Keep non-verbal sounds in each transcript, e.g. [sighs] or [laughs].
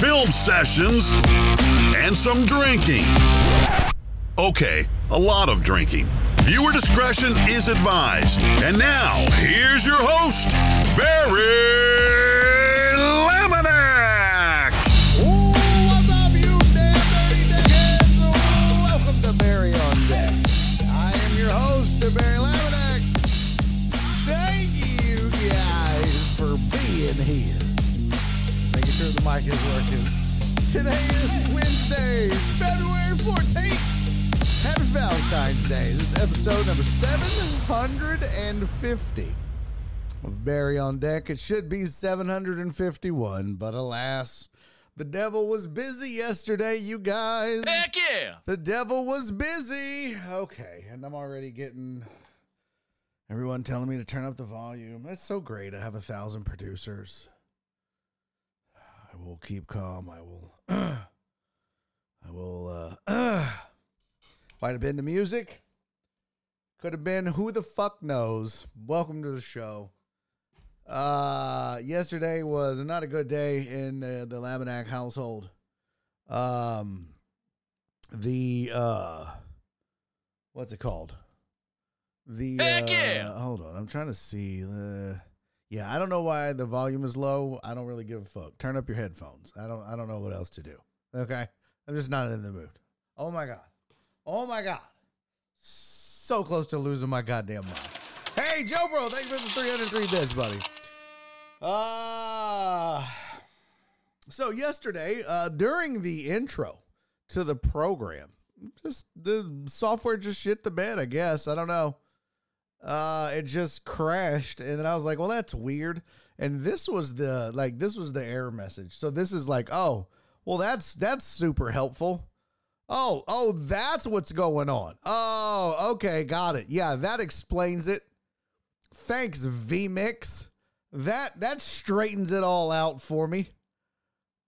film sessions, and some drinking. Okay, a lot of drinking. Viewer discretion is advised. And now, here's your host, Barry mic is working. Today is Wednesday, February 14th. Happy Valentine's Day. This is episode number 750 of Barry on Deck. It should be 751, but alas, the devil was busy yesterday, you guys. Heck yeah! The devil was busy. Okay, and I'm already getting everyone telling me to turn up the volume. That's so great. I have a thousand producers. I will keep calm. I will. [clears throat] I will. uh [clears throat] Might have been the music. Could have been who the fuck knows. Welcome to the show. Uh, yesterday was not a good day in the, the Laminack household. Um, the uh, what's it called? The Heck uh, yeah! Hold on, I'm trying to see. Uh, yeah, I don't know why the volume is low. I don't really give a fuck. Turn up your headphones. I don't. I don't know what else to do. Okay, I'm just not in the mood. Oh my god. Oh my god. So close to losing my goddamn mind. Hey, Joe Bro, thanks for the 303 bits, buddy. Uh, so yesterday, uh, during the intro to the program, just the software just shit the bed, I guess. I don't know. Uh, it just crashed, and then I was like, well, that's weird. And this was the like this was the error message. So this is like, oh, well, that's that's super helpful. Oh, oh, that's what's going on. Oh, okay, got it. Yeah, that explains it. Thanks, VMix. That that straightens it all out for me.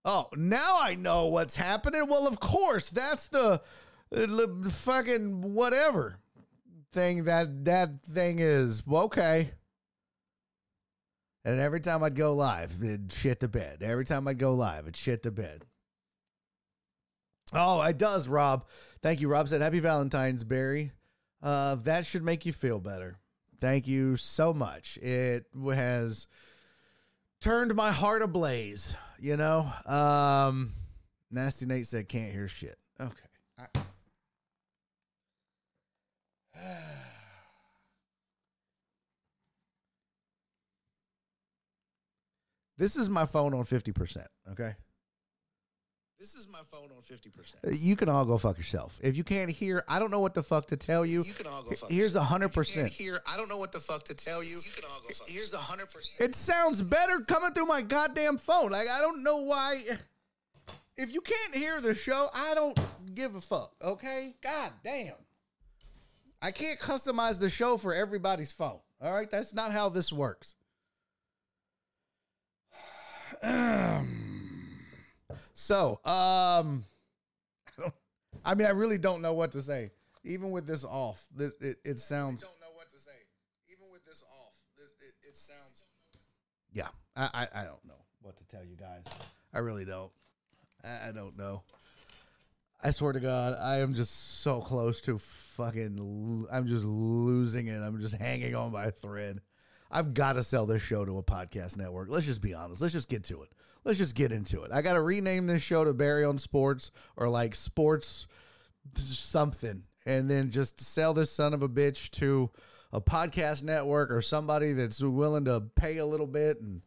Oh, now I know what's happening. Well, of course, that's the, the fucking whatever thing that that thing is. Okay. And every time I'd go live, it'd shit the bed. Every time I'd go live, it'd shit the bed. Oh, it does, Rob. Thank you. Rob said, Happy Valentine's, Barry. Uh, that should make you feel better. Thank you so much. It has turned my heart ablaze, you know? Um, Nasty Nate said, Can't hear shit. Okay. I- [sighs] this is my phone on 50%, okay? This is my phone on 50%. Uh, you can all go fuck yourself. If you can't hear, I don't know what the fuck to tell you. You can all go fuck yourself. Here's a yourself. hundred If you can't percent. Hear, I don't know what the fuck to tell you. You can all go fuck Here's a hundred percent. It sounds better coming through my goddamn phone. Like I don't know why. If you can't hear the show, I don't give a fuck. Okay, god damn. I can't customize the show for everybody's phone. All right, that's not how this works. [sighs] so, um, [laughs] I don't. I mean, I really don't know what to say. Even with this off, this it, it sounds. don't know what to say. Even with this off, it, it, it sounds. Yeah, I, I I don't know what to tell you guys. I really don't. I, I don't know. I swear to God, I am just so close to fucking. I'm just losing it. I'm just hanging on by a thread. I've got to sell this show to a podcast network. Let's just be honest. Let's just get to it. Let's just get into it. I got to rename this show to Barry on Sports or like Sports something, and then just sell this son of a bitch to a podcast network or somebody that's willing to pay a little bit and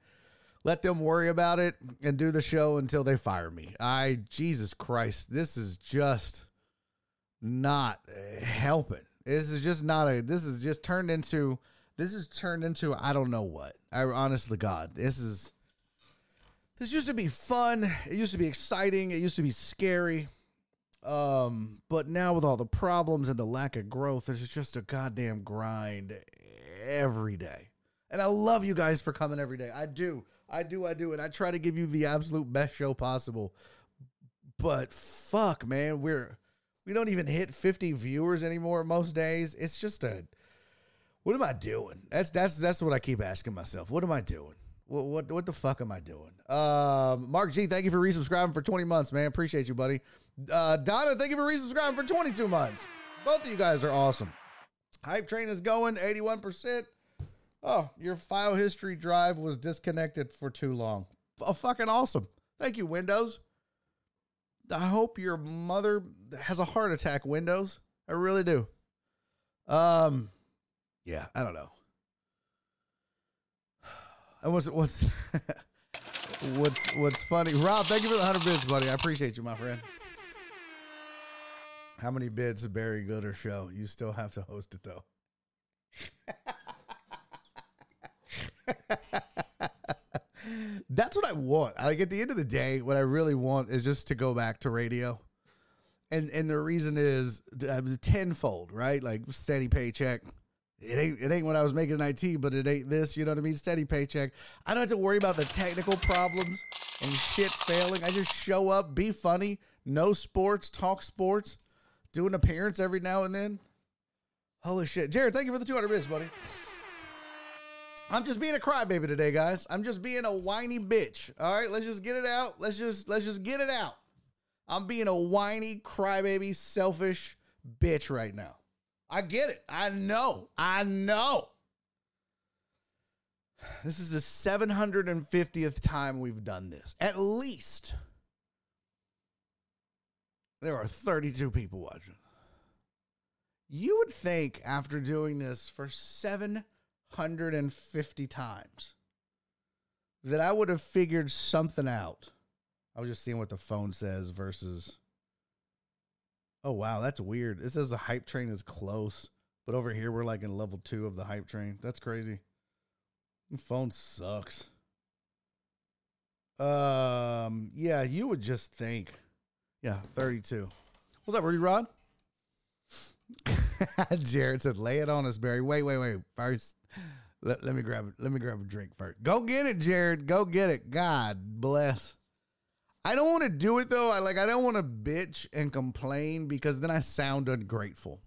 let them worry about it and do the show until they fire me. I Jesus Christ, this is just not helping. This is just not a. This is just turned into. This is turned into I don't know what. I honestly, God, this is. this used to be fun. It used to be exciting. It used to be scary. Um, but now with all the problems and the lack of growth, it's just a goddamn grind every day. And I love you guys for coming every day. I do. I do. I do. And I try to give you the absolute best show possible. But fuck, man, we're we don't even hit 50 viewers anymore most days. It's just a what am I doing? That's that's that's what I keep asking myself. What am I doing? What what what the fuck am I doing? Um, Mark G, thank you for resubscribing for 20 months, man. Appreciate you, buddy. Uh, Donna, thank you for resubscribing for 22 months. Both of you guys are awesome. Hype train is going 81%. Oh, your file history drive was disconnected for too long. Oh, fucking awesome. Thank you, Windows. I hope your mother has a heart attack, Windows. I really do. Um, yeah, I don't know. And what's what's [laughs] what's what's funny? Rob, thank you for the hundred bids, buddy. I appreciate you, my friend. How many bids Barry Gooder show? You still have to host it though. [laughs] [laughs] That's what I want. Like at the end of the day, what I really want is just to go back to radio. And and the reason is uh, tenfold, right? Like steady paycheck. It ain't it ain't what I was making in IT, but it ain't this, you know what I mean? Steady paycheck. I don't have to worry about the technical problems and shit failing. I just show up, be funny, no sports, talk sports, do an appearance every now and then. Holy shit. Jared, thank you for the 200 bits, buddy. I'm just being a crybaby today, guys. I'm just being a whiny bitch. All right, let's just get it out. Let's just let's just get it out. I'm being a whiny crybaby, selfish bitch right now. I get it. I know. I know. This is the 750th time we've done this. At least there are 32 people watching. You would think after doing this for 750 times that I would have figured something out. I was just seeing what the phone says versus. Oh, wow, that's weird. It says the hype train is close, but over here we're like in level two of the hype train. That's crazy. The phone sucks. Um, yeah, you would just think. Yeah, 32. What's up, Rudy Rod? [laughs] Jared said, "Lay it on us, Barry." Wait, wait, wait. First, let, let me grab let me grab a drink first. Go get it, Jared. Go get it. God bless. I don't want to do it though. I like I don't want to bitch and complain because then I sound ungrateful.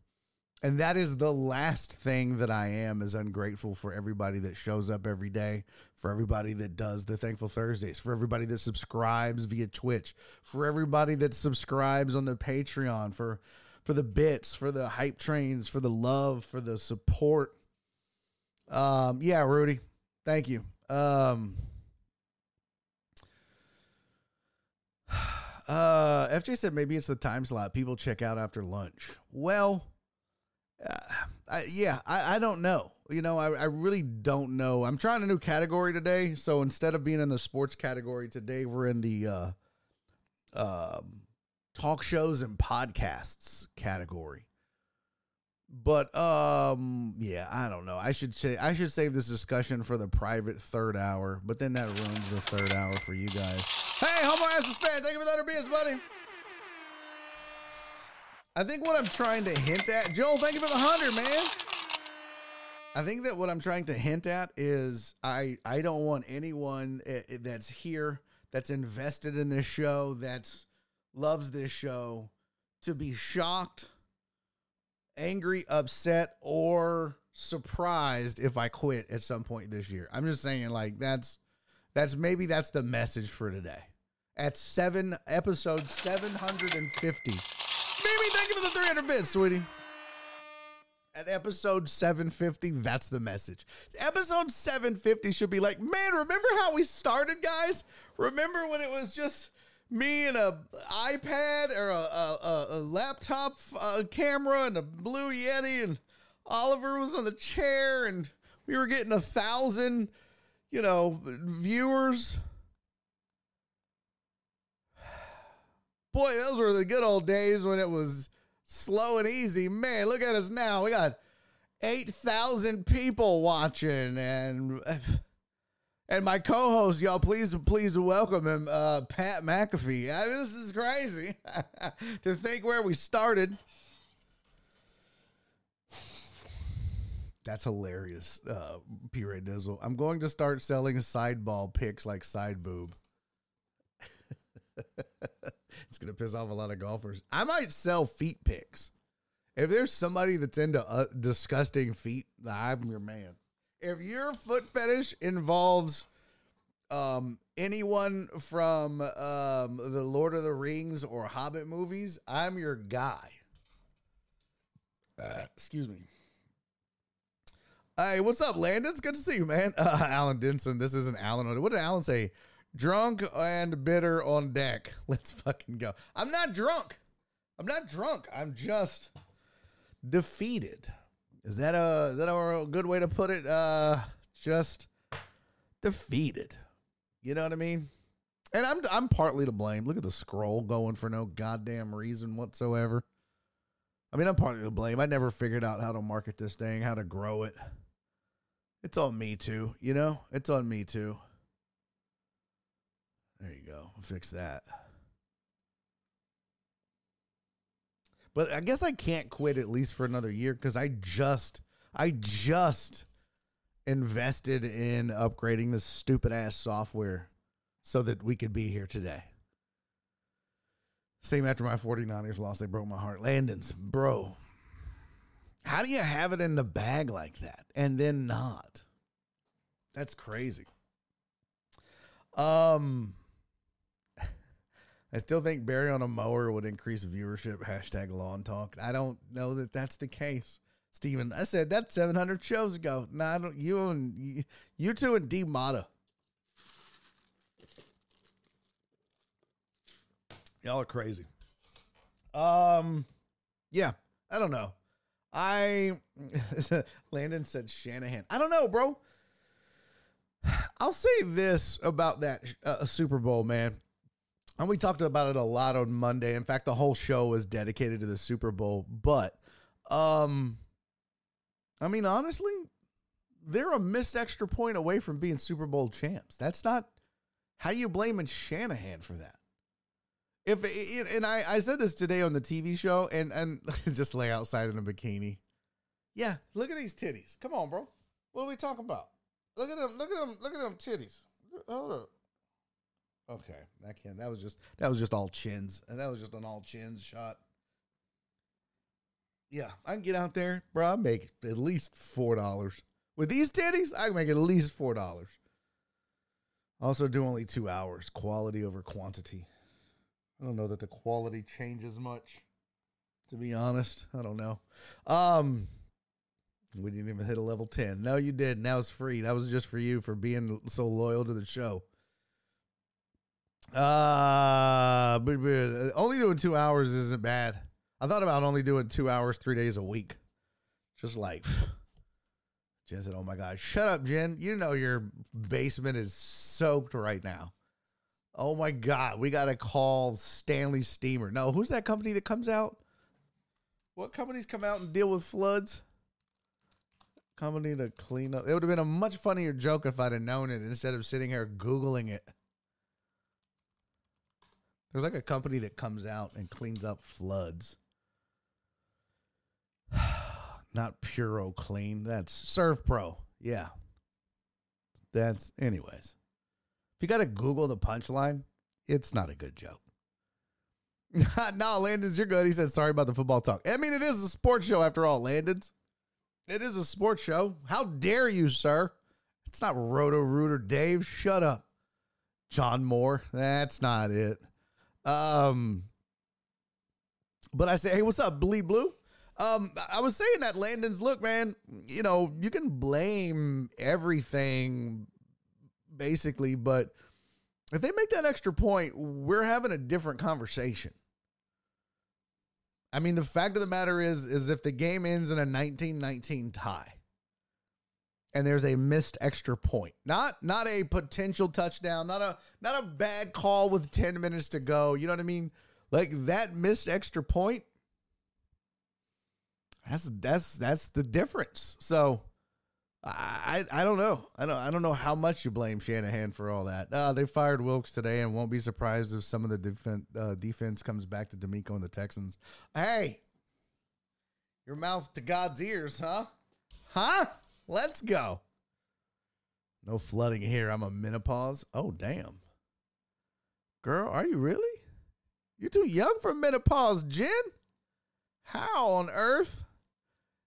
And that is the last thing that I am is ungrateful for everybody that shows up every day, for everybody that does the Thankful Thursdays, for everybody that subscribes via Twitch, for everybody that subscribes on the Patreon, for for the bits, for the hype trains, for the love, for the support. Um, yeah, Rudy, thank you. Um, [sighs] uh, FJ said maybe it's the time slot people check out after lunch. Well, uh, I, yeah, I, I don't know. You know, I, I really don't know. I'm trying a new category today. So instead of being in the sports category today, we're in the uh, um, talk shows and podcasts category. But um yeah, I don't know. I should say I should save this discussion for the private third hour, but then that ruins the third hour for you guys. Hey, Homo Ass fan, thank you for the 100 beers, buddy. I think what I'm trying to hint at, Joel, thank you for the 100, man. I think that what I'm trying to hint at is I I don't want anyone eh, eh, that's here that's invested in this show that's loves this show to be shocked, angry, upset, or surprised if I quit at some point this year. I'm just saying, like that's that's maybe that's the message for today. At seven episode 750. Maybe thank you for the 300 bits, sweetie. At episode 750, that's the message. Episode 750 should be like, man, remember how we started, guys? Remember when it was just me and a iPad or a, a, a laptop uh, camera and a blue Yeti, and Oliver was on the chair, and we were getting a thousand, you know, viewers. [sighs] Boy, those were the good old days when it was slow and easy. Man, look at us now. We got 8,000 people watching, and [laughs] And my co-host, y'all, please, please welcome him, uh, Pat McAfee. This is crazy [laughs] to think where we started. That's hilarious, uh, P. Ray Dizzle. I'm going to start selling sideball picks like side boob. [laughs] it's gonna piss off a lot of golfers. I might sell feet picks. If there's somebody that's into uh, disgusting feet, I'm your man. If your foot fetish involves um, anyone from um, the Lord of the Rings or Hobbit movies, I'm your guy. Uh, excuse me. Hey, what's up, Landon? It's good to see you, man. Uh, [laughs] Alan Denson. This isn't Alan. What did Alan say? Drunk and bitter on deck. [laughs] Let's fucking go. I'm not drunk. I'm not drunk. I'm just defeated. Is that a is that a good way to put it? Uh just defeated. You know what I mean? And I'm I'm partly to blame. Look at the scroll going for no goddamn reason whatsoever. I mean, I'm partly to blame. I never figured out how to market this thing, how to grow it. It's on me too, you know? It's on me too. There you go. Fix that. But I guess I can't quit at least for another year because I just, I just invested in upgrading this stupid ass software so that we could be here today. Same after my 49ers lost, they broke my heart. Landon's, bro, how do you have it in the bag like that and then not? That's crazy. Um, I still think Barry on a mower would increase viewership. Hashtag lawn talk. I don't know that that's the case, Steven. I said that 700 shows ago. No, I don't. You and you, you two and D Mata. Y'all are crazy. Um, yeah, I don't know. I [laughs] Landon said Shanahan. I don't know, bro. I'll say this about that uh, Super Bowl, man. And we talked about it a lot on Monday. In fact, the whole show was dedicated to the Super Bowl. But, um, I mean, honestly, they're a missed extra point away from being Super Bowl champs. That's not how you blaming Shanahan for that. If and I, I said this today on the TV show, and and [laughs] just lay outside in a bikini. Yeah, look at these titties. Come on, bro. What are we talking about? Look at them. Look at them. Look at them titties. Hold up. Okay, that can that was just that was just all chins, and that was just an all chins shot. Yeah, I can get out there, bro. I make at least four dollars with these titties. I can make at least four dollars. Also, do only two hours. Quality over quantity. I don't know that the quality changes much. To be honest, I don't know. Um, we didn't even hit a level ten. No, you did. Now it's free. That was just for you for being so loyal to the show. Uh, but, but only doing two hours isn't bad. I thought about only doing two hours, three days a week. Just like, [sighs] Jen said, Oh my God, shut up, Jen. You know your basement is soaked right now. Oh my God, we got to call Stanley Steamer. No, who's that company that comes out? What companies come out and deal with floods? Company to clean up. It would have been a much funnier joke if I'd have known it instead of sitting here Googling it. There's like a company that comes out and cleans up floods. [sighs] Not Puro Clean. That's Servpro. Yeah. That's, anyways. If you got to Google the punchline, it's not a good joke. [laughs] no, Landon's, you're good. He said, sorry about the football talk. I mean, it is a sports show after all, Landon's. It is a sports show. How dare you, sir? It's not Roto Rooter Dave. Shut up. John Moore. That's not it. Um, but I say, hey, what's up, Bleed Blue? Um, I was saying that Landon's look, man. You know, you can blame everything basically, but if they make that extra point, we're having a different conversation. I mean, the fact of the matter is, is if the game ends in a 1919 tie, and there's a missed extra point. Not not a potential touchdown, not a not a bad call with 10 minutes to go. You know what I mean? Like that missed extra point. That's that's that's the difference. So I, I don't know. I don't I don't know how much you blame Shanahan for all that. Uh, they fired Wilkes today, and won't be surprised if some of the defense uh, defense comes back to DeMeco and the Texans. Hey, your mouth to God's ears, huh? Huh? Let's go. No flooding here. I'm a menopause. Oh damn, girl, are you really? You're too young for menopause, Jen. How on earth?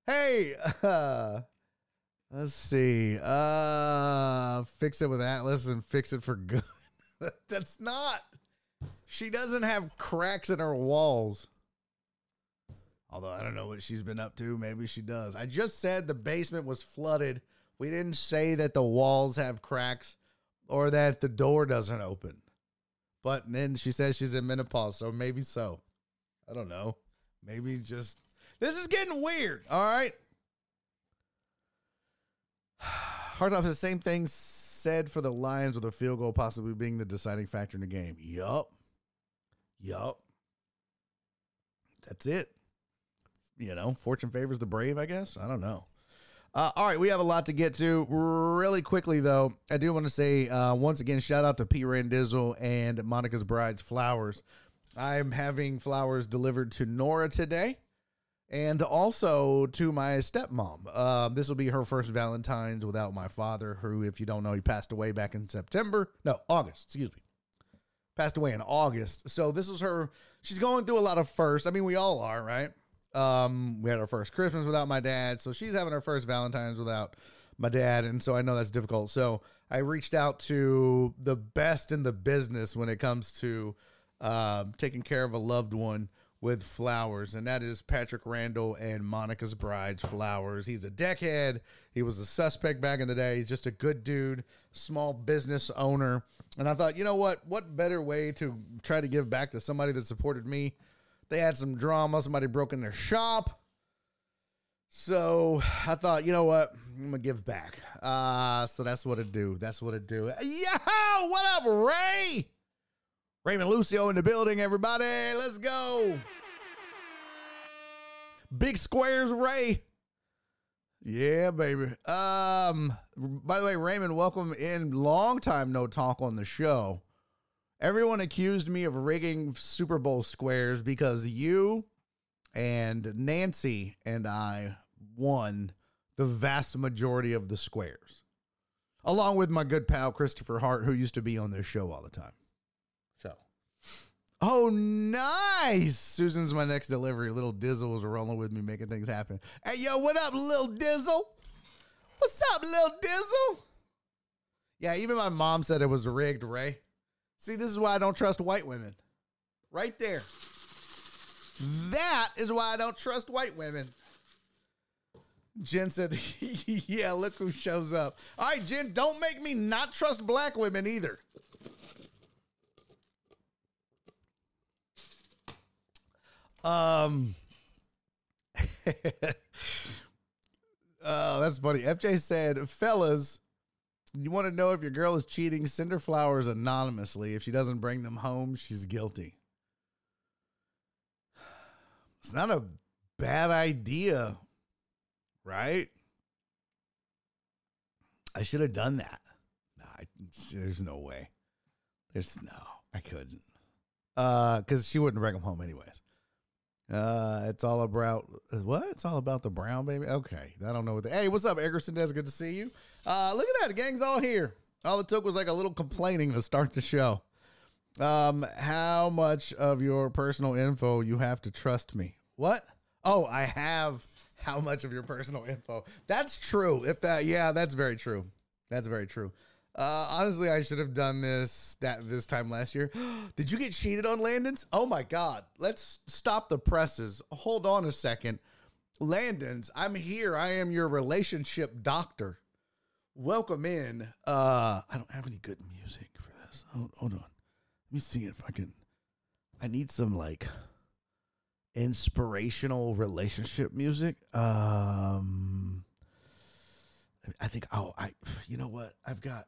Hey, uh, [laughs] Let's see. Uh fix it with Atlas and fix it for good. [laughs] That's not. She doesn't have cracks in her walls. Although I don't know what she's been up to. Maybe she does. I just said the basement was flooded. We didn't say that the walls have cracks or that the door doesn't open. But then she says she's in menopause, so maybe so. I don't know. Maybe just this is getting weird. All right. [sighs] Hardtop the same thing said for the Lions with a field goal possibly being the deciding factor in the game. Yup. Yup. That's it. You know, fortune favors the brave, I guess. I don't know. Uh, all right, we have a lot to get to. Really quickly, though, I do want to say uh, once again, shout out to P. Randizzle and Monica's Bride's Flowers. I'm having flowers delivered to Nora today and also to my stepmom. Um, this will be her first Valentine's without my father, who, if you don't know, he passed away back in September. No, August, excuse me. Passed away in August. So this is her. She's going through a lot of firsts. I mean, we all are, right? Um, we had our first Christmas without my dad. So she's having her first Valentine's without my dad. And so I know that's difficult. So I reached out to the best in the business when it comes to um, taking care of a loved one with flowers, and that is Patrick Randall and Monica's Bride's Flowers. He's a deckhead. He was a suspect back in the day. He's just a good dude, small business owner. And I thought, you know what? What better way to try to give back to somebody that supported me? They had some drama. Somebody broke in their shop. So I thought, you know what? I'm gonna give back. Uh, so that's what it do. That's what it do. Yo, what up, Ray? Raymond Lucio in the building, everybody. Let's go. Big Squares Ray. Yeah, baby. Um, by the way, Raymond, welcome in. Long time no talk on the show. Everyone accused me of rigging Super Bowl squares because you and Nancy and I won the vast majority of the squares, along with my good pal Christopher Hart, who used to be on this show all the time. So, oh, nice. Susan's my next delivery. Little Dizzle was rolling with me, making things happen. Hey, yo, what up, Little Dizzle? What's up, Little Dizzle? Yeah, even my mom said it was rigged, Ray. See, this is why I don't trust white women. Right there. That is why I don't trust white women. Jen said, [laughs] yeah, look who shows up. All right, Jen, don't make me not trust black women either. Um. [laughs] oh, that's funny. FJ said, "Fellas, you want to know if your girl is cheating? Send her flowers anonymously. If she doesn't bring them home, she's guilty." It's not a bad idea, right? I should have done that. Nah, I, there's no way. There's no, I couldn't. Uh, because she wouldn't bring them home anyways. Uh, it's all about what? It's all about the brown baby. Okay, I don't know what. The, hey, what's up, Eggerson? That's good to see you. Uh, look at that, the gang's all here. All it took was like a little complaining to start the show. Um, how much of your personal info you have to trust me? What? Oh, I have how much of your personal info. That's true. If that, yeah, that's very true. That's very true. Uh, honestly, I should have done this that this time last year. [gasps] Did you get cheated on Landon's? Oh my God! Let's stop the presses. Hold on a second, Landon's. I'm here. I am your relationship doctor. Welcome in. Uh, I don't have any good music for this. Hold, hold on. Let me see if I can. I need some like inspirational relationship music. Um I think oh I you know what I've got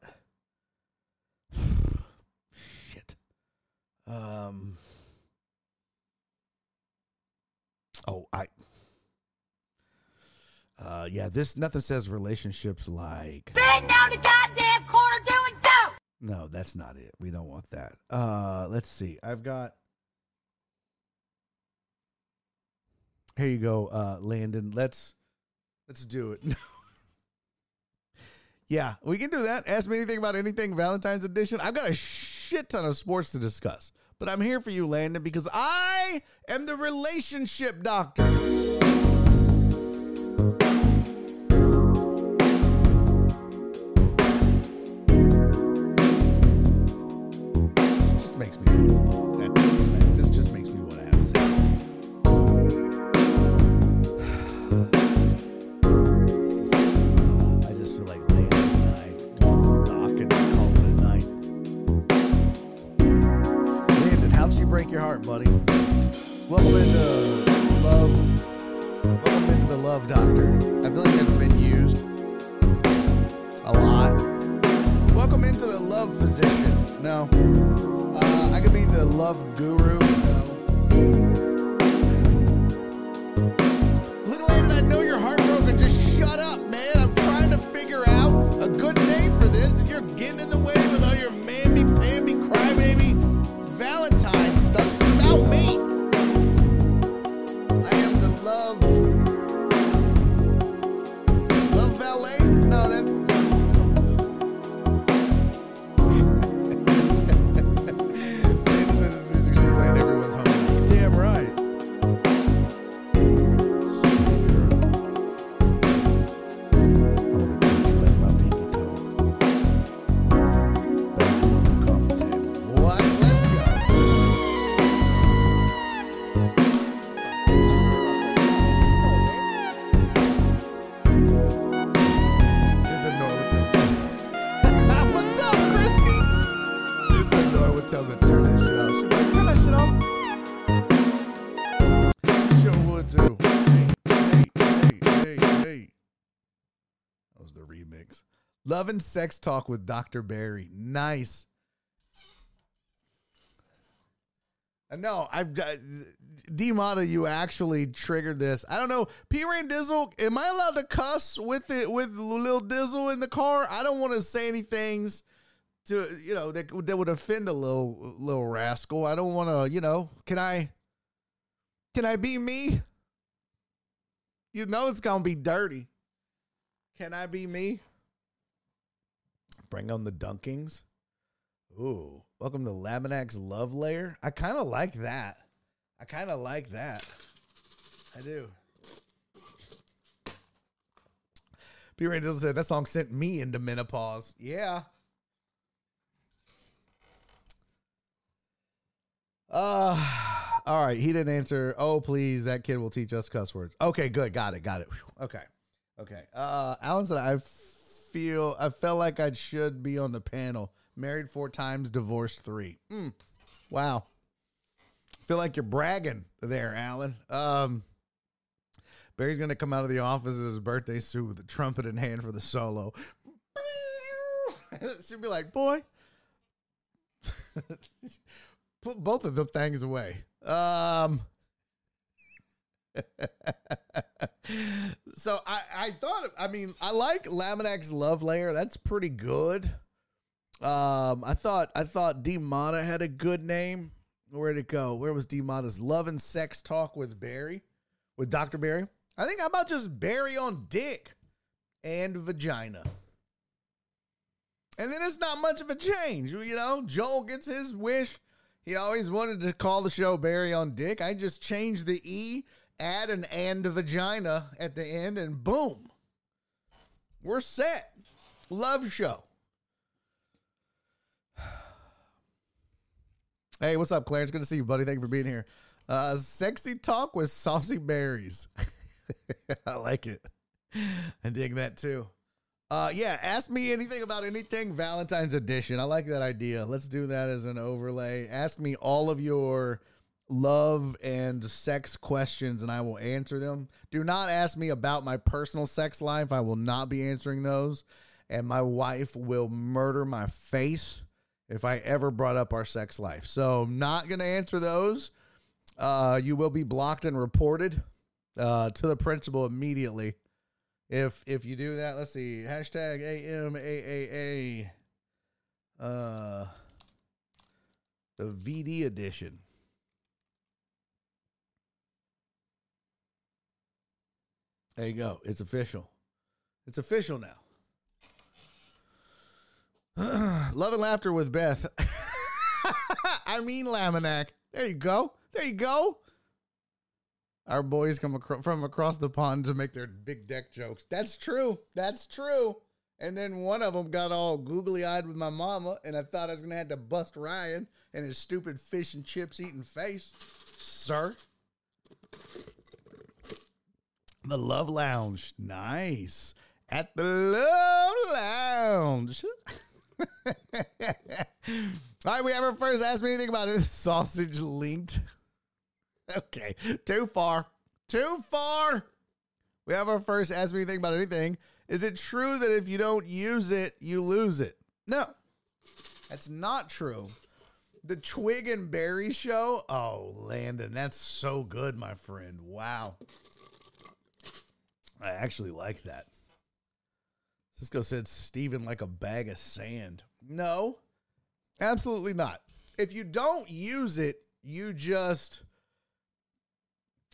[sighs] shit um oh I uh yeah, this nothing says relationships like. Bend down the goddamn corner doing dope. No, that's not it. We don't want that. Uh, let's see. I've got. Here you go, uh, Landon. Let's let's do it. [laughs] yeah, we can do that. Ask me anything about anything Valentine's edition. I've got a shit ton of sports to discuss, but I'm here for you, Landon, because I am the relationship doctor. Break your heart, buddy? Welcome into love. Welcome into the love doctor. I feel like it's been used a lot. Welcome into the love physician. No. Uh, I could be the love guru. No. Little Landon, I know you're heartbroken. Just shut up, Love and Sex Talk with Dr. Barry. Nice. Uh, no. I've got D Mata, you actually triggered this. I don't know. P Rain Dizzle, am I allowed to cuss with it with Lil Dizzle in the car? I don't want to say any things to you know that that would offend the little little rascal. I don't want to, you know. Can I? Can I be me? You know it's gonna be dirty. Can I be me? Bring on the dunkings. Ooh, welcome to Laminack's Love Layer. I kind of like that. I kind of like that. I do. P. Ray Dizzle said that song sent me into menopause. Yeah. Uh, all right. He didn't answer. Oh, please. That kid will teach us cuss words. Okay, good. Got it. Got it. Okay. Okay. Uh, Alan said, I feel, I felt like I should be on the panel. Married four times, divorced three. Mm. Wow. Feel like you're bragging there, Alan. Um, Barry's gonna come out of the office at his birthday suit with a trumpet in hand for the solo. [laughs] She'll be like, "Boy, [laughs] put both of them things away." Um. [laughs] so I I thought I mean I like Laminack's Love Layer. That's pretty good. Um, I thought I thought D Mata had a good name. Where'd it go? Where was D Mata's Love and Sex Talk with Barry, with Doctor Barry? I think how about just Barry on dick and vagina. And then it's not much of a change, you know. Joel gets his wish. He always wanted to call the show Barry on Dick. I just changed the E, add an and vagina at the end, and boom. We're set. Love show. [sighs] Hey, what's up, Clarence? Good to see you, buddy. Thank you for being here. Uh, sexy talk with saucy berries. [laughs] I like it. I dig that too. Uh, yeah, ask me anything about anything Valentine's edition. I like that idea. Let's do that as an overlay. Ask me all of your love and sex questions and I will answer them. Do not ask me about my personal sex life. I will not be answering those. And my wife will murder my face if I ever brought up our sex life. So, I'm not going to answer those. Uh, you will be blocked and reported uh, to the principal immediately If if you do that, let's see. Hashtag AMAAA. Uh the VD edition. There you go. It's official. It's official now. [clears throat] Love and laughter with Beth. [laughs] I mean Laminack. There you go. There you go. Our boys come acro- from across the pond to make their big deck jokes. That's true. That's true. And then one of them got all googly eyed with my mama, and I thought I was gonna have to bust Ryan and his stupid fish and chips eating face, sir. The Love Lounge, nice at the Love Lounge. [laughs] All right, we have our first. Ask me anything about it. [laughs] Sausage linked. Okay, too far. Too far. We have our first. Ask me anything about anything. Is it true that if you don't use it, you lose it? No, that's not true. The Twig and Berry show. Oh, Landon, that's so good, my friend. Wow. I actually like that. Cisco said Steven like a bag of sand. No, absolutely not. If you don't use it, you just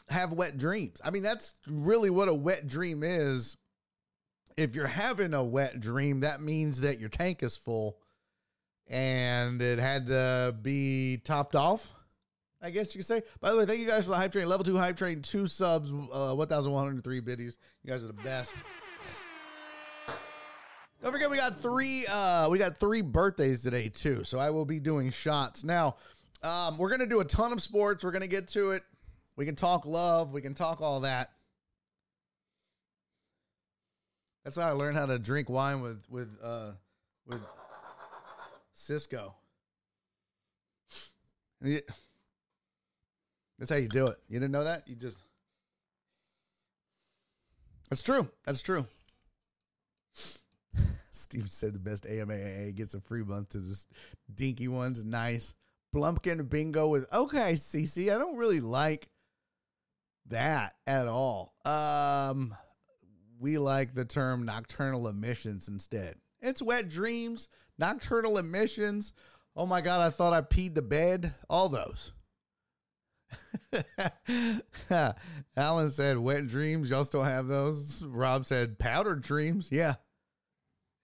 have wet dreams. I mean, that's really what a wet dream is. If you're having a wet dream, that means that your tank is full and it had to be topped off. I guess you could say. By the way, thank you guys for the hype train. Level two hype train, two subs, uh, 1,103 biddies. You guys are the best. Don't forget we got three uh we got three birthdays today too. So I will be doing shots. Now, um we're to do a ton of sports. We're to get to it. We can talk love, we can talk all that. That's how I learned how to drink wine with with uh with Cisco. Yeah. That's how you do it. You didn't know that? You just That's true. That's true. [laughs] Steve said the best AMAA gets a free month to just dinky ones. Nice. Blumpkin bingo with okay, CC. I don't really like that at all. Um we like the term nocturnal emissions instead. It's wet dreams, nocturnal emissions. Oh my god, I thought I peed the bed. All those. [laughs] Alan said wet dreams. Y'all still have those? Rob said powdered dreams. Yeah.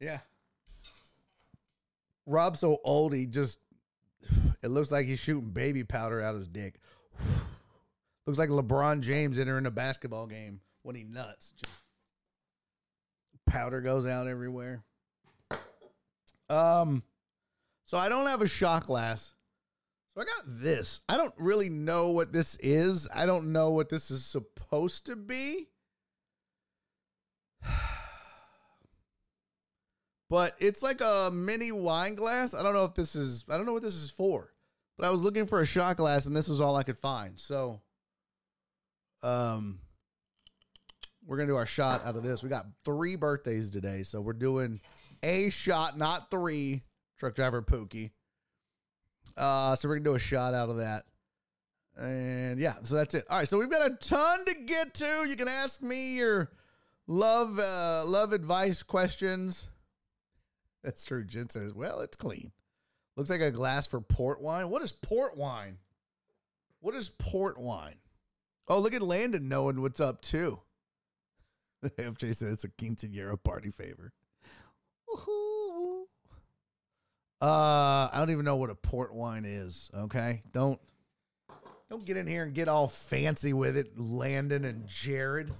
Yeah. Rob's so old, he just, it looks like he's shooting baby powder out of his dick. [sighs] looks like LeBron James entering a basketball game when he nuts. Just powder goes out everywhere. Um, so I don't have a shot glass. So I got this. I don't really know what this is. I don't know what this is supposed to be. [sighs] But it's like a mini wine glass. I don't know if this is I don't know what this is for. But I was looking for a shot glass and this was all I could find. So um we're going to do our shot out of this. We got 3 birthdays today, so we're doing a shot, not 3. Truck driver Pookie. Uh, so we're gonna do a shot out of that. And yeah, so that's it. All right, so we've got a ton to get to. You can ask me your love uh love advice questions. [laughs] That's true. Jen says, well, it's clean. Looks like a glass for port wine. What is port wine? What is port wine? Oh, look at Landon knowing what's up too. [laughs] FJ said it's a quinceanera party favor. Woohoo. Uh, I don't even know what a port wine is. Okay, don't don't get in here and get all fancy with it, Landon and Jared.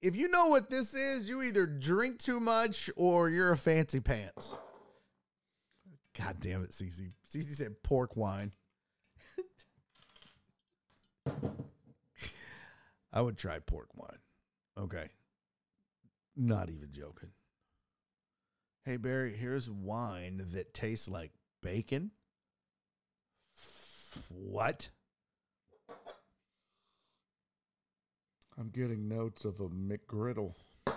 If you know what this is, you either drink too much or you're a fancy pants. God damn it, Cece. Cece said pork wine. [laughs] I would try pork wine. Okay. Not even joking. Hey Barry, here's wine that tastes like bacon. What? I'm getting notes of a McGriddle. All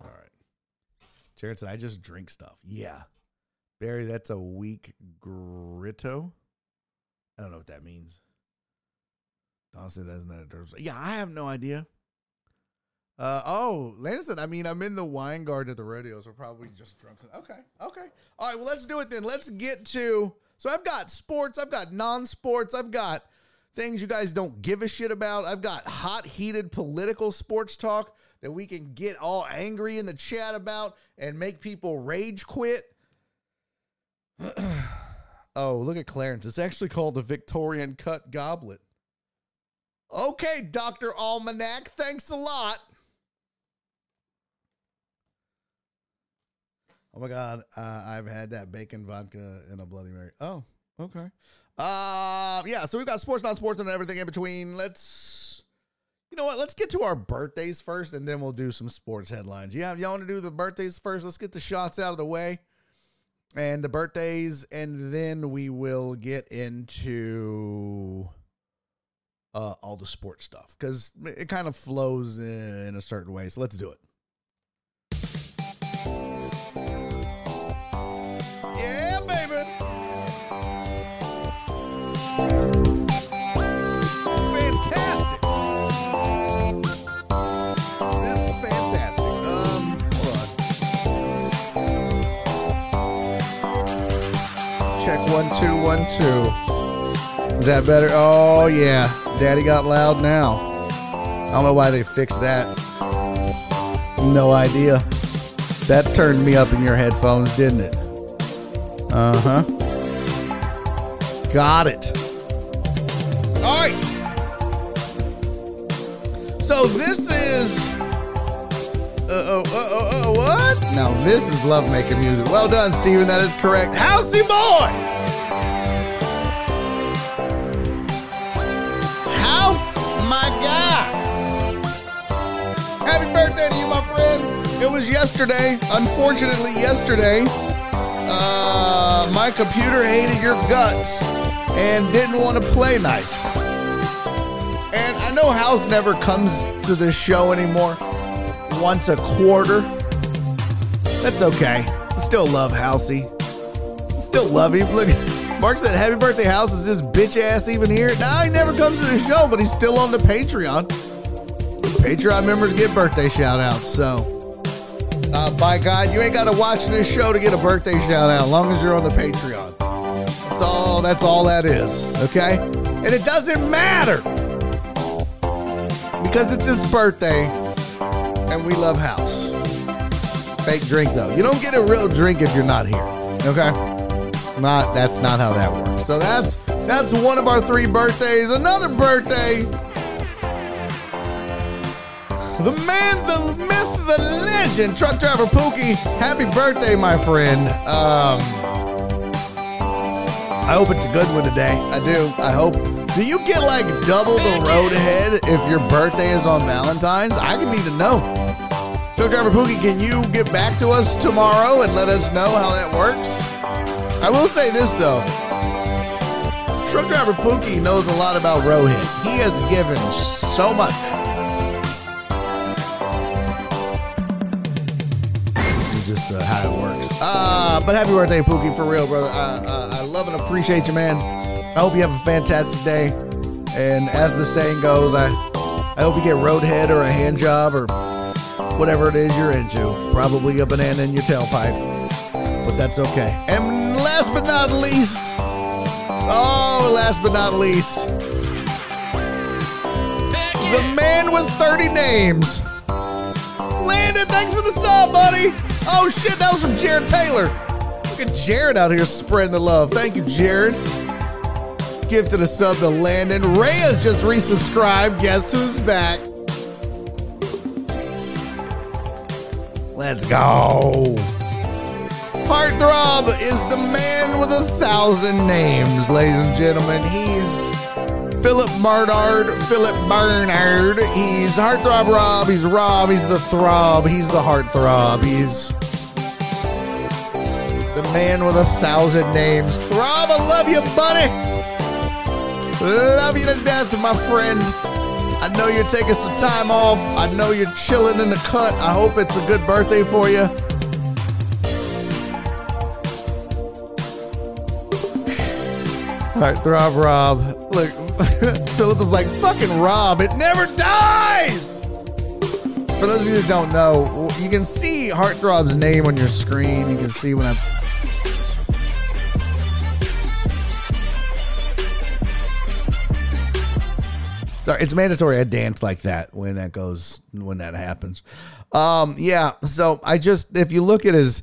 right. Jared said, I just drink stuff. Yeah. Barry, that's a weak gritto. I don't know what that means. Don said that's not a dirt. Yeah, I have no idea. Uh, oh, Landon, I mean, I'm in the wine garden at the radio, so probably just drunk. Okay, okay. All right, well, let's do it then. Let's get to. So I've got sports, I've got non sports, I've got things you guys don't give a shit about. I've got hot, heated political sports talk that we can get all angry in the chat about and make people rage quit. [clears throat] oh, look at Clarence. It's actually called the Victorian Cut Goblet. Okay, Dr. Almanac, thanks a lot. Oh my God, uh, I've had that bacon vodka and a Bloody Mary. Oh, okay. Uh, yeah, so we've got sports, not sports, and everything in between. Let's, you know what? Let's get to our birthdays first, and then we'll do some sports headlines. Yeah, y'all want to do the birthdays first? Let's get the shots out of the way and the birthdays, and then we will get into uh, all the sports stuff because it kind of flows in a certain way. So let's do it. Check one, two, one, two. Is that better? Oh, yeah. Daddy got loud now. I don't know why they fixed that. No idea. That turned me up in your headphones, didn't it? Uh huh. Got it. All right. So this is. Uh oh, uh oh, uh oh, what? No, this is love making music. Well done, Steven. That is correct. Housey boy! House, my guy. Happy birthday to you, my friend. It was yesterday. Unfortunately, yesterday, uh, my computer hated your guts and didn't want to play nice. And I know House never comes to this show anymore. Once a quarter. That's okay. Still love Housey. Still love him. Look, Mark said, Happy birthday, House. Is this bitch ass even here? Nah, he never comes to the show, but he's still on the Patreon. Patreon members get birthday shout outs. So, uh, by God, you ain't got to watch this show to get a birthday shout out, as long as you're on the Patreon. That's all, that's all that is. Okay? And it doesn't matter because it's his birthday and we love House. Fake drink, though. You don't get a real drink if you're not here. Okay? Not that's not how that works. So that's that's one of our three birthdays. Another birthday. The man, the myth, the legend, truck driver Pookie. Happy birthday, my friend. Um, I hope it's a good one today. I do. I hope. Do you get like double the road ahead if your birthday is on Valentine's? I need to know. Truck driver Pookie, can you get back to us tomorrow and let us know how that works? I will say this though. Truck driver Pookie knows a lot about Rohit. He has given so much. This is just uh, how it works. Uh, but happy birthday, Pookie, for real, brother. Uh, uh, I love and appreciate you, man. I hope you have a fantastic day. And as the saying goes, I, I hope you get roadhead or a hand job or whatever it is you're into. Probably a banana in your tailpipe, but that's okay. And last but not least, oh, last but not least, the man with 30 names. Landon, thanks for the sub, buddy. Oh shit, that was from Jared Taylor. Look at Jared out here spreading the love. Thank you, Jared. Gifted a sub to Landon. Rhea's just resubscribed. Guess who's back? Let's go. Heartthrob is the man with a thousand names, ladies and gentlemen. He's Philip Mardard, Philip Bernard. He's Heartthrob Rob. He's Rob. He's the throb. He's the heartthrob. He's the man with a thousand names. Throb, I love you, buddy. Love you to death, my friend. I know you're taking some time off. I know you're chilling in the cut. I hope it's a good birthday for you. All right, Throb Rob. Look, [laughs] Philip was like, fucking Rob, it never dies. for those of you that don't know, you can see Heartthrob's name on your screen. You can see when I'm. Sorry, it's mandatory. I dance like that when that goes when that happens. Um, yeah. So I just if you look at his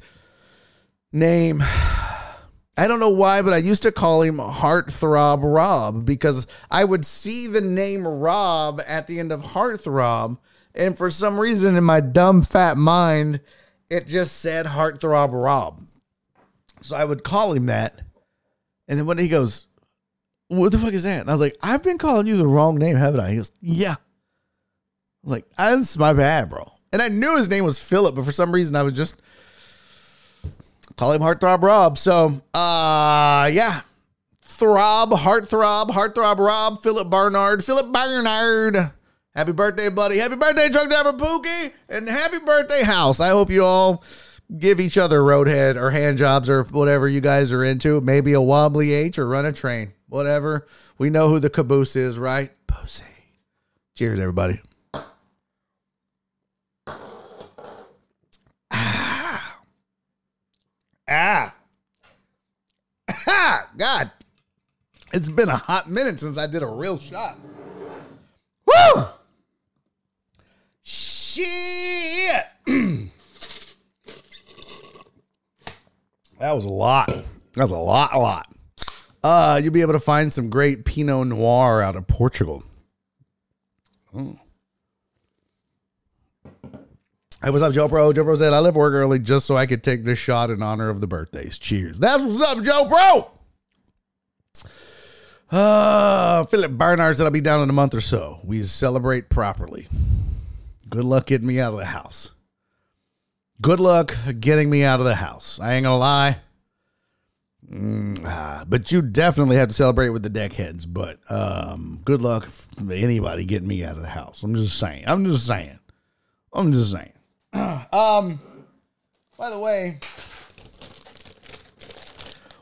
name, I don't know why, but I used to call him Heartthrob Rob because I would see the name Rob at the end of Heartthrob, and for some reason in my dumb fat mind, it just said Heartthrob Rob. So I would call him that, and then when he goes, "What the fuck is that?" And I was like, "I've been calling you the wrong name, haven't I?" He goes, "Yeah." I was like, "That's my bad, bro." And I knew his name was Philip, but for some reason I was just call him Heartthrob Rob. So, uh, yeah. Throb, Heartthrob, Heartthrob Rob, Philip Barnard, Philip Barnard. Happy birthday, buddy. Happy birthday, Truck Driver Pookie. And happy birthday, House. I hope you all give each other roadhead or hand jobs or whatever you guys are into. Maybe a wobbly H or run a train. Whatever. We know who the caboose is, right? Pussy. Cheers, everybody. Ah. Ah, [laughs] God. It's been a hot minute since I did a real shot. Woo! Shit. [clears throat] that was a lot. That was a lot, a lot. Uh, you'll be able to find some great Pinot Noir out of Portugal. Oh. Hey, what's up, Joe Bro? Joe Bro said, I left work early just so I could take this shot in honor of the birthdays. Cheers. That's what's up, Joe Bro. Uh, Philip Barnard said, I'll be down in a month or so. We celebrate properly. Good luck getting me out of the house. Good luck getting me out of the house. I ain't gonna lie. Mm, ah, but you definitely have to celebrate with the deckheads. But um, good luck anybody getting me out of the house. I'm just saying. I'm just saying. I'm just saying. [clears throat] um, by the way,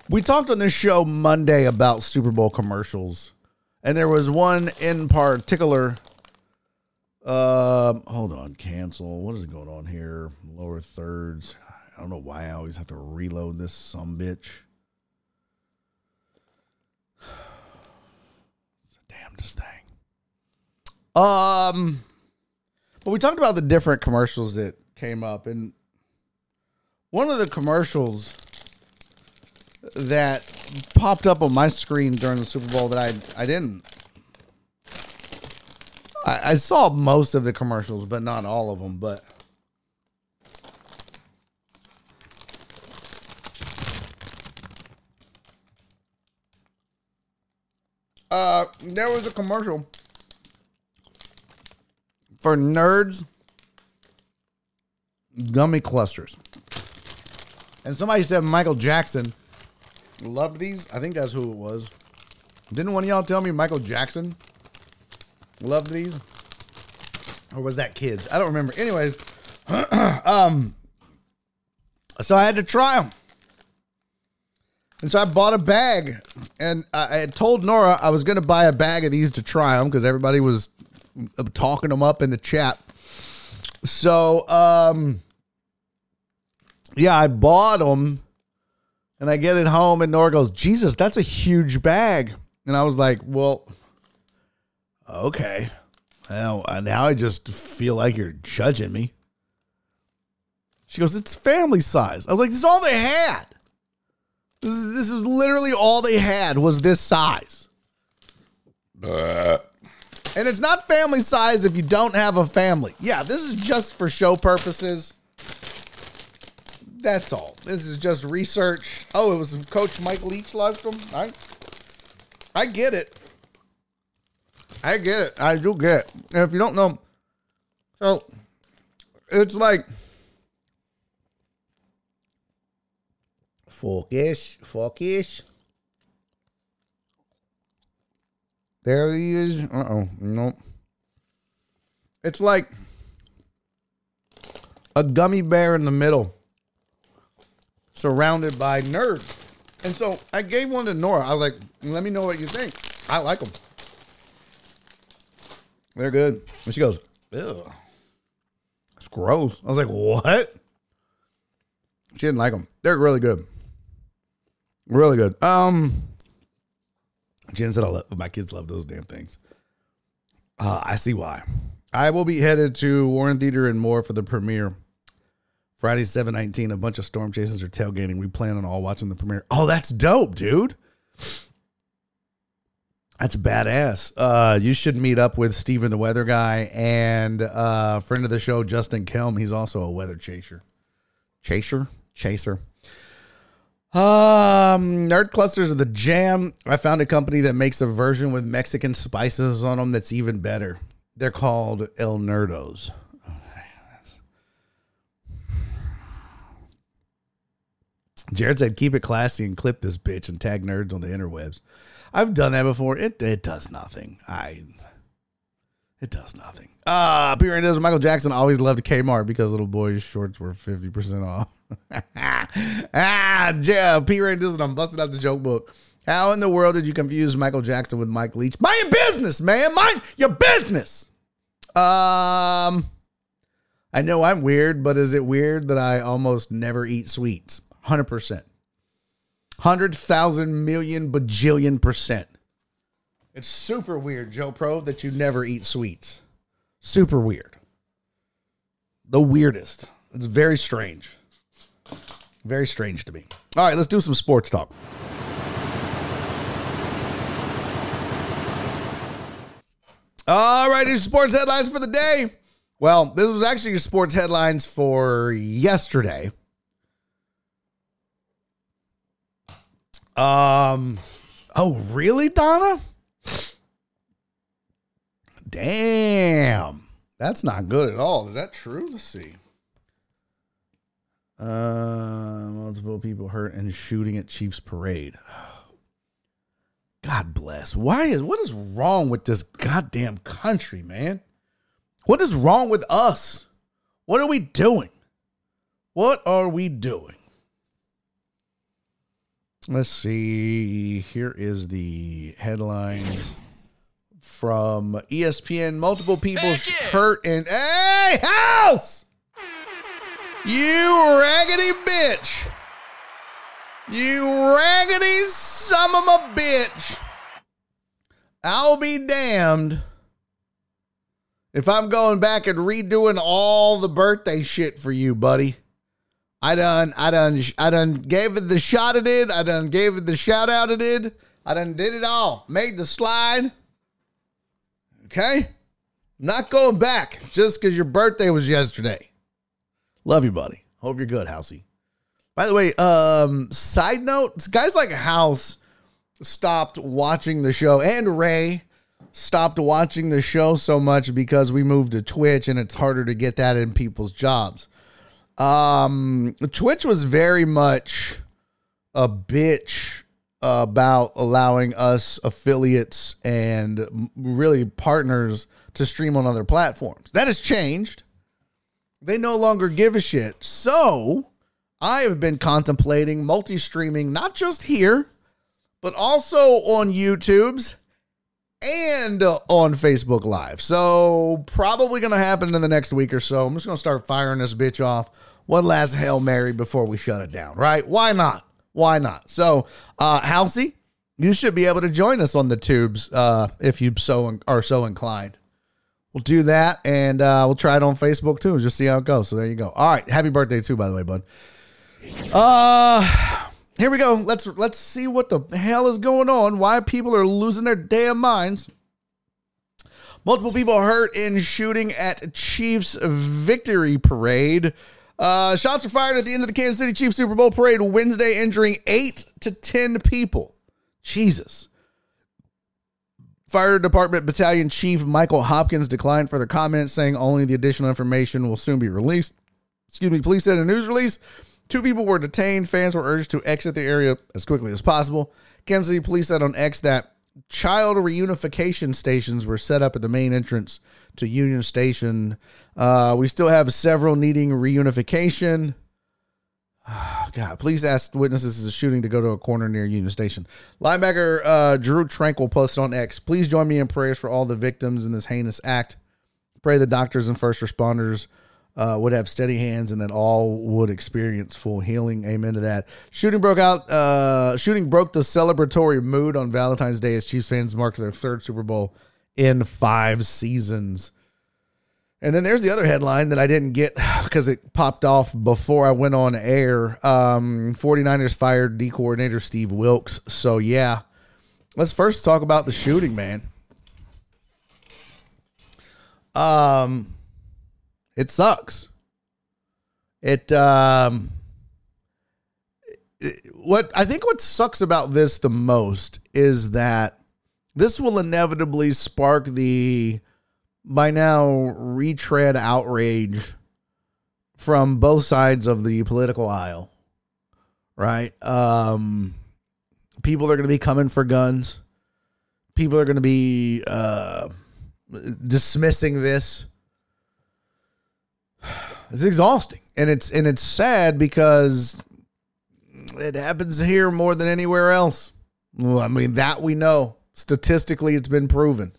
we talked on this show Monday about Super Bowl commercials, and there was one in particular. Um, hold on, cancel. What is going on here? Lower thirds. I don't know why I always have to reload this some bitch. It's the damnedest thing. Um, but we talked about the different commercials that came up, and one of the commercials that popped up on my screen during the Super Bowl that I I didn't. I, I saw most of the commercials, but not all of them. But uh, there was a commercial for nerds gummy clusters. And somebody said Michael Jackson loved these. I think that's who it was. Didn't one of y'all tell me Michael Jackson loved these? Or was that kids? I don't remember. Anyways, [clears throat] um, so I had to try them. And so I bought a bag, and I had told Nora I was going to buy a bag of these to try them because everybody was talking them up in the chat. So, um, yeah, I bought them, and I get it home, and Nora goes, "Jesus, that's a huge bag," and I was like, "Well, okay." Now, now I just feel like you're judging me. She goes, "It's family size." I was like, "This is all they had. This is this is literally all they had was this size." And it's not family size if you don't have a family. Yeah, this is just for show purposes. That's all. This is just research. Oh, it was Coach Mike Leach left them. I, I get it. I get it. I do get it. And if you don't know, so it's like focus, focus. There he is. Uh oh. Nope. It's like a gummy bear in the middle, surrounded by nerds. And so I gave one to Nora. I was like, let me know what you think. I like them. They're good. And she goes, Ew. It's gross. I was like, what? She didn't like them. They're really good. Really good. Um, Jen said, I love, my kids love those damn things. Uh, I see why. I will be headed to Warren Theater and Moore for the premiere. Friday, 719. A bunch of storm chasers are tailgating. We plan on all watching the premiere. Oh, that's dope, dude. That's badass. Uh, you should meet up with Steven the weather guy and uh, friend of the show, Justin Kelm. He's also a weather chaser. Chaser? Chaser. Um, Nerd Clusters are the Jam. I found a company that makes a version with Mexican spices on them that's even better. They're called El Nerdos. Jared said, "Keep it classy and clip this bitch and tag nerds on the interwebs." I've done that before. It it does nothing. I it does nothing. Uh Peter does Michael Jackson always loved Kmart because little boys' shorts were fifty percent off. [laughs] ah, yeah, Peter does I'm busting out the joke book. How in the world did you confuse Michael Jackson with Mike Leach? Mind your business, man. Mind your business. Um, I know I'm weird, but is it weird that I almost never eat sweets? Hundred percent. Hundred thousand million bajillion percent. It's super weird, Joe Bro, that you never eat sweets. Super weird. The weirdest. It's very strange. Very strange to me. All right, let's do some sports talk. All right, righty, sports headlines for the day. Well, this was actually your sports headlines for yesterday. Um, oh, really, Donna? Damn. That's not good at all. Is that true? Let's see. Uh, multiple people hurt and shooting at Chiefs parade. [sighs] God bless. Why is what is wrong with this goddamn country, man? What is wrong with us? What are we doing? What are we doing? Let's see. Here is the headlines from ESPN. Multiple people hurt in. Hey, house! You raggedy bitch! You raggedy son of a bitch! I'll be damned if I'm going back and redoing all the birthday shit for you, buddy. I done, I done, I done gave it the shot it did. I done gave it the shout out it did. I done did it all. Made the slide. Okay? Not going back just because your birthday was yesterday. Love you, buddy. Hope you're good, Housey. By the way, um, side note, guys like House stopped watching the show and Ray stopped watching the show so much because we moved to Twitch and it's harder to get that in people's jobs. Um, Twitch was very much a bitch about allowing us affiliates and really partners to stream on other platforms. That has changed. They no longer give a shit. So I have been contemplating multi streaming, not just here, but also on YouTube's and on Facebook Live. So probably going to happen in the next week or so. I'm just going to start firing this bitch off one last Hail Mary before we shut it down, right? Why not? Why not? So, uh, Housey, you should be able to join us on the tubes uh, if you so are so inclined. We'll do that, and uh, we'll try it on Facebook too, just see how it goes. So there you go. All right, happy birthday too, by the way, bud. Uh here we go. Let's let's see what the hell is going on. Why people are losing their damn minds. Multiple people hurt in shooting at Chiefs victory parade. Uh, shots were fired at the end of the Kansas City Chiefs Super Bowl parade Wednesday, injuring eight to ten people. Jesus. Fire Department Battalion Chief Michael Hopkins declined further comments, saying only the additional information will soon be released. Excuse me, police said in a news release two people were detained. Fans were urged to exit the area as quickly as possible. Kansas City police said on X that child reunification stations were set up at the main entrance to Union Station. Uh, we still have several needing reunification. [sighs] God, police asked witnesses of the shooting to go to a corner near Union Station. Linebacker uh, Drue Tranquill posted on X, please join me in prayers for all the victims in this heinous act. Pray the doctors and first responders uh, would have steady hands, and that all would experience full healing. Amen to that. Shooting broke out. Uh, shooting broke the celebratory mood on Valentine's Day as Chiefs fans marked their third Super Bowl in five seasons. And then there's the other headline that I didn't get [sighs] because it popped off before I went on air. Um, 49ers fired D coordinator Steve Wilks. So, yeah, let's first talk about the shooting, man. Um, it sucks. It, um, it- what I think what sucks about this the most is that this will inevitably spark the by now retread outrage from both sides of the political aisle. Right? Um people are going to be coming for guns. People are going to be uh dismissing this. It's exhausting. And it's and it's sad because it happens here more than anywhere else. Well, I mean, that we know. Statistically, it's been proven.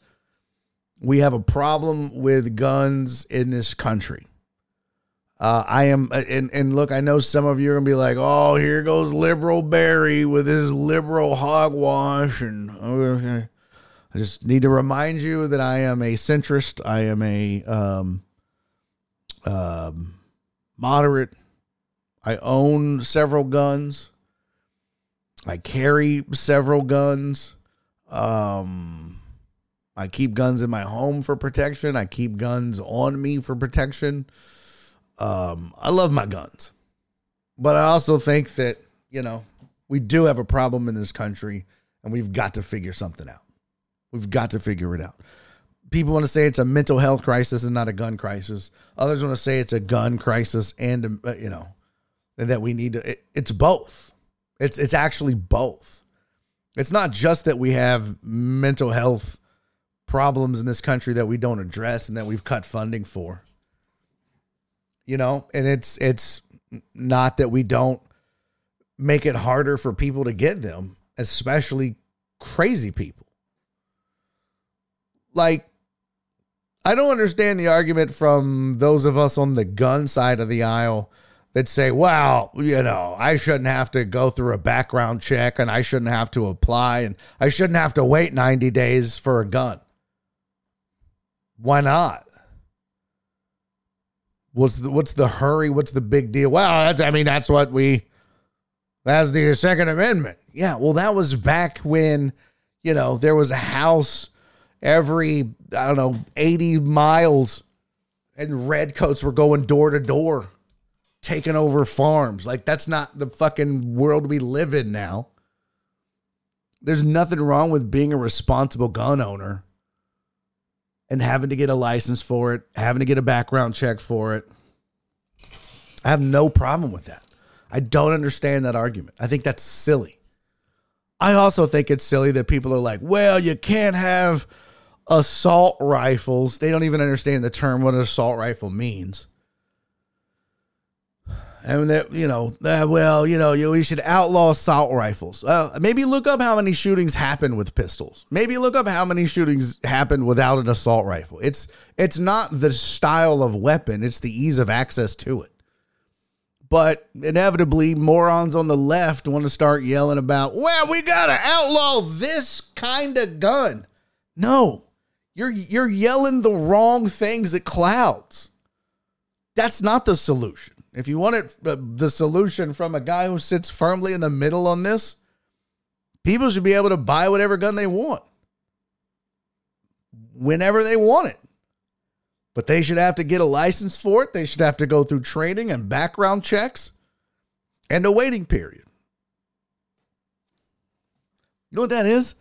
We have a problem with guns in this country. Uh, I am, and, and look, I know some of you are to be like, oh, here goes liberal Barry with his liberal hogwash. And okay. I just need to remind you that I am a centrist. I am a um, um, moderate. I own several guns. I carry several guns. Um, I keep guns in my home for protection. I keep guns on me for protection. Um, I love my guns. But I also think that, you know, we do have a problem in this country and we've got to figure something out. We've got to figure it out. People want to say it's a mental health crisis and not a gun crisis. Others want to say it's a gun crisis and, uh, you know, that we need to, it, it's both. It's, it's actually both. It's not just that we have mental health problems in this country that we don't address and that we've cut funding for. You know, and it's it's not that we don't make it harder for people to get them, especially crazy people. Like I don't understand the argument from those of us on the gun side of the aisle that say, well, you know, I shouldn't have to go through a background check and I shouldn't have to apply and I shouldn't have to wait 90 days for a gun. Why not? What's the what's the hurry? What's the big deal? Well, that's I mean, that's what we that's the Second Amendment. Yeah, well, that was back when, you know, there was a house every, I don't know, 80 miles and redcoats were going door to door taking over farms. Like that's not the fucking world we live in now. There's nothing wrong with being a responsible gun owner and having to get a license for it, having to get a background check for it. I have no problem with that. I don't understand that argument. I think that's silly. I also think it's silly that people are like, well, you can't have assault rifles. They don't even understand the term what an assault rifle means and that you know, uh, well, you know, you, we should outlaw assault rifles. Well, maybe look up how many shootings happen with pistols. Maybe look up how many shootings happen without an assault rifle. It's it's not the style of weapon; it's the ease of access to it. But inevitably, morons on the left want to start yelling about, "Well, we gotta outlaw this kind of gun." No, you're you're yelling the wrong things at clouds. That's not the solution. If you want it, uh, the solution from a guy who sits firmly in the middle on this, people should be able to buy whatever gun they want whenever they want it. But they should have to get a license for it. They should have to go through training and background checks and a waiting period. You know what that is?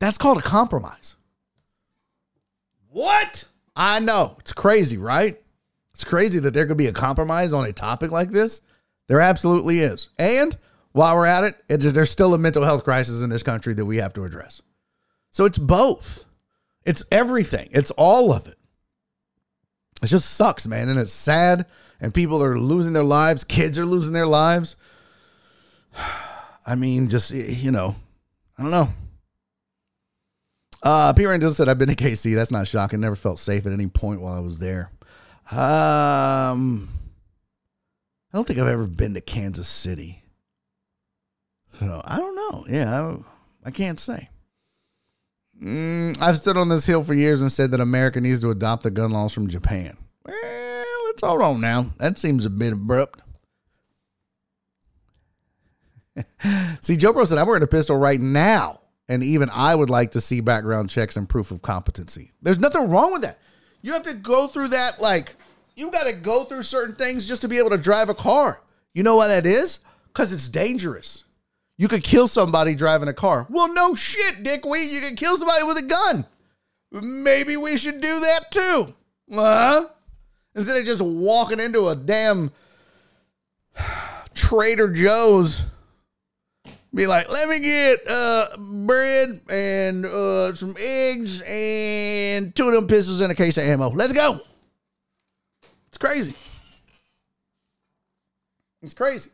That's called a compromise. What? I know. It's crazy, right? It's crazy that there could be a compromise on a topic like this. There absolutely is. And while we're at it, it's, there's still a mental health crisis in this country that we have to address. So it's both. It's everything. It's all of it. It just sucks, man. And it's sad. And people are losing their lives. Kids are losing their lives. [sighs] I mean, just, you know, I don't know. Uh, P. Randall said, I've been to KC. That's not shocking. Never felt safe at any point while I was there. Um, I don't think I've ever been to Kansas City. So I don't know. Yeah, I, I can't say. Mm, I've stood on this hill for years and said that America needs to adopt the gun laws from Japan. Well, let's hold on now. That seems a bit abrupt. [laughs] see, Joe Bro said, I'm wearing a pistol right now. And even I would like to see background checks and proof of competency. There's nothing wrong with that. You have to go through that, like, you got to go through certain things just to be able to drive a car. You know why that is? Because it's dangerous. You could kill somebody driving a car. Well, no shit, Dick. We you could kill somebody with a gun. Maybe we should do that too. Huh? Instead of just walking into a damn [sighs] Trader Joe's, be like, let me get uh, bread and uh, some eggs and two of them pistols and a case of ammo. Let's go. It's crazy. It's crazy.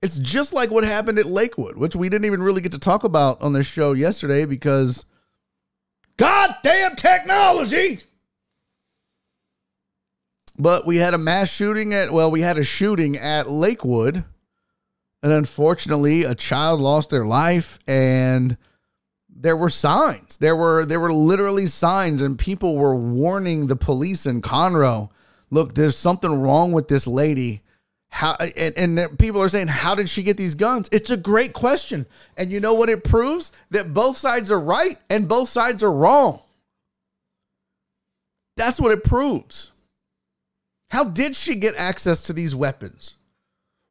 It's just like what happened at Lakewood, which we didn't even really get to talk about on this show yesterday because goddamn technology. But we had a mass shooting at, well, we had a shooting at Lakewood. And unfortunately, a child lost their life and there were signs. There were there were literally signs and people were warning the police in Conroe, look, there's something wrong with this lady. How and, and people are saying how did she get these guns? It's a great question. And you know what it proves? That both sides are right and both sides are wrong. That's what it proves. How did she get access to these weapons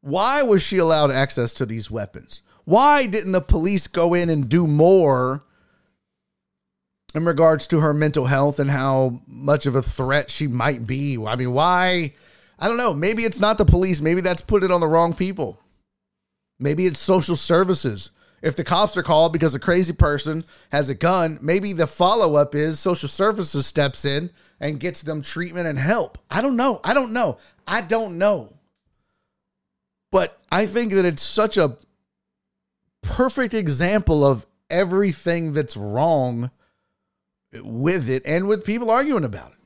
why was she allowed access to these weapons why didn't the police go in and do more in regards to her mental health and how much of a threat she might be i mean why I don't know. Maybe it's not the police. Maybe that's put it on the wrong people. Maybe it's social services. If the cops are called because a crazy person has a gun, maybe the follow up is social services steps in and gets them treatment and help. I don't know. I don't know. I don't know. But I think that it's such a perfect example of everything that's wrong with it and with people arguing about it.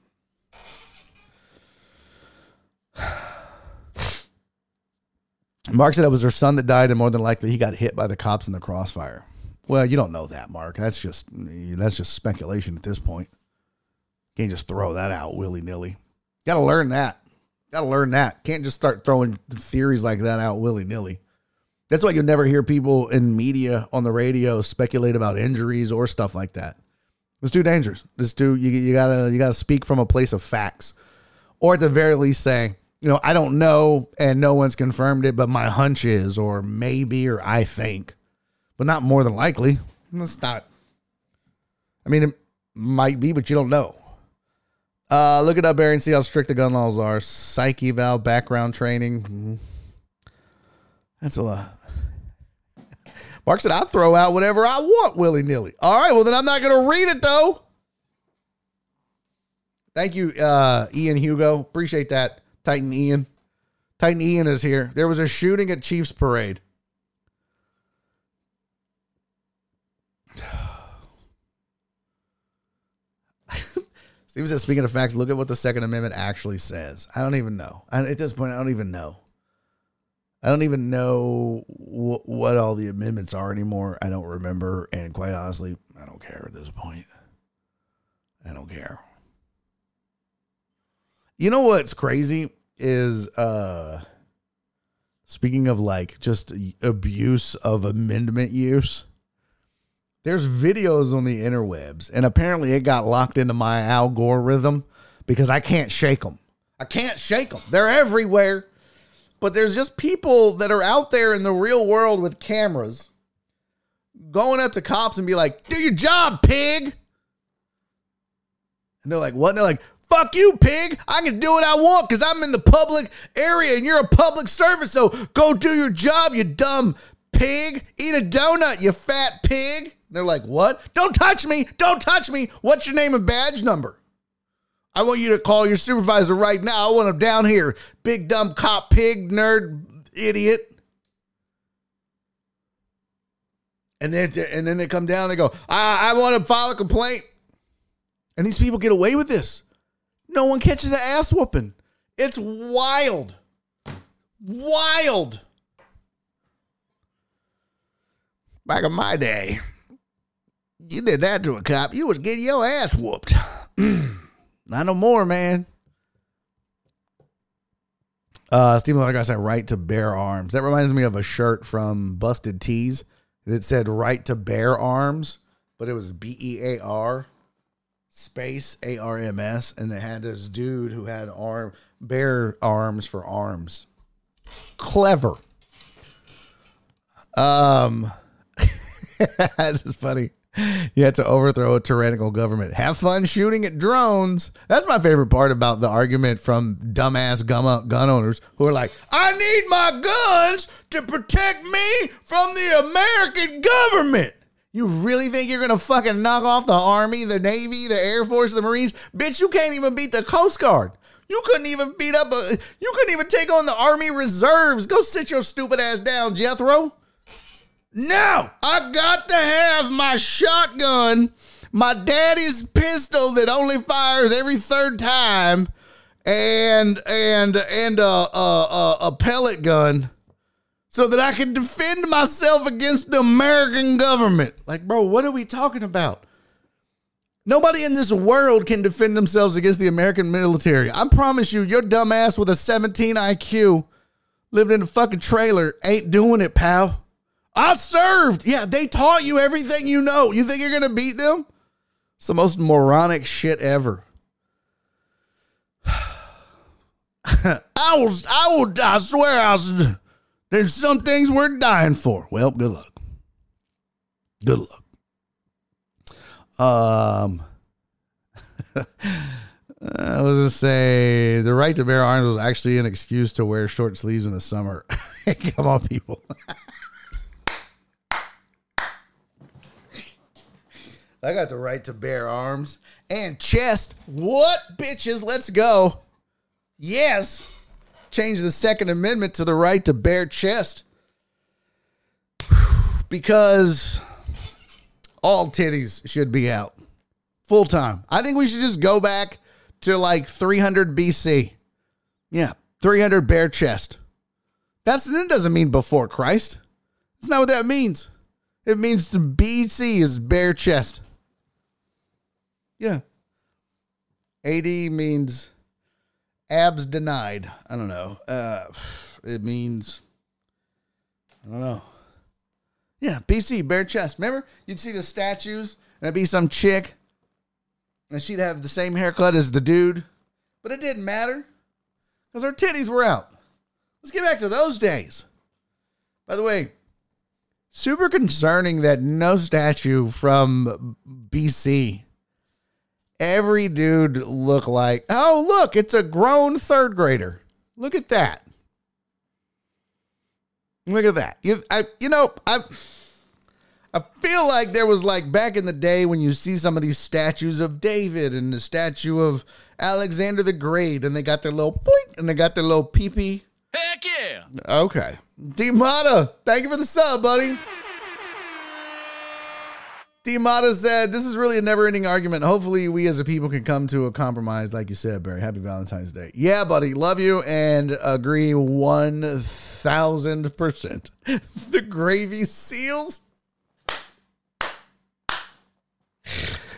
[sighs] Mark said it was her son that died, and more than likely he got hit by the cops in the crossfire. Well, you don't know that, Mark. That's just that's just speculation at this point. Can't just throw that out willy nilly. Got to learn that. Got to learn that. Can't just start throwing theories like that out willy nilly. That's why you'll never hear people in media on the radio speculate about injuries or stuff like that. It's too dangerous. It's too you, you gotta you gotta speak from a place of facts, or at the very least say you know, I don't know and no one's confirmed it, but my hunch is, or maybe, or I think, but not more than likely. That's not, I mean, it might be, but you don't know. Uh, look it up, Barry, and see how strict the gun laws are. Psych eval background training. Mm-hmm. That's a lot. Mark said, I throw out whatever I want willy nilly. All right, well, then I'm not going to read it, though. Thank you, uh, Ian Hugo. Appreciate that. Titan Ian. Titan Ian is here. There was a shooting at Chiefs Parade. Steve says, speaking of facts, look at what the Second Amendment actually says. I don't even know. At this point, I don't even know. I don't even know wh- what all the amendments are anymore. I don't remember. And quite honestly, I don't care at this point. I don't care. You know what's crazy is uh speaking of like just abuse of amendment use. There's videos on the interwebs and apparently it got locked into my algorithm because I can't shake them. I can't shake them. They're everywhere. But there's just people that are out there in the real world with cameras going up to cops and be like, "Do your job, pig." And they're like, "What?" And they're like, Fuck you, pig. I can do what I want because I'm in the public area and you're a public servant. So go do your job, you dumb pig. Eat a donut, you fat pig. They're like, what? Don't touch me. Don't touch me. What's your name and badge number? I want you to call your supervisor right now. I want him down here. Big dumb cop pig, nerd, idiot. And then, and then they come down and they go, I, I want to file a complaint. And these people get away with this. No one catches an ass whooping. It's wild. Wild. Back in my day, you did that to a cop, you was getting your ass whooped. [clears throat] Not no more, man. Uh, Stephen I said, right to bear arms. That reminds me of a shirt from Busted Tees. that said right to bear arms, but it was B E A R space A R M S, and it had this dude who had arm bear arms for arms. Clever. Um, [laughs] that's just funny. You had to overthrow a tyrannical government. Have fun shooting at drones. That's my favorite part about the argument from dumbass gun, gun owners who are like, I need my guns to protect me from the American government. You really think you're gonna fucking knock off the Army, the Navy, the Air Force, the Marines? Bitch, you can't even beat the Coast Guard. You couldn't even beat up a. You couldn't even take on the Army Reserves. Go sit your stupid ass down, Jethro. No, I got to have my shotgun, my daddy's pistol that only fires every third time, and and and a a, a, pellet gun, so that I can defend myself against the American government. Like, bro, what are we talking about? Nobody in this world can defend themselves against the American military. I promise you, your dumb ass with a 17 IQ living in a fucking trailer ain't doing it, pal. I served. Yeah, they taught you everything you know. You think you're going to beat them? It's the most moronic shit ever. [sighs] I was, I will, I swear, I was, there's some things we're dying for. Well, good luck. Good luck. Um, [laughs] I was gonna say the right to bear arms was actually an excuse to wear short sleeves in the summer. [laughs] Come on, people. [laughs] I got the right to bear arms and chest. What, bitches? Let's go. Yes. Change the Second Amendment to the right to bear chest. [sighs] Because all titties should be out full time. I think we should just go back to like 300 BC. Yeah, 300 bare chest. That's that doesn't mean before Christ. That's not what that means. It means the BC is bare chest. Yeah. AD means abs denied. I don't know. Uh, it means I don't know. Yeah, BC bare chest. Remember, you'd see the statues, and it'd be some chick, and she'd have the same haircut as the dude, but it didn't matter because her titties were out. Let's get back to those days. By the way, super concerning that no statue from BC. Every dude look like, oh look, it's a grown third grader. Look at that. Look at that. You, I, you know, I, I feel like there was like back in the day when you see some of these statues of David and the statue of Alexander the Great, and they got their little point and they got their little peepee. Heck yeah! Okay, D Mata, thank you for the sub, buddy. D said, "This is really a never-ending argument. Hopefully, we as a people can come to a compromise, like you said, Barry. Happy Valentine's Day. Yeah, buddy, love you and agree one thousand percent. [laughs] The gravy seals."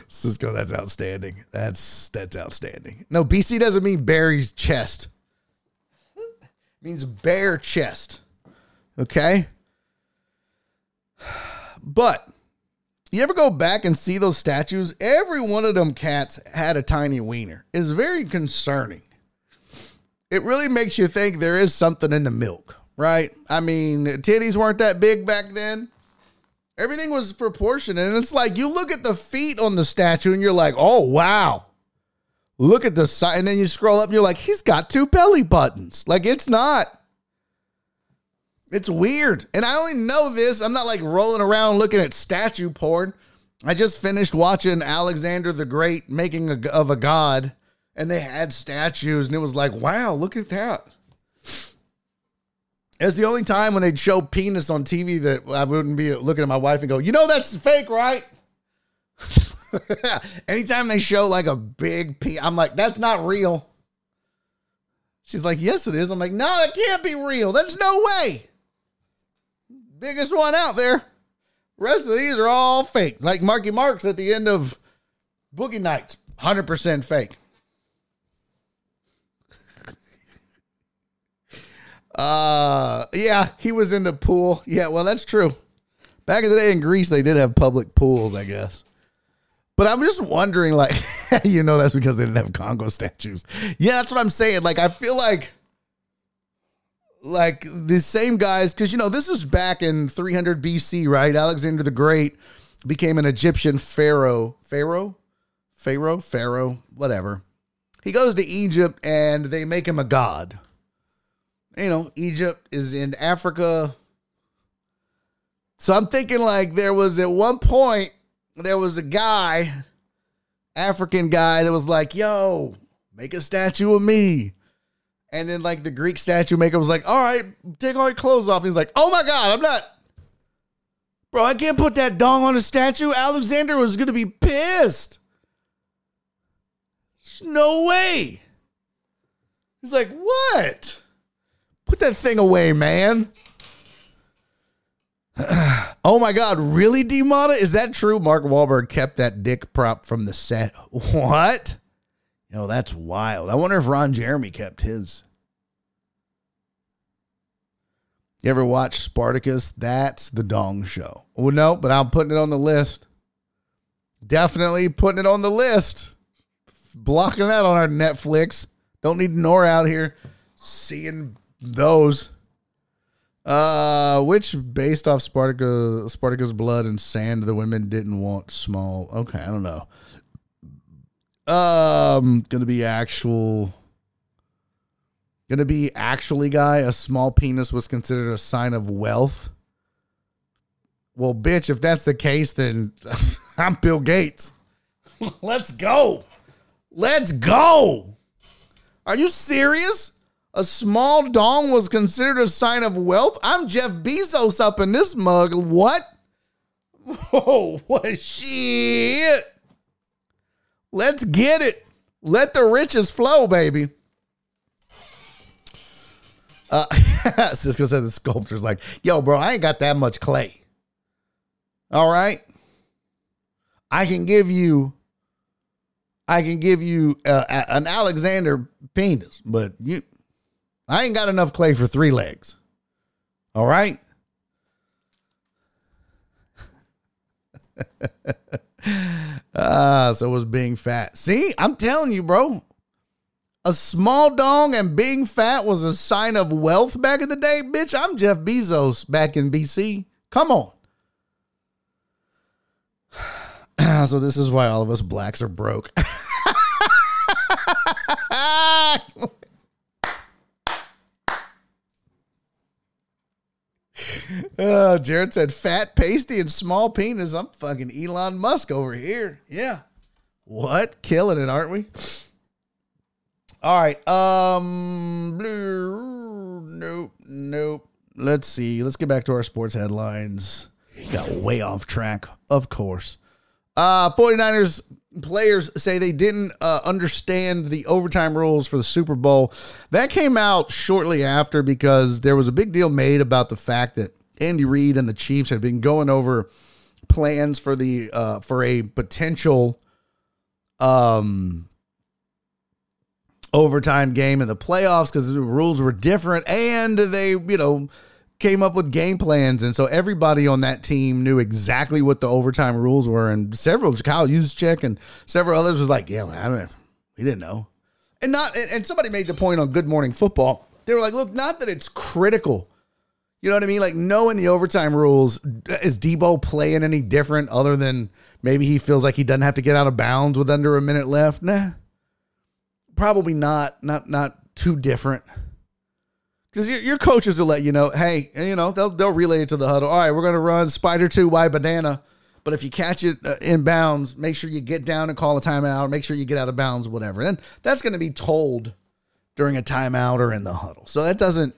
Cisco, that's outstanding. That's that's outstanding. No, BC doesn't mean Barry's chest. It means bare chest. Okay? [sighs] But you ever go back and see those statues? Every one of them cats had a tiny wiener. It's very concerning. It really makes you think there is something in the milk, right? I mean, titties weren't that big back then. Everything was proportionate. And it's like you look at the feet on the statue and you're like, oh, wow. Look at the side. And then you scroll up and you're like, he's got two belly buttons. Like, it's not. It's weird. And I only know this. I'm not like rolling around looking at statue porn. I just finished watching Alexander the Great making a, of a god, and they had statues, and it was like, wow, look at that. It's the only time when they'd show penis on TV that I wouldn't be looking at my wife and go, you know, that's fake, right? [laughs] Anytime they show like a big P, I'm like, that's not real. She's like, yes, it is. I'm like, no, that can't be real. There's no way. Biggest one out there. rest of these are all fake. Like Marky Marks at the end of Boogie Nights, 100% fake. uh, yeah, he was in the pool. Yeah, well, that's true. Back in the day in Greece, they did have public pools, I guess. But I'm just wondering, like, [laughs] you know, that's because they didn't have Congo statues. Yeah, that's what I'm saying. Like, I feel like, like the same guys, because you know, this is back in 300 BC, right? Alexander the Great became an Egyptian pharaoh, pharaoh, pharaoh, pharaoh, whatever. He goes to Egypt and they make him a god. You know, Egypt is in Africa. So I'm thinking like there was at one point there was a guy, African guy, that was like, yo, make a statue of me. And then like the Greek statue maker was like, all right, take all your clothes off. And he's like, oh my God, I'm not. Bro, I can't put that dong on a statue. Alexander was gonna be pissed. There's no way. He's like, what? Put that thing away, man. [clears throat] oh my God, really, Demata? Is that true? Mark Wahlberg kept that dick prop from the set. [laughs] What? Yo, that's wild. I wonder if Ron Jeremy kept his. You ever watch Spartacus? That's the Dong Show. Well, no, but I'm putting it on the list. Definitely putting it on the list. Blocking that on our Netflix. Don't need Nora out here seeing those. Uh, which based off Spartacus, Spartacus blood and sand, the women didn't want small. Okay, I don't know. Um, gonna be actual. Gonna be actually, guy. A small penis was considered a sign of wealth. Well, bitch, if that's the case, then [laughs] I'm Bill Gates. [laughs] Let's go. Let's go. Are you serious? A small dong was considered a sign of wealth? I'm Jeff Bezos up in this mug. What? [laughs] Oh, what shit. Let's get it. Let the riches flow, baby. Uh, [laughs] Cisco said the sculptor's like, yo, bro, I ain't got that much clay. All right. I can give you, I can give you uh, an Alexander penis, but you, I ain't got enough clay for three legs. All right. [laughs] Ah, so was being fat. See, I'm telling you, bro. A small dong and being fat was a sign of wealth back in the day. Bitch, I'm Jeff Bezos back in BC. Come on. [sighs] so this is why all of us blacks are broke. [laughs] [laughs] Uh, Jared said fat, pasty, and small penis. I'm fucking Elon Musk over here. Yeah. What? Killing it, aren't we? All right. Um nope, nope. Let's see. Let's get back to our sports headlines. Got way off track, of course. Uh 49ers players say they didn't uh, understand the overtime rules for the Super Bowl. That came out shortly after because there was a big deal made about the fact that Andy Reid and the Chiefs had been going over plans for the uh, for a potential um overtime game in the playoffs because the rules were different and they you know came up with game plans and so everybody on that team knew exactly what the overtime rules were and several Kyle Juszczyk and several others was like yeah well, I mean, we didn't know. And not and somebody made the point on Good Morning Football. They were like look not that it's critical. You know what I mean? Like knowing the overtime rules is Debo playing any different other than maybe he feels like he doesn't have to get out of bounds with under a minute left? Nah. Probably not not not too different because your, your coaches will let you know hey you know they'll they'll relay it to the huddle all right we're going to run spider 2 wide banana but if you catch it uh, in bounds make sure you get down and call a timeout make sure you get out of bounds whatever and that's going to be told during a timeout or in the huddle so that doesn't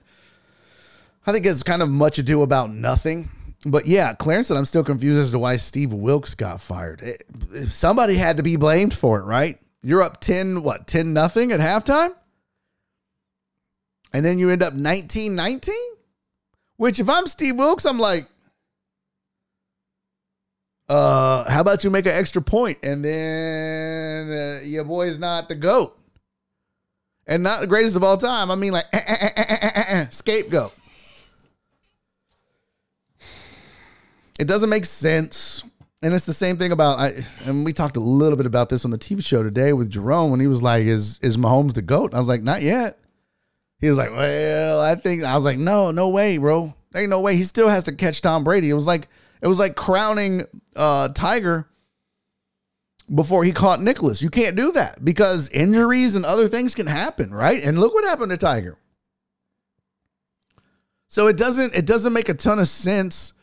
i think it's kind of much ado about nothing but yeah, Clarence I'm still confused as to why Steve Wilks got fired. It- somebody had to be blamed for it, right? You're up 10, what, 10 nothing at halftime? And then you end up 19 19? Which, if I'm Steve Wilks, I'm like, uh, how about you make an extra point and then uh, your boy's not the GOAT? And not the greatest of all time. I mean, like, eh, eh, eh, scapegoat. It doesn't make sense. And it's the same thing about I and we talked a little bit about this on the TV show today with Jerome when he was like, Is is Mahomes the GOAT? And I was like, Not yet. He was like, Well, I think I was like, No, no way, bro. Ain't no way. He still has to catch Tom Brady. It was like it was like crowning uh Tiger before he caught Nicklaus. You can't do that because injuries and other things can happen, right? And look what happened to Tiger. So it doesn't it doesn't make a ton of sense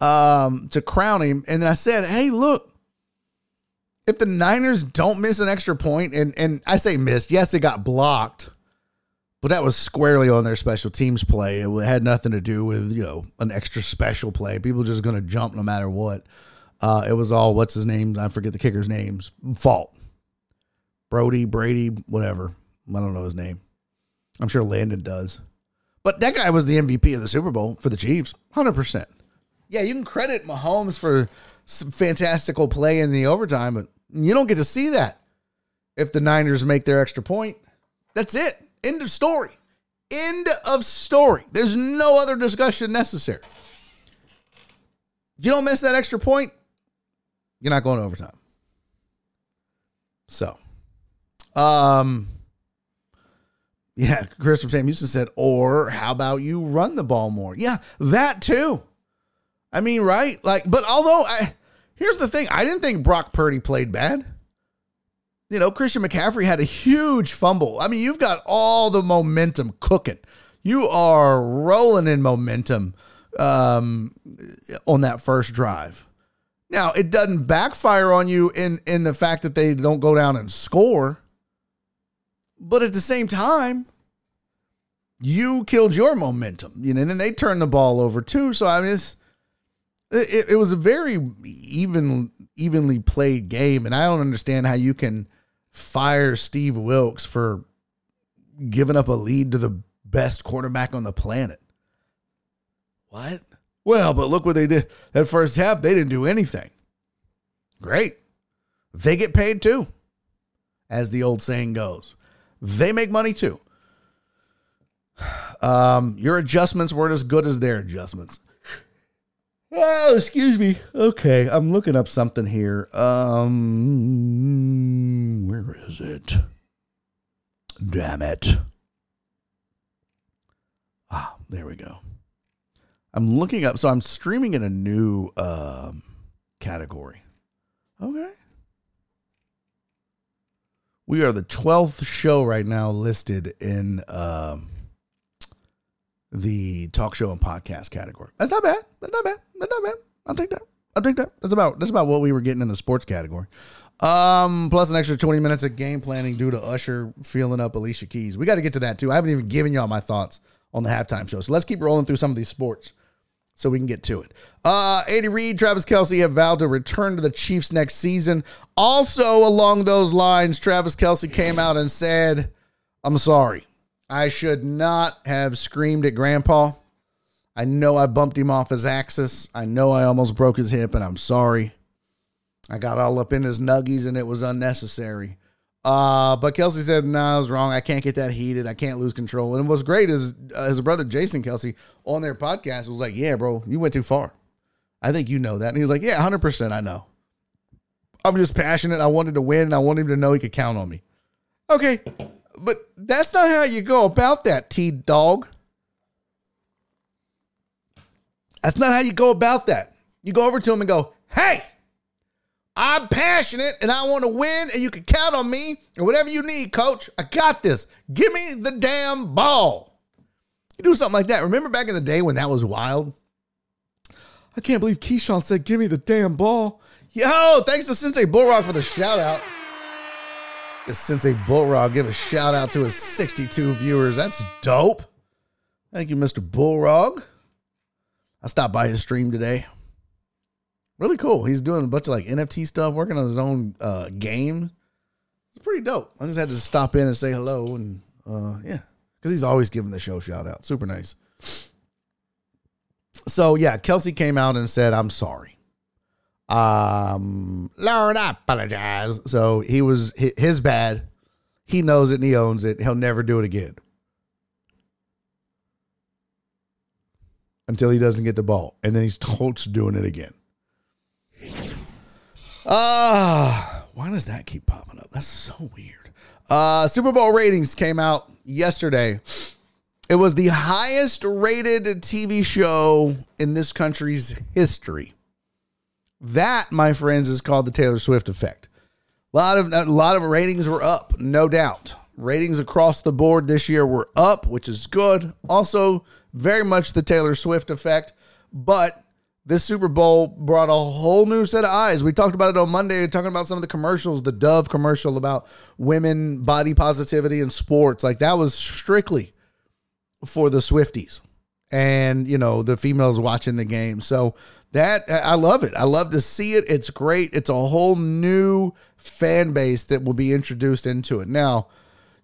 um, to crown him. And I said, hey, look, if the Niners don't miss an extra point, and and I say missed, yes, it got blocked, but that was squarely on their special teams play. It had nothing to do with you know an extra special play. People just going to jump no matter what. Uh, it was all what's his name? I forget the kicker's name's fault. Brody, Brady, whatever. I don't know his name. I'm sure Landon does. But that guy was the MVP of the Super Bowl for the Chiefs, hundred percent. Yeah, you can credit Mahomes for some fantastical play in the overtime, but you don't get to see that if the Niners make their extra point. That's it. End of story. End of story. There's no other discussion necessary. You don't miss that extra point, you're not going to overtime. So, um, yeah, Chris from Sam Houston said, or how about you run the ball more? Yeah, that too. I mean, right? Like, but although I here's the thing, I didn't think Brock Purdy played bad. You know, Christian McCaffrey had a huge fumble. I mean, you've got all the momentum cooking. You are rolling in momentum um, on that first drive. Now, it doesn't backfire on you in in the fact that they don't go down and score. But at the same time, you killed your momentum. You know, and then they turned the ball over too. So I mean, it's, it, it was a very even evenly played game, and I don't understand how you can fire Steve Wilks for giving up a lead to the best quarterback on the planet. What? Well, but look what they did. That first half, they didn't do anything. Great. They get paid too, as the old saying goes. They make money too. [sighs] Um, your adjustments weren't as good as their adjustments. Oh, excuse me. Okay, I'm looking up something here. Um, where is it? Damn it. Ah, there we go. I'm looking up, so I'm streaming in a new um, category. Okay. We are the 12th show right now listed in um, the talk show and podcast category. That's not bad. That's not bad. That's not bad. I'll take that. I'll take that. That's about that's about what we were getting in the sports category. Um, plus an extra 20 minutes of game planning due to Usher feeling up Alicia Keys. We got to get to that too. I haven't even given y'all my thoughts on the halftime show. So let's keep rolling through some of these sports so we can get to it. Uh, Andy Reid, Travis Kelce have vowed to return to the Chiefs next season. Also, along those lines, Travis Kelce came out and said, I'm sorry. I should not have screamed at Grandpa. I know I bumped him off his axis. I know I almost broke his hip, and I'm sorry. I got all up in his nuggies, and it was unnecessary. Uh, but Kelce said, "No, nah, I was wrong. I can't get that heated. I can't lose control." And what's great is uh, his brother Jason Kelce on their podcast was like, "Yeah, bro, you went too far. I think you know that." And he was like, "Yeah, hundred percent. I know. I'm just passionate. I wanted to win. And I wanted him to know he could count on me." Okay, but that's not how you go about that, T dog. That's not how you go about that. You go over to him and go, "Hey." I'm passionate and I want to win, and you can count on me and whatever you need, coach. I got this. Give me the damn ball. You do something like that. Remember back in the day when that was wild? I can't believe Keyshawn said, Give me the damn ball. Yo, thanks to Sensei Bullrock for the shout out. Sensei Bullrog give a shout out to his 62 viewers. That's dope. Thank you, Mr. Bullrog. I stopped by his stream today. Really cool. He's doing a bunch of like NFT stuff, working on his own uh, game. It's pretty dope. I just had to stop in and say hello and uh, yeah, because he's always giving the show shout out. Super nice. So yeah, Kelce came out and said, "I'm sorry." Um, Lord, I apologize. So he was his bad. He knows it and he owns it. He'll never do it again until he doesn't get the ball, and then he's told to doing it again. Ah, why does that keep popping up? That's so weird. Uh, Super Bowl ratings came out yesterday. It was the highest rated TV show in this country's history. That, my friends, is called the Taylor Swift effect. A lot of a lot of ratings were up, no doubt. Ratings across the board this year were up, which is good. Also, very much the Taylor Swift effect, but this Super Bowl brought a whole new set of eyes. We talked about it on Monday, talking about some of the commercials, the Dove commercial about women body positivity in sports. Like that was strictly for the Swifties and, you know, the females watching the game. So that I love it. I love to see it. It's great. It's a whole new fan base that will be introduced into it. Now,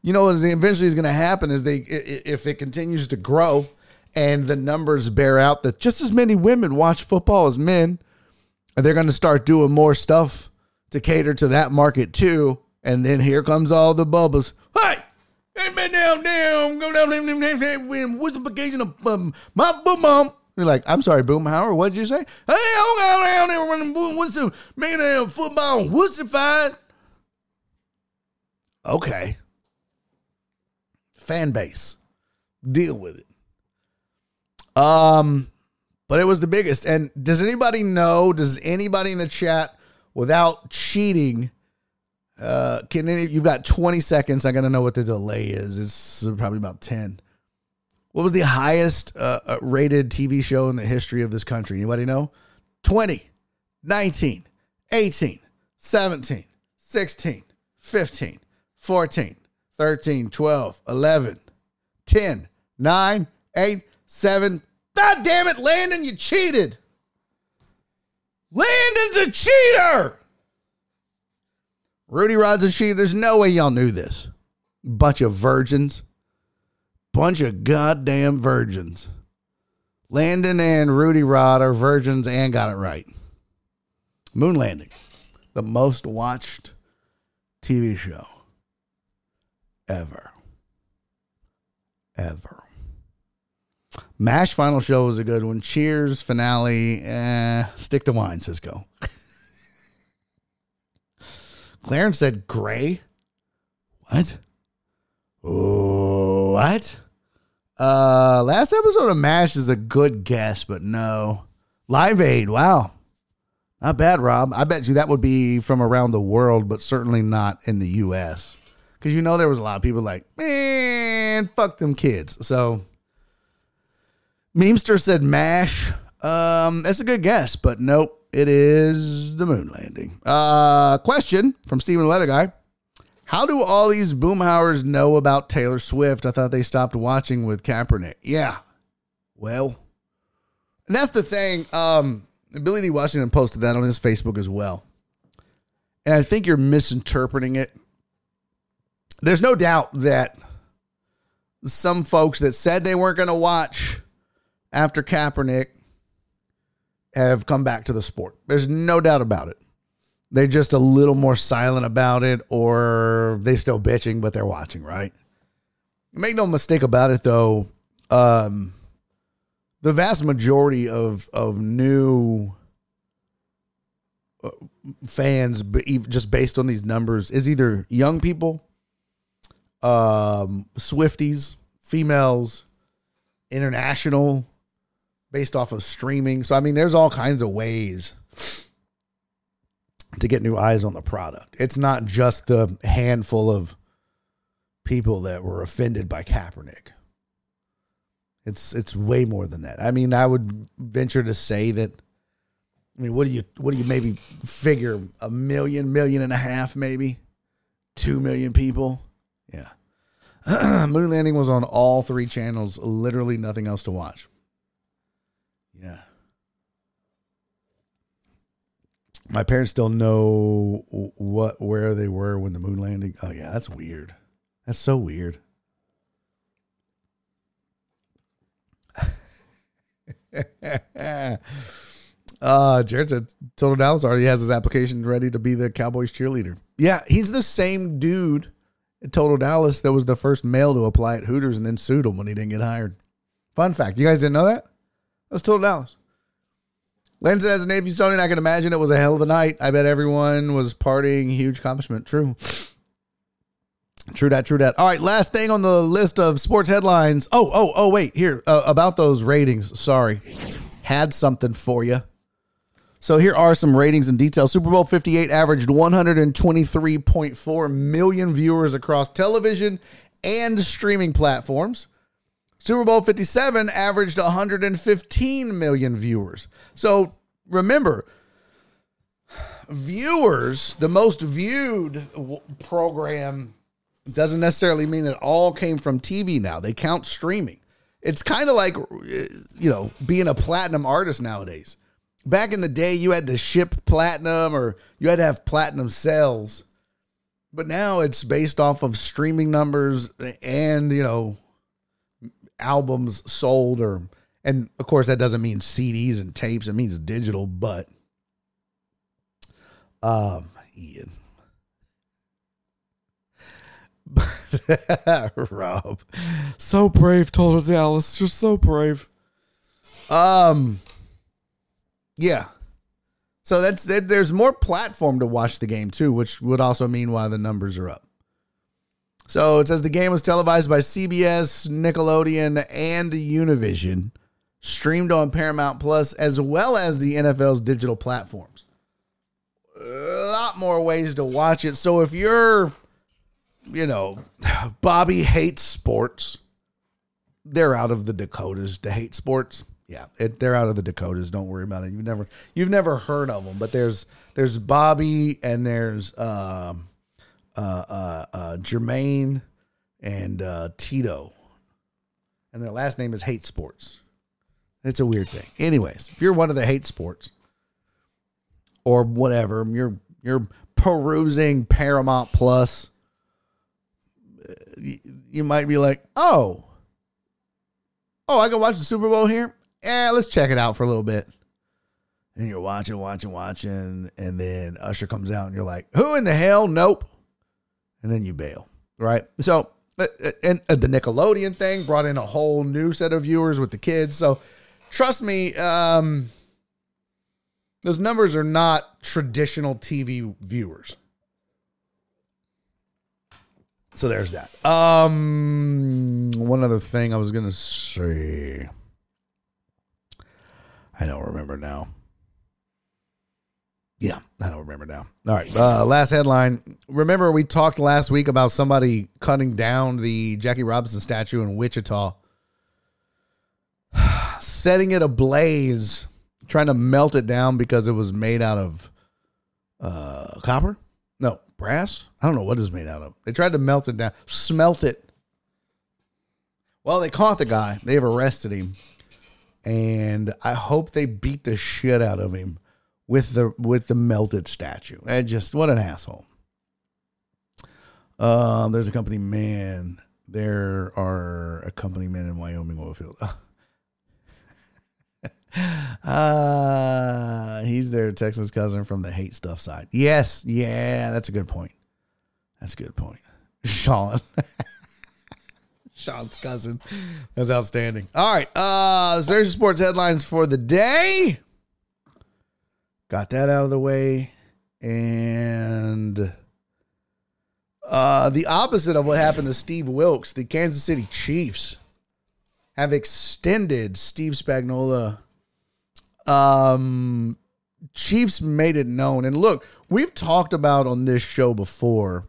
you know, eventually is going to happen is they if it continues to grow and the numbers bear out that just as many women watch football as men, they're going to start doing more stuff to cater to that market too. And then here comes all the bubbles. Hey, hey man, down, down, go down, down, down, down, down, down. The occasion of um, my boom bum? Like, I'm sorry, Boomhauer. What'd you say? Hey, I'm down, down there running boom. What's the man down football wussified? Okay. Fan base. Deal with it. Um, but it was the biggest. And does anybody know? Does anybody in the chat, without cheating, uh, can any? You've got 20 seconds. I gotta know what the delay is. It's probably about 10. What was the highest uh, uh, rated TV show in the history of this country? Anybody know? 20, 19, 18, 17, 16, 15, 14, 13, 12, 11, 10, 9, 8, 7. God damn it, Landon, you cheated. Landon's a cheater. Rudy Rod's a cheater. There's no way y'all knew this. Bunch of virgins. Bunch of goddamn virgins. Landon and Rudy Rod are virgins and got it right. Moon Landing, the most watched TV show ever. Ever. MASH final show was a good one. Cheers finale. Eh, stick to wine, Cisco. [laughs] Clarence said gray. What? What? Uh, last episode of MASH is a good guess, but no. Live Aid. Wow. Not bad, Rob. I bet you that would be from around the world, but certainly not in the U.S. Because you know there was a lot of people like, man, fuck them kids. So, Memester said MASH. Um, that's a good guess, but nope. It is the moon landing. Uh, question from Steven Weather Guy. How do all these boomhauers know about Taylor Swift? I thought they stopped watching with Kaepernick. Yeah. Well, and that's the thing. Um, Billy D. Washington posted that on his Facebook as well. And I think you're misinterpreting it. There's no doubt that some folks that said they weren't going to watch after Kaepernick have come back to the sport. There's no doubt about it. They're just a little more silent about it, or they're still bitching, but they're watching, right? Make no mistake about it, though. Um, the vast majority of of new uh, fans, just based on these numbers, is either young people, um, Swifties, females, international, based off of streaming. So I mean, there's all kinds of ways to get new eyes on the product. It's not just the handful of people that were offended by Kaepernick. It's it's way more than that. I mean, I would venture to say that. I mean, what do you what do you maybe figure a million, million and a half, maybe two million people? Yeah. [clears throat] Moon landing was on all three channels. Literally nothing else to watch. My parents still know what where they were when the moon landing. Oh yeah, that's weird. That's so weird. [laughs] uh Jared said Total Dallas already has his application ready to be the Cowboys cheerleader. Yeah, he's the same dude at Total Dallas that was the first male to apply at Hooters and then sued him when he didn't get hired. Fun fact. You guys didn't know that? That's Total Dallas. Landon says, as a Navy Stonian, I can imagine it was a hell of a night. I bet everyone was partying. Huge accomplishment. True. True that, true that. All right, last thing on the list of sports headlines. Oh, oh, oh, wait, here, uh, about those ratings. Sorry. Had something for you. So here are some ratings and details. Super Bowl 58 averaged 123.4 million viewers across television and streaming platforms. Super Bowl 57 averaged 115 million viewers. So remember, viewers, the most viewed program doesn't necessarily mean it all came from TV now. They count streaming. It's kind of like, you know, being a platinum artist nowadays. Back in the day, you had to ship platinum or you had to have platinum sales. But now it's based off of streaming numbers and, you know, albums sold or and of course that doesn't mean CDs and tapes it means digital but um Ian. [laughs] Rob. So brave Total Dallas just so brave. Um yeah. So that's that there's more platform to watch the game too which would also mean why the numbers are up so it says the game was televised by CBS, Nickelodeon, and Univision, streamed on Paramount Plus, as well as the NFL's digital platforms. A lot more ways to watch it. So if you're, you know, [sighs] Bobby hates sports, they're out of the Dakotas to hate sports. Yeah, it, they're out of the Dakotas. Don't worry about it. You've never you've never heard of them, but there's there's Bobby and there's um uh, uh, uh, Jermaine and uh, Tito, and their last name is Hate Sports. It's a weird thing. Anyways, if you're one of the hate sports or whatever, you're you're perusing Paramount Plus, you, you might be like, oh, oh, I can watch the Super Bowl here. Yeah, let's check it out for a little bit. And you're watching, watching, watching, and then Usher comes out, and you're like, who in the hell? Nope and then you bail, right? So, uh, uh, and the Nickelodeon thing brought in a whole new set of viewers with the kids. So, trust me, um, those numbers are not traditional TV viewers. So there's that. Um, one other thing I was gonna say, I don't remember now. Yeah, I don't remember now. All right. Uh, last headline. Remember, we talked last week about somebody cutting down the Jackie Robinson statue in Wichita, [sighs] setting it ablaze, trying to melt it down because it was made out of uh, copper? No, brass? I don't know what it's made out of. They tried to melt it down, smelt it. Well, they caught the guy, they've arrested him, and I hope they beat the shit out of him with the with the melted statue. And just what an asshole. Uh, there's a company man. There are a company man in Wyoming oil field. [laughs] uh, he's their Texas cousin from the hate stuff side. Yes, yeah, that's a good point. That's a good point. [laughs] Sean. [laughs] Sean's cousin. That's outstanding. All right. Uh, there's your sports headlines for the day. Got that out of the way. And uh, the opposite of what happened to Steve Wilks, the Kansas City Chiefs have extended Steve Spagnuolo. Um, Chiefs made it known. And look, we've talked about on this show before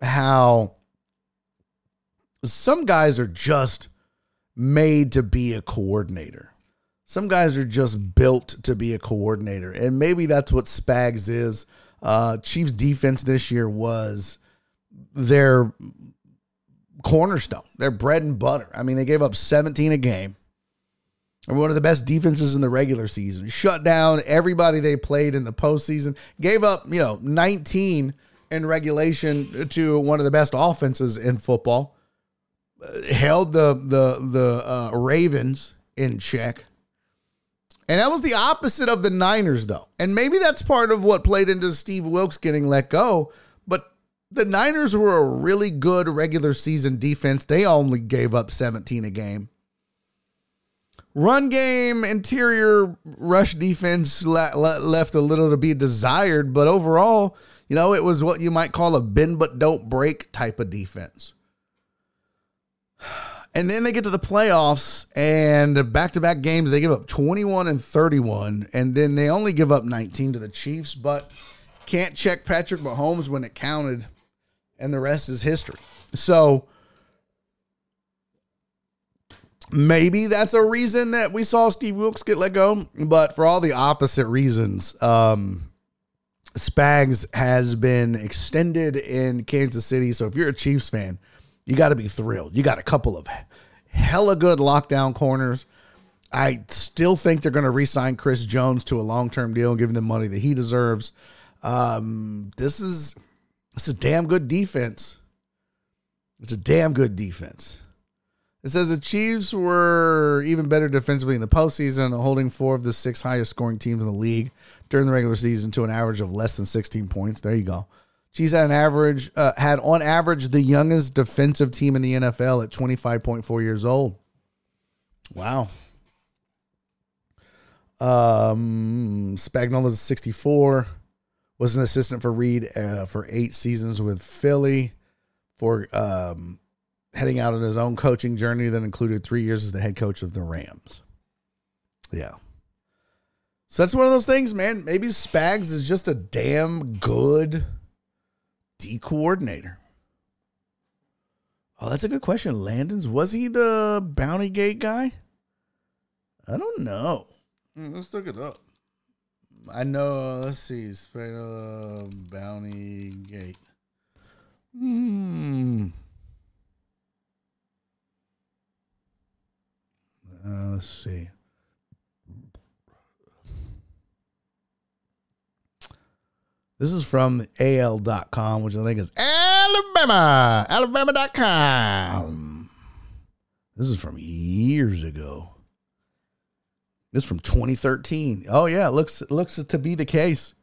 how some guys are just made to be a coordinator. Some guys are just built to be a coordinator, and maybe that's what Spags is. Uh, Chiefs defense this year was their cornerstone, their bread and butter. I mean, they gave up 17 a game. Or one of the best defenses in the regular season. Shut down everybody they played in the postseason. Gave up, you know, 19 in regulation to one of the best offenses in football. Uh, held the the the uh, Ravens in check. And that was the opposite of the Niners, though. And maybe that's part of what played into Steve Wilks getting let go. But the Niners were a really good regular season defense. They only gave up 17 a game. Run game, interior rush defense le- le- left a little to be desired, but overall, you know, it was what you might call a bend but don't break type of defense. And then they get to the playoffs and back to back games, they give up 21 and 31. And then they only give up 19 to the Chiefs, but can't check Patrick Mahomes when it counted. And the rest is history. So maybe that's a reason that we saw Steve Wilks get let go. But for all the opposite reasons, um, Spags has been extended in Kansas City. So if you're a Chiefs fan, you got to be thrilled. You got a couple of hella good lockdown corners. I still think they're going to re-sign Chris Jones to a long-term deal and give him the money that he deserves. Um, this is it's a damn good defense. It's a damn good defense. It says the Chiefs were even better defensively in the postseason, holding four of the six highest scoring teams in the league during the regular season to an average of less than 16 points. There you go. Had an average, uh, had on average the youngest defensive team in the NFL at 25.4 years old. Wow. Um, Spagnuolo's 64. Was an assistant for Reid uh, for eight seasons with Philly. For um, heading out on his own coaching journey that included three years as the head coach of the Rams. Yeah. So that's one of those things, man. Maybe Spags is just a damn good D coordinator. Oh, that's a good question. Landon's was he the Bounty Gate guy? I don't know. Hmm, Let's look it up. I know. Let's see. Spell Bounty Gate. Hmm. Uh, let's see. This is from AL.com, which I think is Alabama. Alabama.com. Um, this is from years ago. This is from 2013. Oh yeah, looks looks to be the case.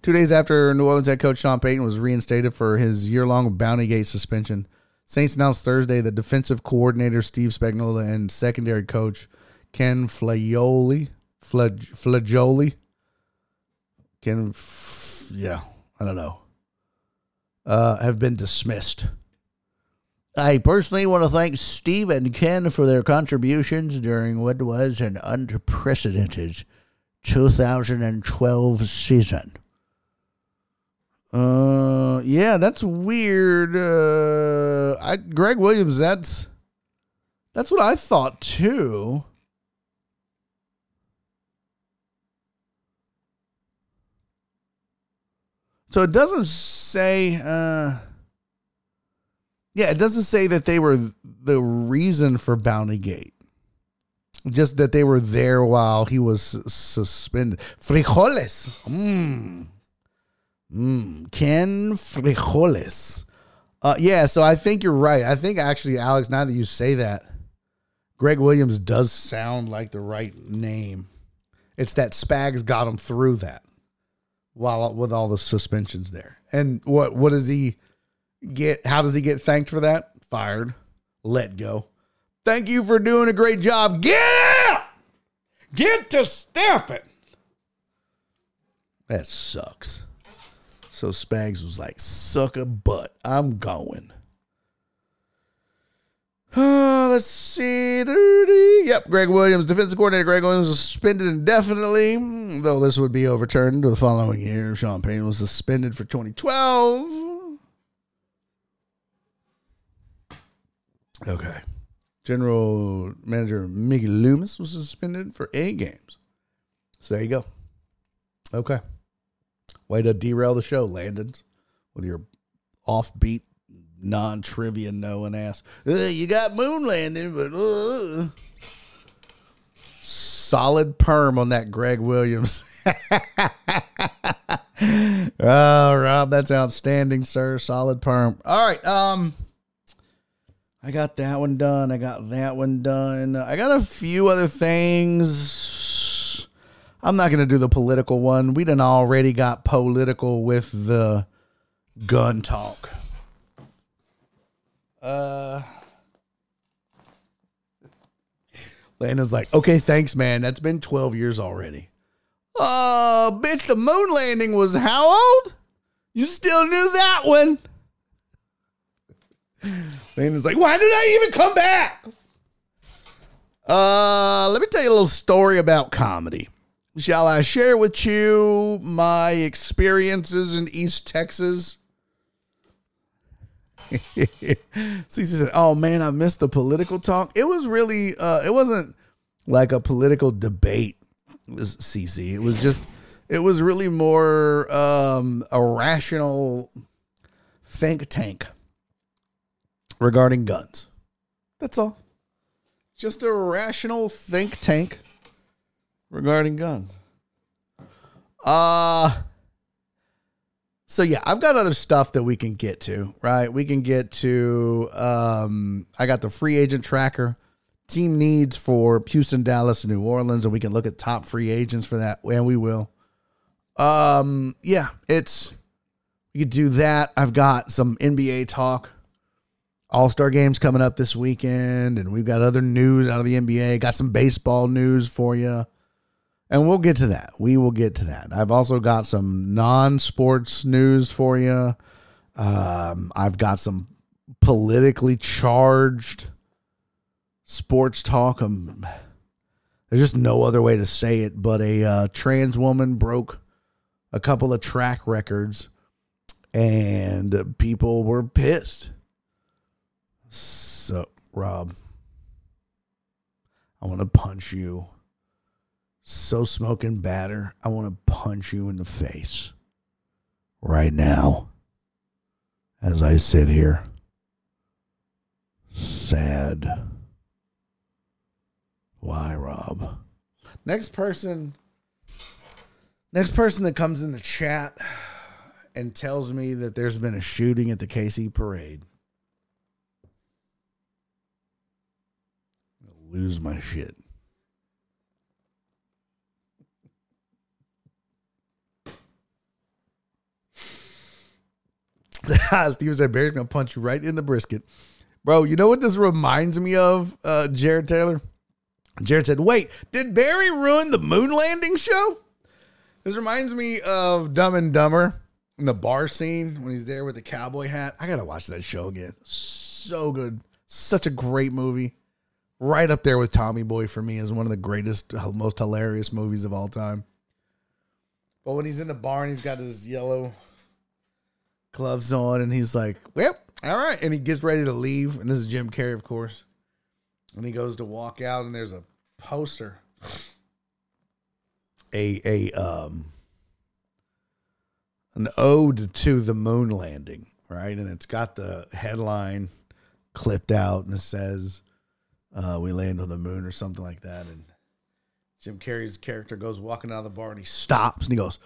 Two days after New Orleans head coach Sean Payton was reinstated for his year-long Bounty Gate suspension, Saints announced Thursday that defensive coordinator Steve Spagnuolo and secondary coach Ken Flagioli, Flag, Flagioli, Ken, yeah, I don't know, uh, have been dismissed. I personally want to thank Steve and Ken for their contributions during what was an unprecedented 2012 season. Uh, yeah, that's weird. Uh, I Gregg Williams. That's that's what I thought too. So it doesn't say. Uh, yeah, it doesn't say that they were the reason for Bounty Gate. Just that they were there while he was suspended. Frijoles. Mmm. Mm, Ken Frijoles. Uh, yeah, so I think you're right. I think actually, Alex, now that you say that, Gregg Williams does sound like the right name. It's that Spags got him through that while with all the suspensions there. And what what does he get? How does he get thanked for that? Fired, let go. Thank you for doing a great job. Get out! Get to stamping. That sucks. So Spags was like, suck a butt. I'm going. Let's see. Yep, Gregg Williams, defensive coordinator Gregg Williams suspended indefinitely, though this would be overturned the following year. Sean Payne was suspended for 2012. Okay. General manager Mickey Loomis was suspended for eight games. So there you go. Okay. Way to derail the show, Landons, with your offbeat, non trivia knowing ass. You got moon landing, but uh. solid perm on that Gregg Williams. [laughs] oh, Rob, that's outstanding, sir. Solid perm. All right. Um, I got that one done. I got that one done. I got a few other things. I'm not going to do the political one. We done already got political with the gun talk. Uh, Landon's like, okay, thanks, man. That's been 12 years already. Uh, bitch, the moon landing was how old? You still knew that one. Landon's like, why did I even come back? Uh, let me tell you a little story about comedy. Shall I share with you my experiences in East Texas? [laughs] Cece said, "Oh man, I missed the political talk. It was really, uh, it wasn't like a political debate." Was Cece, it was just, it was really more um, a rational think tank regarding guns. That's all. Just a rational think tank regarding guns. Uh so yeah, I've got other stuff that we can get to, right? We can get to um I got the free agent tracker, team needs for Houston, Dallas, New Orleans, and we can look at top free agents for that, and we will. Um yeah, it's we could do that. I've got some NBA talk. All Star games coming up this weekend, and we've got other news out of the NBA. Got some baseball news for you. And we'll get to that. We will get to that. I've also got some non sports news for you. Um, I've got some politically charged sports talk. Um, there's just no other way to say it, but a uh, trans woman broke a couple of track records and people were pissed. So, Rob, I want to punch you so smoking batter, I want to punch you in the face right now as I sit here. Sad. Why, Rob? Next person. Next person that comes in the chat and tells me that there's been a shooting at the KC parade. I'll lose my shit. [laughs] Steve said Barry's gonna punch you right in the brisket. Bro, you know what this reminds me of, uh, Jared Taylor? Jared said, Wait, did Barry ruin the moon landing show? This reminds me of Dumb and Dumber in the bar scene when he's there with the cowboy hat. I gotta watch that show again. So good. Such a great movie. Right up there with Tommy Boy for me is one of the greatest, most hilarious movies of all time. But when he's in the bar and he's got his yellow gloves on, and he's like, "Well, all right," and he gets ready to leave. And this is Jim Carrey, of course. And he goes to walk out, and there's a poster, a a um, an ode to the moon landing, right? And it's got the headline clipped out, and it says, uh, "We land on the moon" or something like that. And Jim Carrey's character goes walking out of the bar, and he stops, and he goes,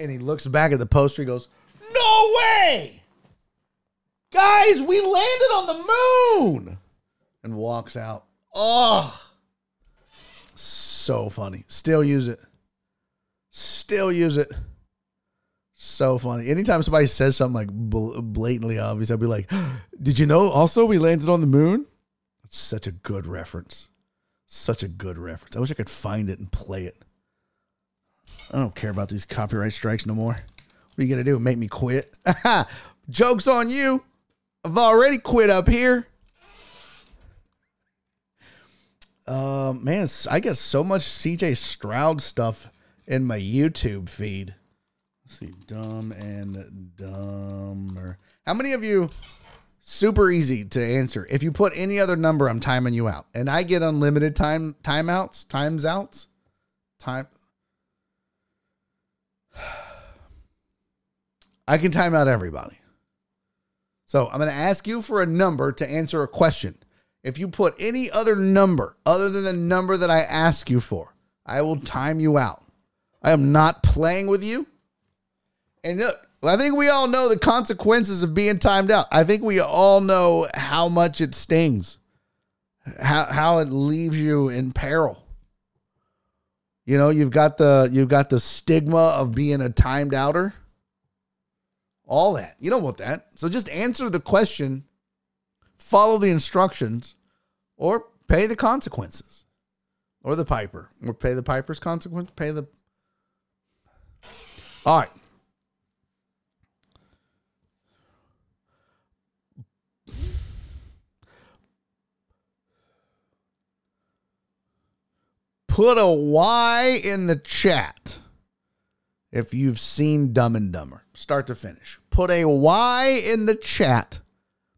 and he looks back at the poster. He goes, no way! Guys, we landed on the moon! And walks out. Oh, so funny. Still use it. Still use it. So funny. Anytime somebody says something like bl- blatantly obvious, I'll be like, [gasps] Did you know also we landed on the moon? It's such a good reference. Such a good reference. I wish I could find it and play it. I don't care about these copyright strikes no more. What are you going to do? Make me quit? [laughs] Joke's on you. I've already quit up here. Uh, man, I get so much CJ Stroud stuff in my YouTube feed. Let's see, dumb and dumber. How many of you? Super easy to answer. If you put any other number, I'm timing you out, and I get unlimited time timeouts, times outs, time. I can time out everybody. So I'm going to ask you for a number to answer a question. If you put any other number other than the number that I ask you for, I will time you out. I am not playing with you. And look, I think we all know the consequences of being timed out. I think we all know how much it stings, how how it leaves you in peril. You know, you've got the you've got the stigma of being a timed outer. All that. You don't want that. So just answer the question, follow the instructions, or pay the consequences. Or the piper. Or pay the piper's consequence. Pay the All right. Put a Y in the chat if you've seen Dumb and Dumber, start to finish. Put a Y in the chat.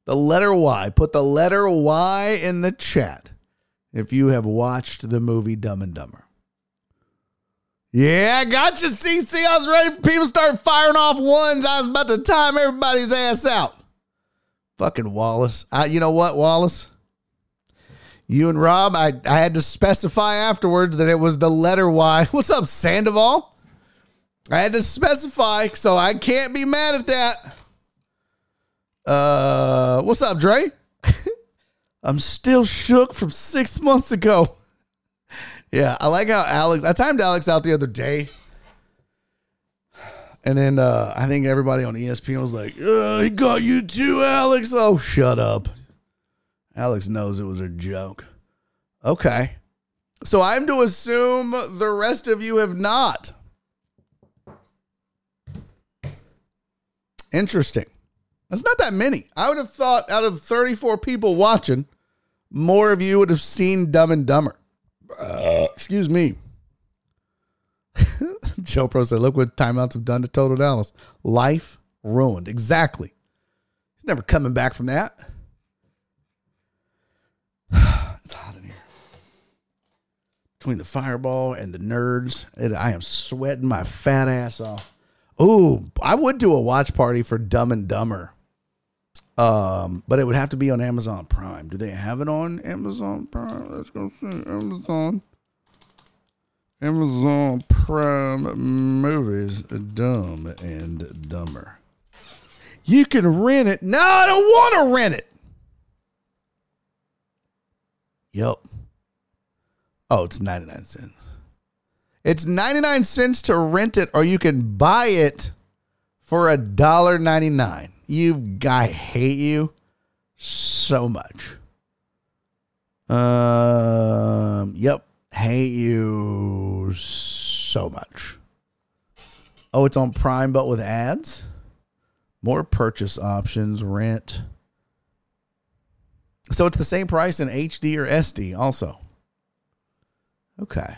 The letter Y. Put the letter Y in the chat if you have watched the movie Dumb and Dumber. Yeah, I got you, CC. I was ready for people to start firing off ones. I was about to time everybody's ass out. Fucking Wallace. Uh, you know what, Wallace? You and Rob, I, I had to specify afterwards that it was the letter Y. [laughs] What's up, Sandoval? I had to specify, so I can't be mad at that. Uh, what's up, Dre? [laughs] I'm still shook from six months ago. [laughs] yeah, I like how Alex. I timed Alex out the other day, and then uh, I think everybody on ESPN was like, "He got you too, Alex." Oh, shut up. Alex knows it was a joke. Okay, so I'm to assume the rest of you have not. Interesting. That's not that many. I would have thought out of 34 people watching, more of you would have seen Dumb and Dumber. Uh, excuse me. [laughs] Joe Bro said, look what timeouts have done to Total Dallas. Life ruined. Exactly. He's never coming back from that. [sighs] it's hot in here. Between the fireball and the nerds, it, I am sweating my fat ass off. Oh, I would do a watch party for Dumb and Dumber. Um, but it would have to be on Amazon Prime. Do they have it on Amazon Prime? Let's go see Amazon. Amazon Prime movies, Dumb and Dumber. You can rent it. No, I don't want to rent it. Yep. Oh, it's 99 cents. It's 99 cents to rent it, or you can buy it for a dollar ninety nine. You I hate you so much. Um, yep, hate you so much. Oh, it's on Prime, but with ads. More purchase options, rent. So it's the same price in HD or SD, also. Okay.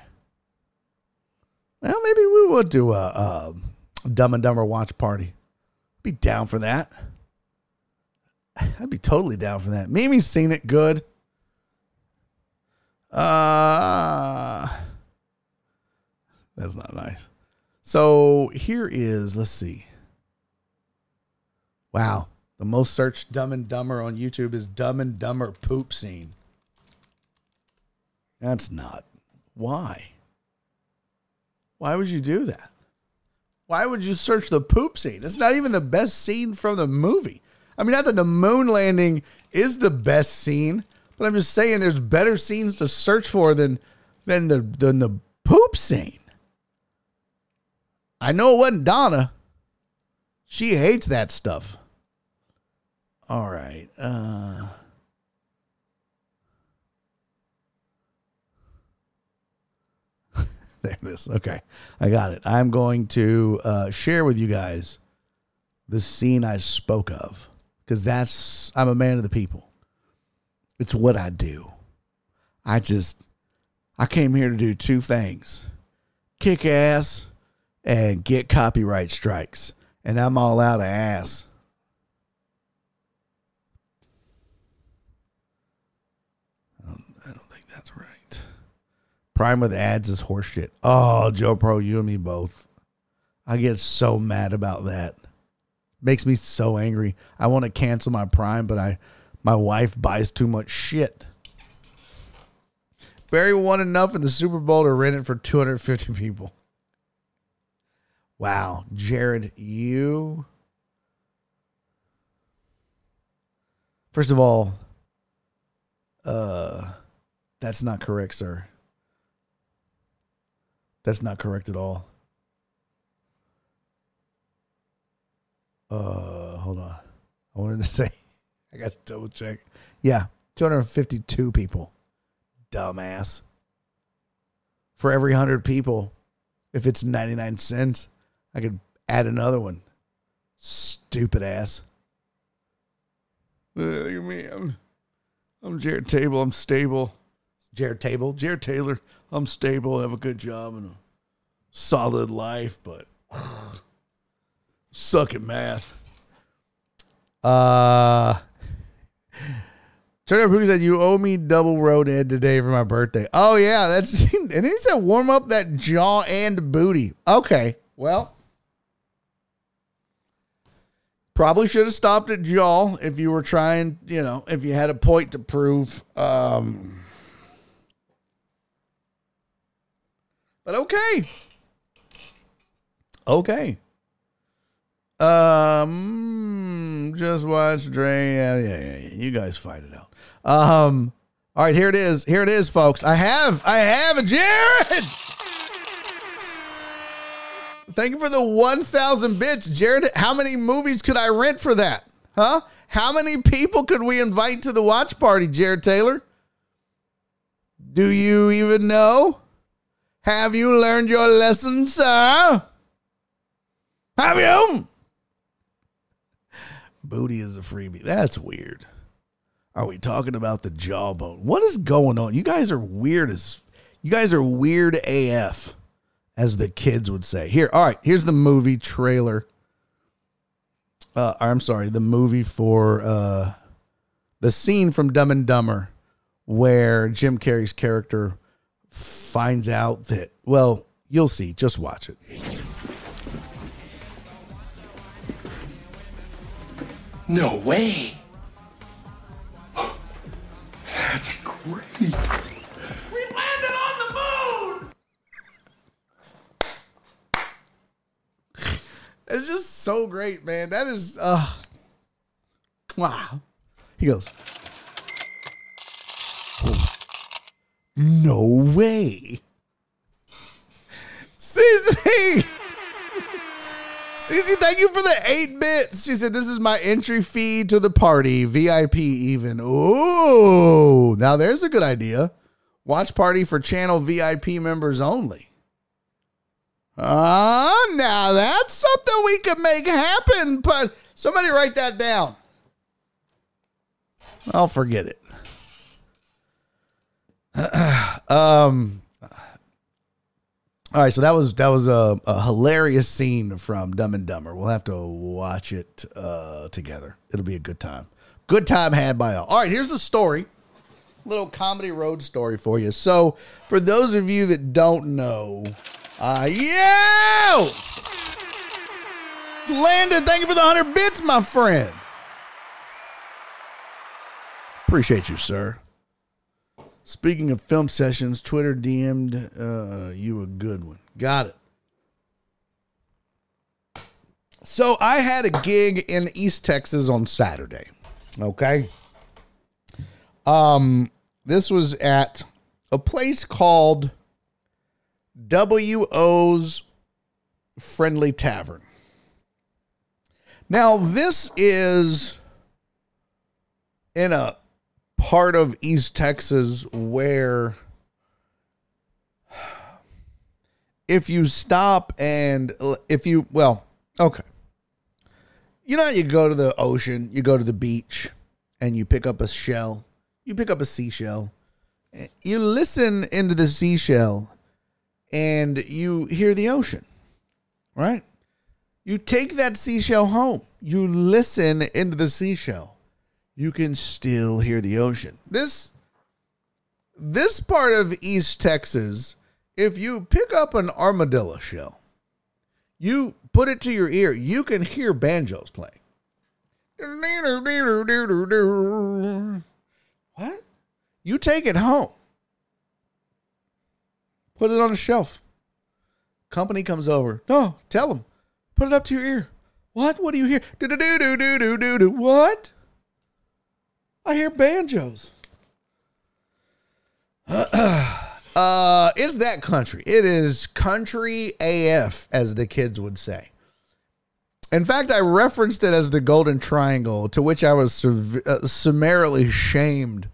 Well, maybe we would do a, a Dumb and Dumber watch party. Be down for that. I'd be totally down for that. Mimi's seen it good. Uh That's not nice. So here is, let's see. Wow. The most searched Dumb and Dumber on YouTube is Dumb and Dumber poop scene. That's not. Why? Why would you do that? Why would you search the poop scene? It's not even the best scene from the movie. I mean, not that the moon landing is the best scene, but I'm just saying there's better scenes to search for than than the than the poop scene. I know it wasn't Donna. She hates that stuff. All right. Uh there it is. Okay. I got it. I'm going to uh, share with you guys the scene I spoke of because that's, I'm a man of the people. It's what I do. I just, I came here to do two things kick ass and get copyright strikes. And I'm all out of ass. I don't, I don't think that's right. Prime with ads is horseshit. Oh, Joe Bro, you and me both. I get so mad about that. Makes me so angry. I want to cancel my Prime, but I my wife buys too much shit Barry won enough in the Super Bowl to rent it for 250 people. Wow, Jared, you. First of all, uh, that's not correct, sir. That's not correct at all. Uh, hold on. I wanted to [laughs] say, I got to double check. Yeah, 252 people. Dumbass. For every 100 people, if it's 99 cents, I could add another one. Stupid ass. Look at me. I'm, I'm Jared Table. I'm stable. Jared Table. Jared Taylor. I'm stable. I have a good job and a solid life, but suck at math. Uh, Turner Pookie said, You owe me double road Ed today for my birthday. Oh, yeah. That's and he said, Warm up that jaw and booty. Okay. Well, probably should have stopped at jaw if you were trying, you know, if you had a point to prove. Um, but okay. Okay. Um, just watch Dre. Yeah, yeah, yeah, yeah. You guys fight it out. Um, all right, here it is. Here it is, folks. I have, I have a Jared. Thank you for the 1,000 bits, Jared. How many movies could I rent for that? Huh? How many people could we invite to the watch party, Jared Taylor? Do you even know? Have you learned your lesson, sir? Have you? Booty is a freebie. That's weird. Are we talking about the jawbone? What is going on? You guys are weird as you guys are weird AF, as the kids would say. Here, all right, here's the movie trailer. Uh, I'm sorry, the movie for uh, the scene from Dumb and Dumber where Jim Carrey's character finds out that, well, you'll see. Just watch it. No way. That's great. We landed on the moon! It's just so great, man. That is, uh, wow. He goes, no way. Cece! Cece, thank you for the eight bits. She said, This is my entry fee to the party, VIP even. Ooh, now there's a good idea. Watch party for channel VIP members only. Ah, now that's something we could make happen. But somebody write that down. I'll forget it. [clears throat] um. All right, so that was that was a, a hilarious scene from Dumb and Dumber. We'll have to watch it uh, together. It'll be a good time. Good time had by all. All right, here's the story. Little comedy road story for you. So, for those of you that don't know, uh, yeah, Landon, thank you for the hundred bits, my friend. Appreciate you, sir. Speaking of film sessions, Twitter DM'd uh, you a good one. Got it. So I had a gig in East Texas on Saturday. Okay. Um, this was at a place called WO's Friendly Tavern. Now, this is in a part of East Texas where if you stop and if you well, okay. You know you go to the ocean, you go to the beach and you pick up a shell, you pick up a seashell. You listen into the seashell and you hear the ocean. Right? You take that seashell home. You listen into the seashell you can still hear the ocean. This this part of East Texas, if you pick up an armadillo shell, you put it to your ear, you can hear banjos playing. What? You take it home. Put it on a shelf. Company comes over. No, tell them. Put it up to your ear. What? What do you hear? Do do do do do do do. What? I hear banjos. [clears throat] uh, is that country? It is country AF, as the kids would say. In fact, I referenced it as the Golden Triangle, to which I was uh, summarily shamed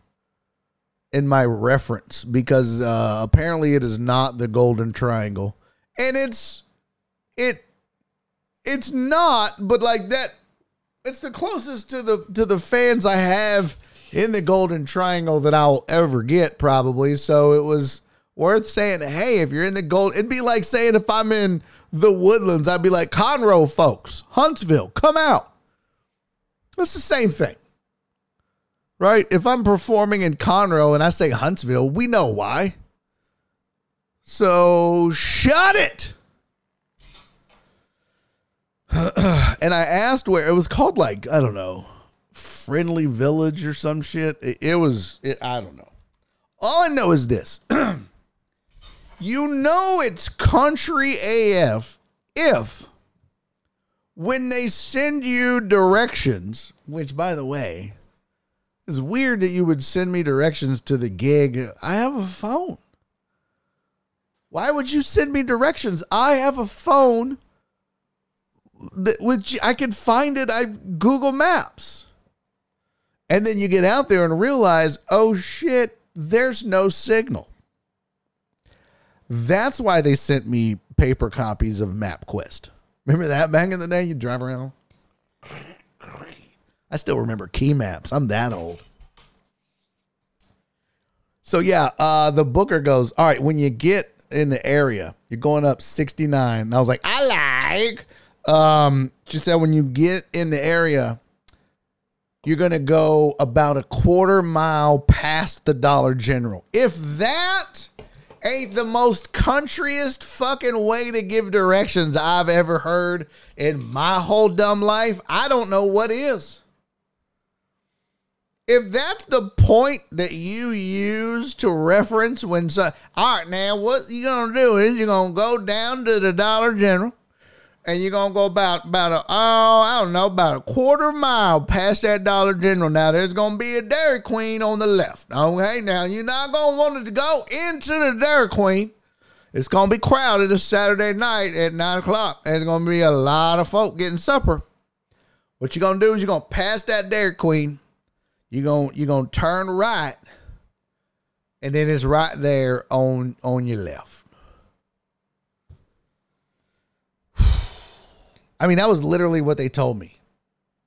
in my reference because uh, apparently it is not the Golden Triangle, and it's it it's not, but like that, it's the closest to the to the fans I have in the Golden Triangle that I'll ever get, probably. So it was worth saying, hey, if you're in the gold, it'd be like saying if I'm in the woodlands, I'd be like, Conroe folks, Huntsville, come out. It's the same thing. Right? If I'm performing in Conroe and I say Huntsville, we know why. So shut it. [clears throat] and I asked where it was called, like, I don't know, Friendly Village or some shit. It, it was, it, I don't know. All I know is this [clears throat] you know it's country AF if when they send you directions, which by the way, is weird that you would send me directions to the gig. I have a phone. Why would you send me directions? I have a phone which I can find it. I Google Maps. And then you get out there and realize, oh shit, there's no signal. That's why they sent me paper copies of MapQuest. Remember that back in the day? You drive around. I still remember key maps. I'm that old. So yeah, uh, the booker goes, all right, when you get in the area, you're going up 69. And I was like, I like. Um, she said when you get in the area, you're gonna go about a quarter mile past the Dollar General. If that ain't the most countryest fucking way to give directions I've ever heard in my whole dumb life, I don't know what is. If that's the point that you use to reference when so, all right now what you gonna do is you're gonna go down to the Dollar General and you're gonna go about about a oh I don't know about a quarter mile past that Dollar General. Now there's gonna be a Dairy Queen on the left. Okay, now you're not gonna want to go into the Dairy Queen. It's gonna be crowded a Saturday night at nine o'clock. There's gonna be a lot of folk getting supper. What you're gonna do is you're gonna pass that Dairy Queen. You're gonna you're gonna turn right, and then it's right there on on your left. I mean, that was literally what they told me.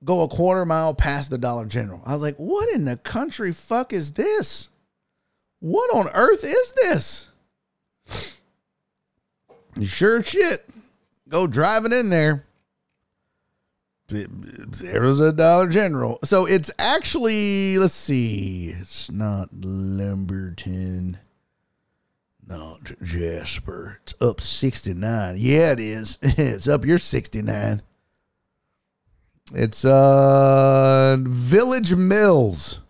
Go a quarter mile past the Dollar General. I was like, what in the country fuck is this? What on earth is this? Sure shit. Go driving in there. There was a Dollar General. So it's actually, let's see, it's not Lumberton. Not Jasper. It's up 69. Yeah, it is. [laughs] it's up your 69. It's uh Village Mills.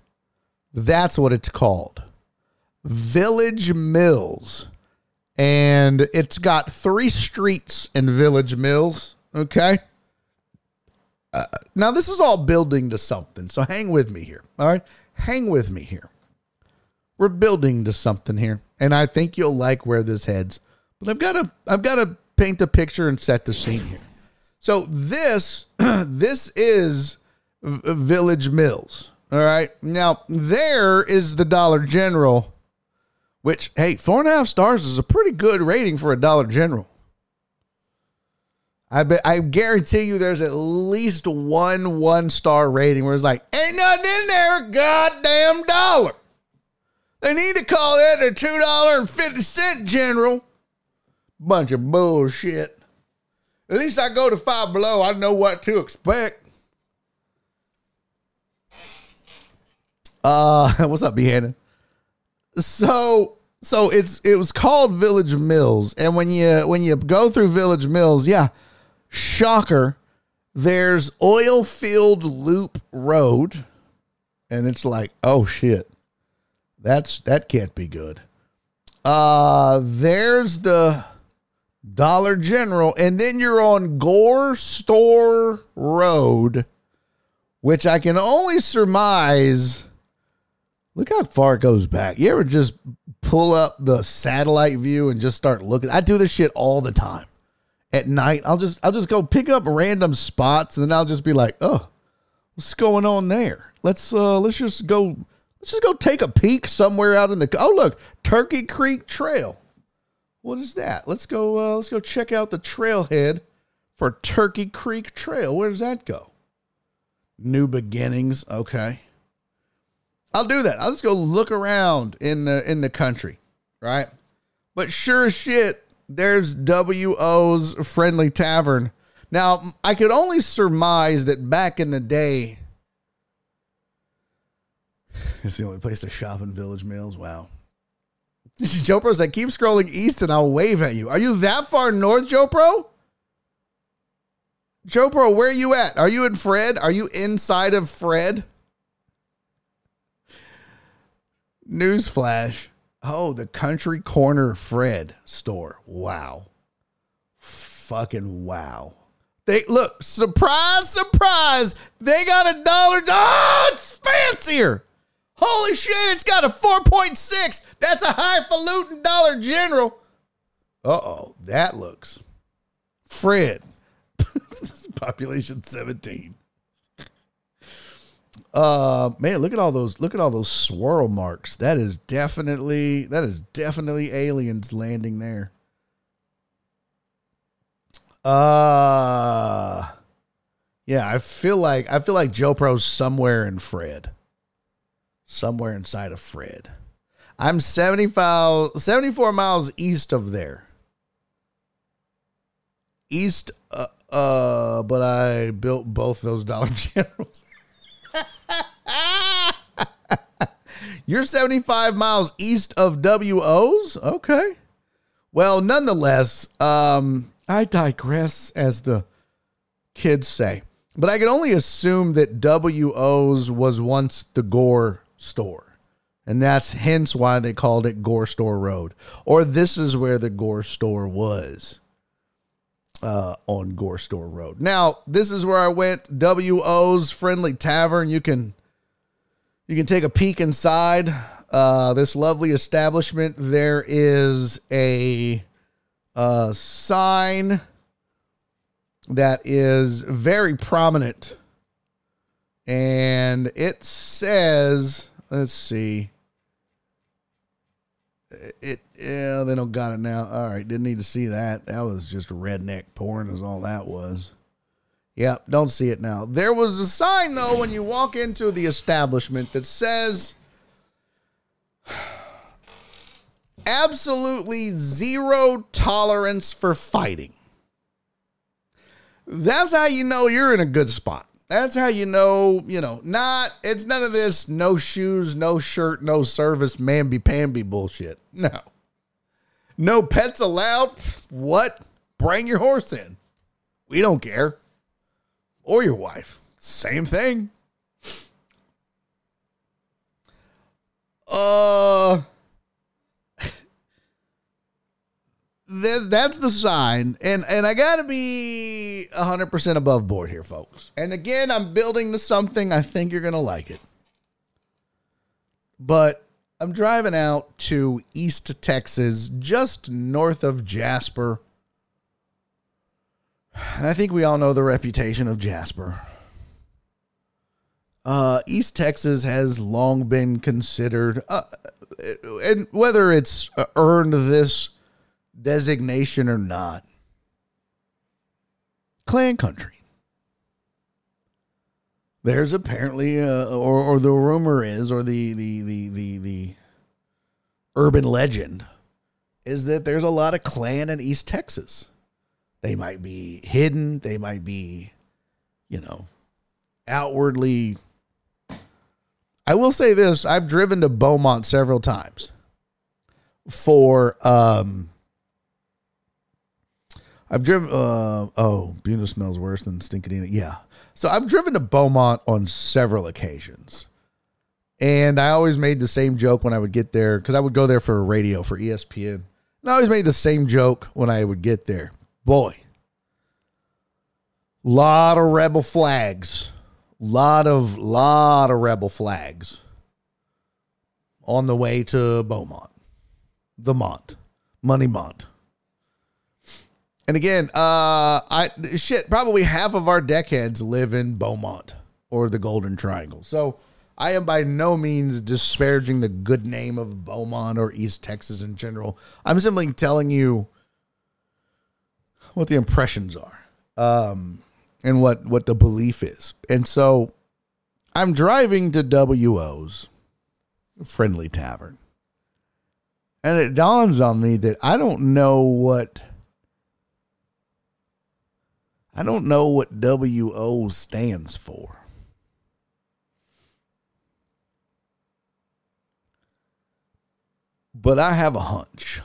That's what it's called. Village Mills. And it's got three streets in Village Mills. Okay. Uh, now, this is all building to something. So hang with me here. All right. Hang with me here. We're building to something here. And I think you'll like where this heads. But I've got to I've got to paint the picture and set the scene here. So this [clears throat] this is Village Mills. All right. Now there is the Dollar General, which hey, four and a half stars is a pretty good rating for a Dollar General. I bet I guarantee you there's at least one one star rating where it's like, ain't nothing in there, goddamn dollar. They need to call that a two dollar and fifty cent general. Bunch of bullshit. At least I go to five below. I know what to expect. Uh, [laughs] what's up, Behannon? So, so it's it was called Village Mills, and when you when you go through Village Mills, yeah, shocker, there's oil field loop road, and it's like, oh shit, that's that can't be good. Uh, there's the Dollar General, and then you're on Gore Store Road, which I can only surmise. Look how far it goes back. You ever just pull up the satellite view and just start looking? I do this shit all the time. At night, I'll just I'll just go pick up random spots, and then I'll just be like, oh, what's going on there? Let's uh let's just go let's just go take a peek somewhere out in the oh look Turkey Creek Trail. What is that? Let's go uh, let's go check out the trailhead for Turkey Creek Trail. Where does that go? New beginnings. Okay. I'll do that. I'll just go look around in the in the country, right? But sure as shit, there's WO's Friendly Tavern. Now, I could only surmise that back in the day, [laughs] it's the only place to shop in Village Mills. Wow. Joe Bro said, keep scrolling east and I'll wave at you. Are you that far north, Joe Bro? Joe Bro, where are you at? Are you in Fred? Are you inside of Fred? Newsflash. Oh, the Country Corner Fred store. Wow. Fucking wow. They look, surprise, surprise. They got a dollar. Oh, it's fancier. Holy shit, it's got a 4.6. That's a highfalutin Dollar General. Uh oh, that looks. Fred. [laughs] Population 17. Uh man, look at all those look at all those swirl marks. That is definitely that is definitely aliens landing there. Uh yeah, I feel like I feel like Joe Bro's somewhere in Fred. Somewhere inside of Fred. I'm 75 74 miles east of there. East uh, uh but I built both those [laughs] Dollar Generals. [laughs] You're 75 miles east of WOs? Okay. Well, nonetheless, um, I digress, as the kids say. But I can only assume that WOs was once the Gore store. And that's hence why they called it Gore Store Road. Or this is where the Gore store was uh, on Gore Store Road. Now, this is where I went. WO's Friendly Tavern. You can you can take a peek inside uh, this lovely establishment. There is a, a sign that is very prominent, and it says, "Let's see." It yeah, they don't got it now. All right, didn't need to see that. That was just a redneck porn, is all that was. Yep, don't see it now. There was a sign though when you walk into the establishment that says absolutely zero tolerance for fighting. That's how you know you're in a good spot. That's how you know, you know, not, it's none of this no shoes, no shirt, no service, mamby pamby bullshit. No. No pets allowed. What? Bring your horse in. We don't care. Or your wife. Same thing. Uh this, that's the sign. And and i gotta be 100% above board here folks. And again i'm building to something. I think you're gonna like it. But i'm driving out to east texas just north of jasper. And i think we all know the reputation of jasper. Uh, east texas has long been considered uh, and whether it's earned this designation or not, Klan country. There's apparently, uh, or or the rumor is, or the the the the the urban legend is that there's a lot of Klan in East Texas. They might be hidden. They might be, you know, outwardly. I will say this: I've driven to Beaumont several times for um I've driven. Uh, oh, Buna smells worse than Stinkadina. Yeah. So I've driven to Beaumont on several occasions, And I always made the same joke when I would get there because I would go there for radio for ESPN. And I always made the same joke when I would get there. Boy, lot of rebel flags, lot of lot of rebel flags on the way to Beaumont, the Mont, Money Mont. And again, uh, I shit, probably half of our deckheads live in Beaumont or the Golden Triangle. So I am by no means disparaging the good name of Beaumont or East Texas in general. I'm simply telling you what the impressions are, um, and what what the belief is. And so I'm driving to WO's friendly tavern. And it dawns on me that I don't know what I don't know what WO stands for. But I have a hunch.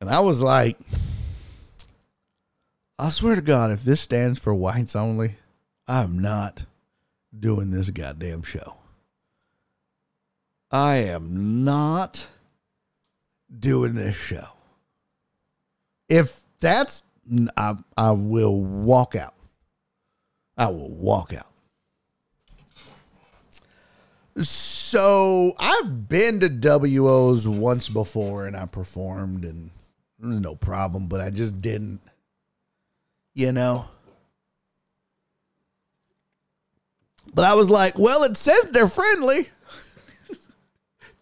And I was like, I swear to God, if this stands for whites only, I'm not doing this goddamn show. I am not doing this show. If that's, I, I will walk out. I will walk out. So I've been to WOs once before and I performed and there's no problem, but I just didn't, you know. But I was like, well, it says they're friendly.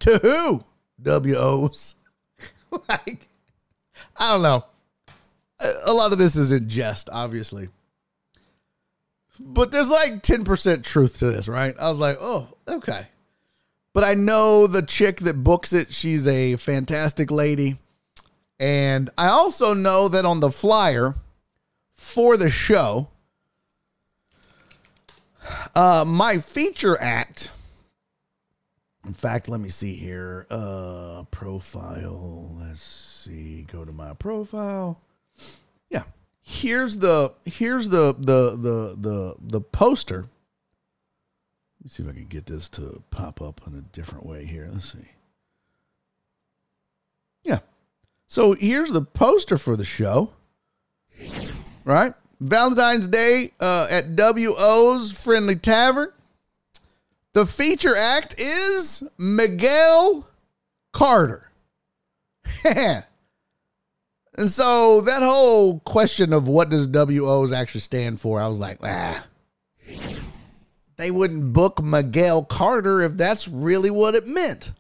To who? WOs. [laughs] like, I don't know. A, lot of this is in jest, obviously. But there's like 10% truth to this, right? I was like, oh, okay. But I know the chick that books it, she's a fantastic lady. And I also know that on the flyer for the show, uh, my feature act. In fact, let me see here. Uh, profile. Let's see. Go to my profile. Yeah. Here's the here's the the the the the poster. Let me see if I can get this to pop up in a different way here. Let's see. Yeah. So here's the poster for the show. Right? Valentine's Day uh, at WO's Friendly Tavern. The feature act is Miguel Carter. [laughs] and so that whole question of what does WO's actually stand for, I was like, ah. They wouldn't book Miguel Carter if that's really what it meant.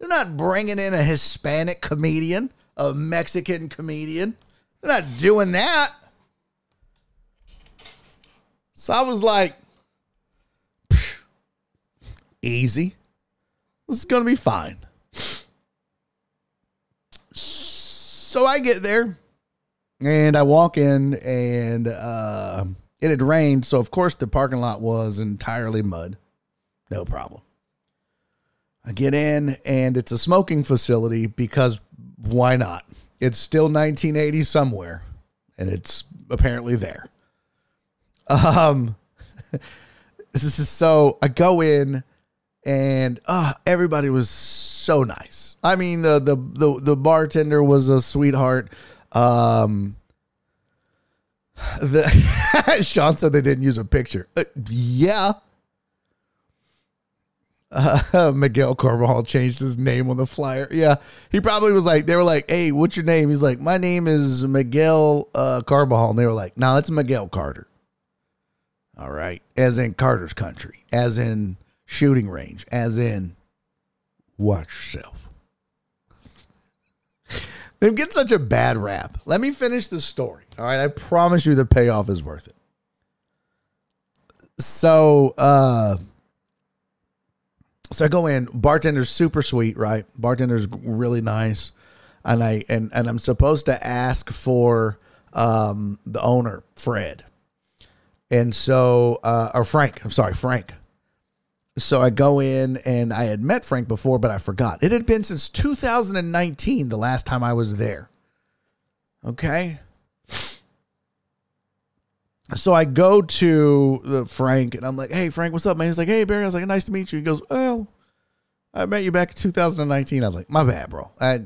They're not bringing in a Hispanic comedian, a Mexican comedian. They're not doing that. So I was like, "Psh, easy. This is going to be fine. So I get there and I walk in and uh, it had rained. So, of course, the parking lot was entirely mud. No problem. I get in and it's a smoking facility because why not? It's still 1980 somewhere and it's apparently there. Um, this [laughs] is so I go in and uh everybody was so nice. I mean the the the, the bartender was a sweetheart. Um the [laughs] Sean said they didn't use a picture. Uh, yeah. Uh, [laughs] Miguel Carvajal changed his name on the flyer. Yeah, he probably was like, they were like, "Hey, what's your name?" He's like, "My name is Miguel uh, Carvajal," and they were like, "No, it's Miguel Carter." All right, as in Carter's country, as in shooting range, as in watch yourself. [laughs] They get such a bad rap. Let me finish the story. All right, I promise you the payoff is worth it. So, uh, so I go in. Bartender's super sweet, right? Bartender's really nice, and I and and I'm supposed to ask for um, the owner, Fred, and so uh, or Frank. I'm sorry, Frank. So I go in and I had met Frank before, but I forgot. It had been since 2019 the last time I was there. Okay. so I go to the Frank and I'm like, "Hey Frank, what's up, man?" He's like, "Hey Barry." I was like, "Nice to meet you." He goes, "Well, I met you back in 2019." I was like, "My bad, bro." I,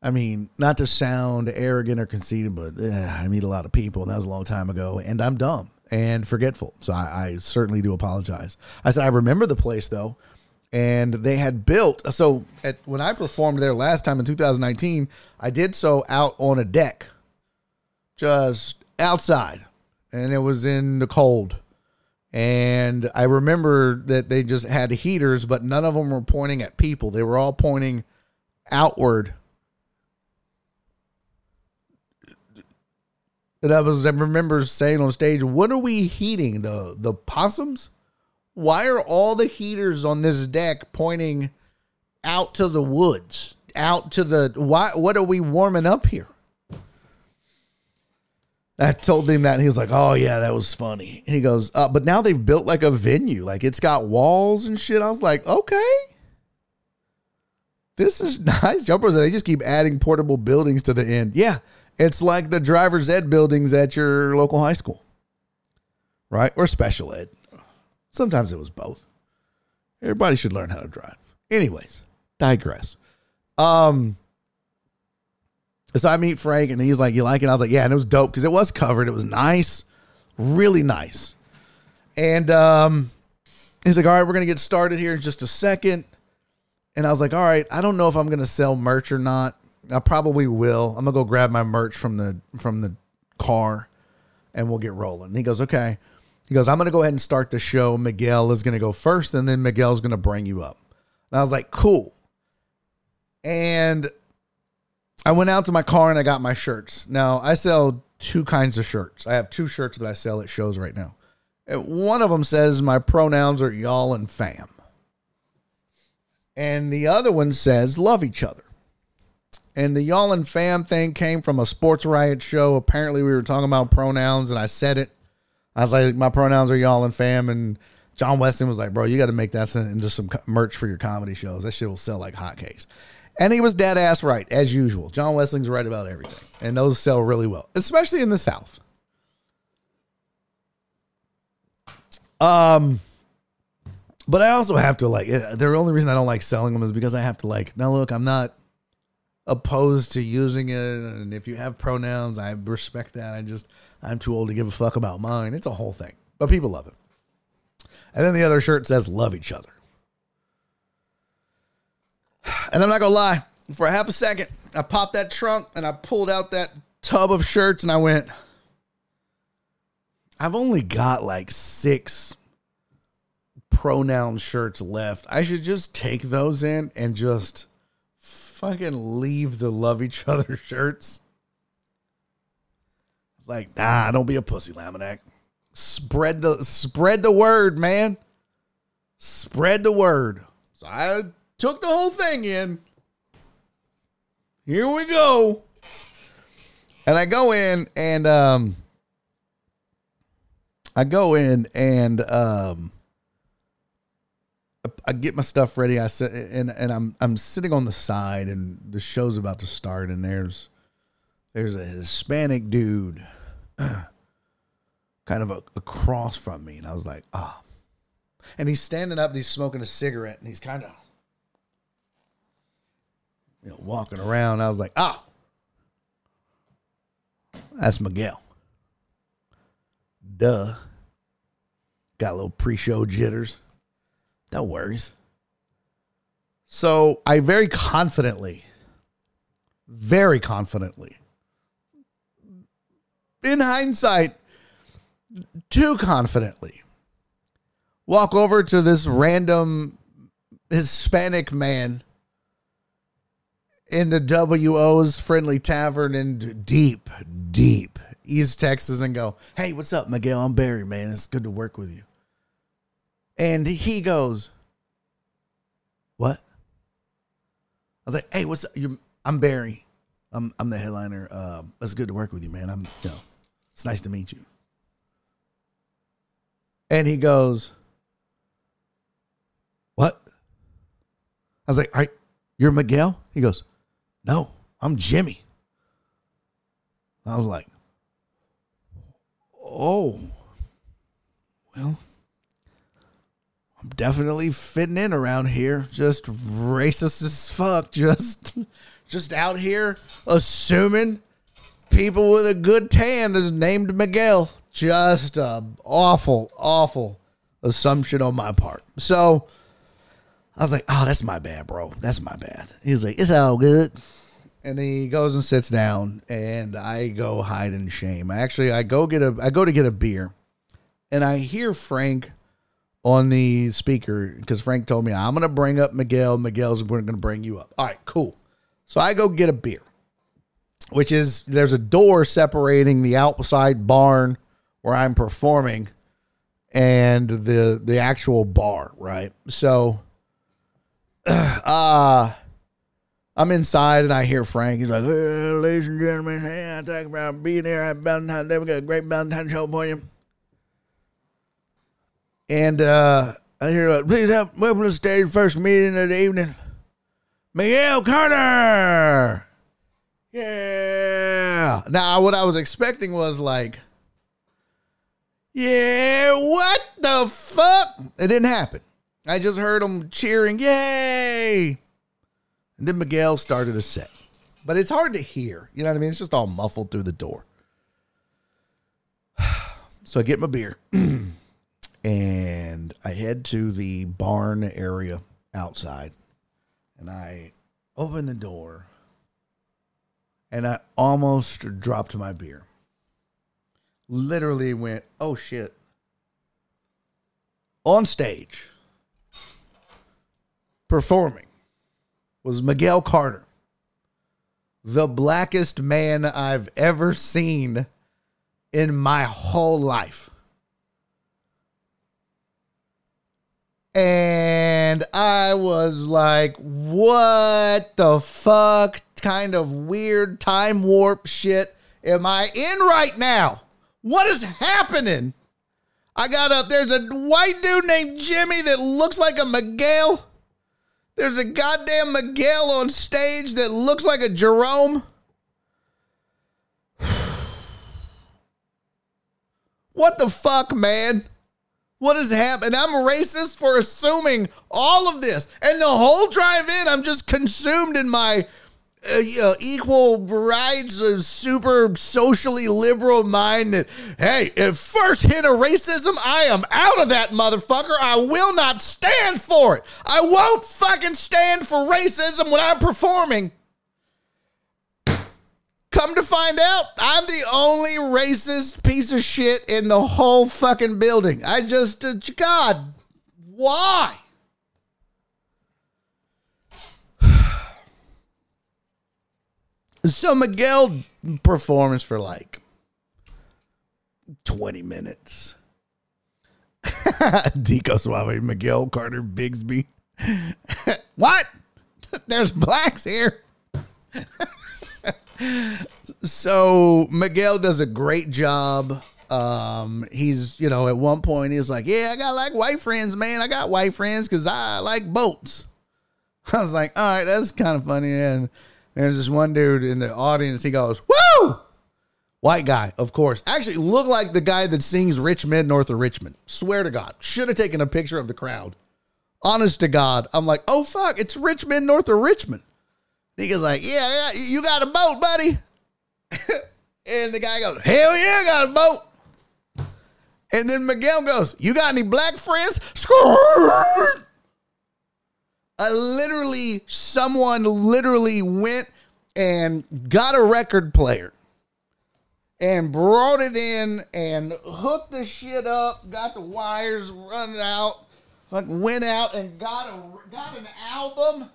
I mean, not to sound arrogant or conceited, but eh, I meet a lot of people, and that was a long time ago, and I'm dumb and forgetful, so I, I certainly do apologize. I said I remember the place though, and they had built. So at when I performed there last time in 2019, I did so out on a deck, just outside and it was in the cold. And I remember that they just had heaters, but none of them were pointing at people. They were all pointing outward. And I was I remember saying on stage, "What are we heating? The the possums? Why are all the heaters on this deck pointing out to the woods? Out to the why? What are we warming up here?" I told him that, and he was like, "Oh yeah, that was funny." And he goes, uh, "But now they've built like a venue, like it's got walls and shit." I was like, "Okay, this is [laughs] nice." Jumpers, they just keep adding portable buildings to the end. Yeah, it's like the driver's ed buildings at your local high school, right? Or special ed. Sometimes it was both. Everybody should learn how to drive. Anyways, digress. Um, so I meet Frank and he's like, You like it? I was like, Yeah, and it was dope because it was covered. It was nice, really nice. And um, he's like, All right, we're going to get started here in just a second. And I was like, All right, I don't know if I'm going to sell merch or not. I probably will. I'm to go grab my merch from the from the car and we'll get rolling. He goes, Okay. He goes, I'm to go ahead and start the show. Miguel is to go first, and then Miguel's to bring you up. And I was like, Cool. And I went out to my car and I got my shirts. Now, I sell two kinds of shirts. I have two shirts that I sell at shows right now. One of them says my pronouns are y'all and fam. And the other one says love each other. And the y'all and fam thing came from a sports riot show. Apparently, we were talking about pronouns and I said it. I was like, my pronouns are y'all and fam. And John Weston was like, bro, you got to make that into some merch for your comedy shows. That shit will sell like hotcakes. And he was dead ass right, as usual. John Wesling's right about everything. And those sell really well, especially in the South. Um, but I also have to like eh, the only reason I don't like selling them is because I have to like now look, I'm not opposed to using it and if you have pronouns, I respect that. I just I'm too old to give a fuck about mine. It's a whole thing. But people love it. And then the other shirt says love each other. And I'm not gonna lie, for a half a second, I popped that trunk and I pulled out that tub of shirts and I went, I've only got like six pronoun shirts left. I should just take those in and just fucking leave the love each other [laughs] shirts. Like, nah, don't be a pussy, Laminack. Spread the spread the word, man. Spread the word. So I took the whole thing in. Here we go. And I go in and um I go in and um I get my stuff ready. I sit and and I'm I'm sitting on the side and the show's about to start and there's there's a Hispanic dude [clears throat] kind of a, across from me and I was like, "Ah." Oh. And he's standing up, and he's smoking a cigarette and he's kind of you know, walking around. I was like, ah, that's Miguel. Duh. Got a little pre show jitters. No worries. So I very confidently, very confidently, in hindsight, too confidently, walk over to this random Hispanic man in the WO's friendly tavern in deep, deep East Texas and go, Hey, what's up, Miguel? I'm Barry, man. It's good to work with you. And he goes, What? I was like, Hey, what's up? You're, I'm Barry. I'm I'm the headliner. Uh, it's good to work with you, man. I'm you know, it's nice to meet you. And he goes, What? I was like, All right, you're Miguel? He goes, no, I'm Jimmy. I was like, oh, well, definitely fitting in around here. Just racist as fuck. [laughs] Just, just out here assuming people with a good tan is named Miguel. Just a awful, awful assumption on my part. So I was like, oh, that's my bad, bro. That's my bad. He was like, it's all good. And he goes and sits down, and I go hide in shame. Actually, I go get a, I go to get a beer, and I hear Frank on the speaker because Frank told me I'm gonna bring up Miguel. Miguel's gonna bring you up. All right, cool. So I go get a beer, which is there's a door separating the outside barn where I'm performing and the the actual bar, right? So [clears throat] uh I'm inside and I hear Frank. He's like, hey, ladies and gentlemen, hey, I talk about being here at Valentine's Day. We got a great Valentine's show for you. And uh I hear, uh, please have welcome to the stage first meeting of the evening. Miguel Carter. Yeah. Now, what I was expecting was like, yeah, what the fuck? It didn't happen. I just heard them cheering, yay. And then Miguel started a set. But it's hard to hear. You know what I mean? It's just all muffled through the door. [sighs] So I get my beer [clears throat] and I head to the barn area outside and I open the door and I almost dropped my beer. Literally went, oh shit. On stage, performing, was Miguel Carter, the blackest man I've ever seen in my whole life. And I was like, what the fuck kind of weird time warp shit am I in right now? What is happening? I got up. There's a white dude named Jimmy that looks like a Miguel. There's a goddamn Miguel on stage that looks like a Jerome. [sighs] What the fuck, man? What has happened? I'm racist for assuming all of this. And the whole drive in, I'm just consumed in my uh, you know, equal rights, uh, super socially liberal mind that, hey, if first hit of racism, I am out of that motherfucker. I will not stand for it. I won't fucking stand for racism when I'm performing. Come to find out, I'm the only racist piece of shit in the whole fucking building. I just, uh, God, why? So Miguel performs for like 20 minutes. [laughs] Dico Suave, Miguel Carter Bigsby. [laughs] what? [laughs] There's blacks here. So Miguel does a great job. Um, he's, you know, at one point he's like, Yeah, I got like white friends, man. I got white friends because I like boats. [laughs] I was like, All right, that's kind of funny. And there's this one dude in the audience. He goes, "Woo!" White guy, of course. Actually, look like the guy that sings Rich Men North of Richmond. Swear to God, should have taken a picture of the crowd. Honest to God, I'm like, oh fuck, it's Rich Men North of Richmond. He goes like, yeah, yeah, you got a boat, buddy. [laughs] and the guy goes, hell yeah, I got a boat. And then Miguel goes, you got any black friends? I literally, someone literally went and got a record player and brought it in and hooked the shit up, got the wires running out, like went out and got a got an album.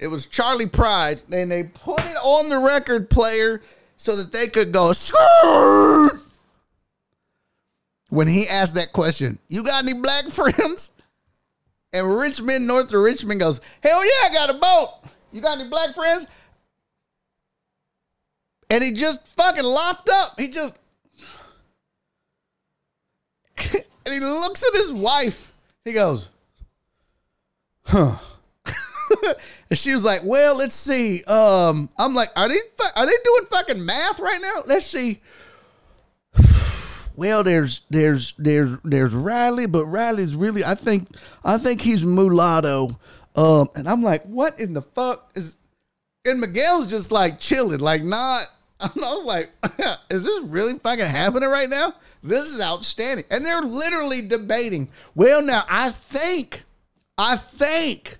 It was Charley Pride, and they put it on the record player so that they could go skirt. When he asked that question, you got any black [laughs] friends? And Rich Men, North of Richmond, goes, Hell yeah, I got a boat. You got any black friends? And he just fucking locked up. He just. [laughs] and he looks at his wife. He goes, Huh. [laughs] and she was like, Well, let's see. Um, I'm like, Are they, are they doing fucking math right now? Let's see. [sighs] well, there's there's there's there's Riley, but Riley's really I think I think he's mulatto. Um, and I'm like, what in the fuck is? And Miguel's just like chilling, like not. [laughs] I was like, [laughs] is this really fucking happening right now? This is outstanding. And they're literally debating. Well, now I think, I think,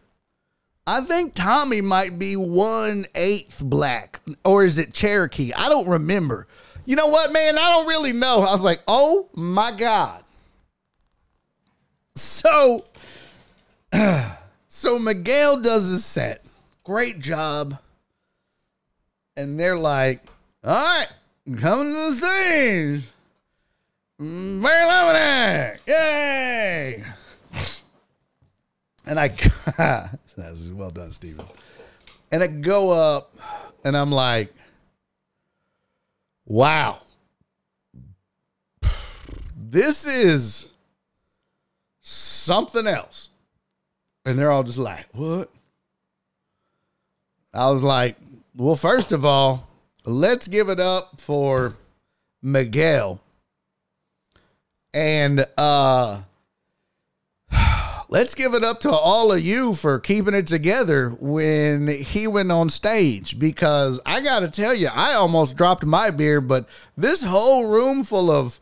I think Tommy might be one eighth black, or is it Cherokee? I don't remember. You know what, man? I don't really know. I was like, oh my God. So, [clears throat] so Miguel does his set. Great job. And they're like, all right, coming to the stage. Mary Lemonade. Yay. [laughs] And I, [laughs] that's well done, Steven. And I go up and I'm like, wow. This is something else. And they're all just like, what? I was like, well, first of all, let's give it up for Miguel. And uh let's give it up to all of you for keeping it together when he went on stage because I got to tell you, I almost dropped my beer, but this whole room full of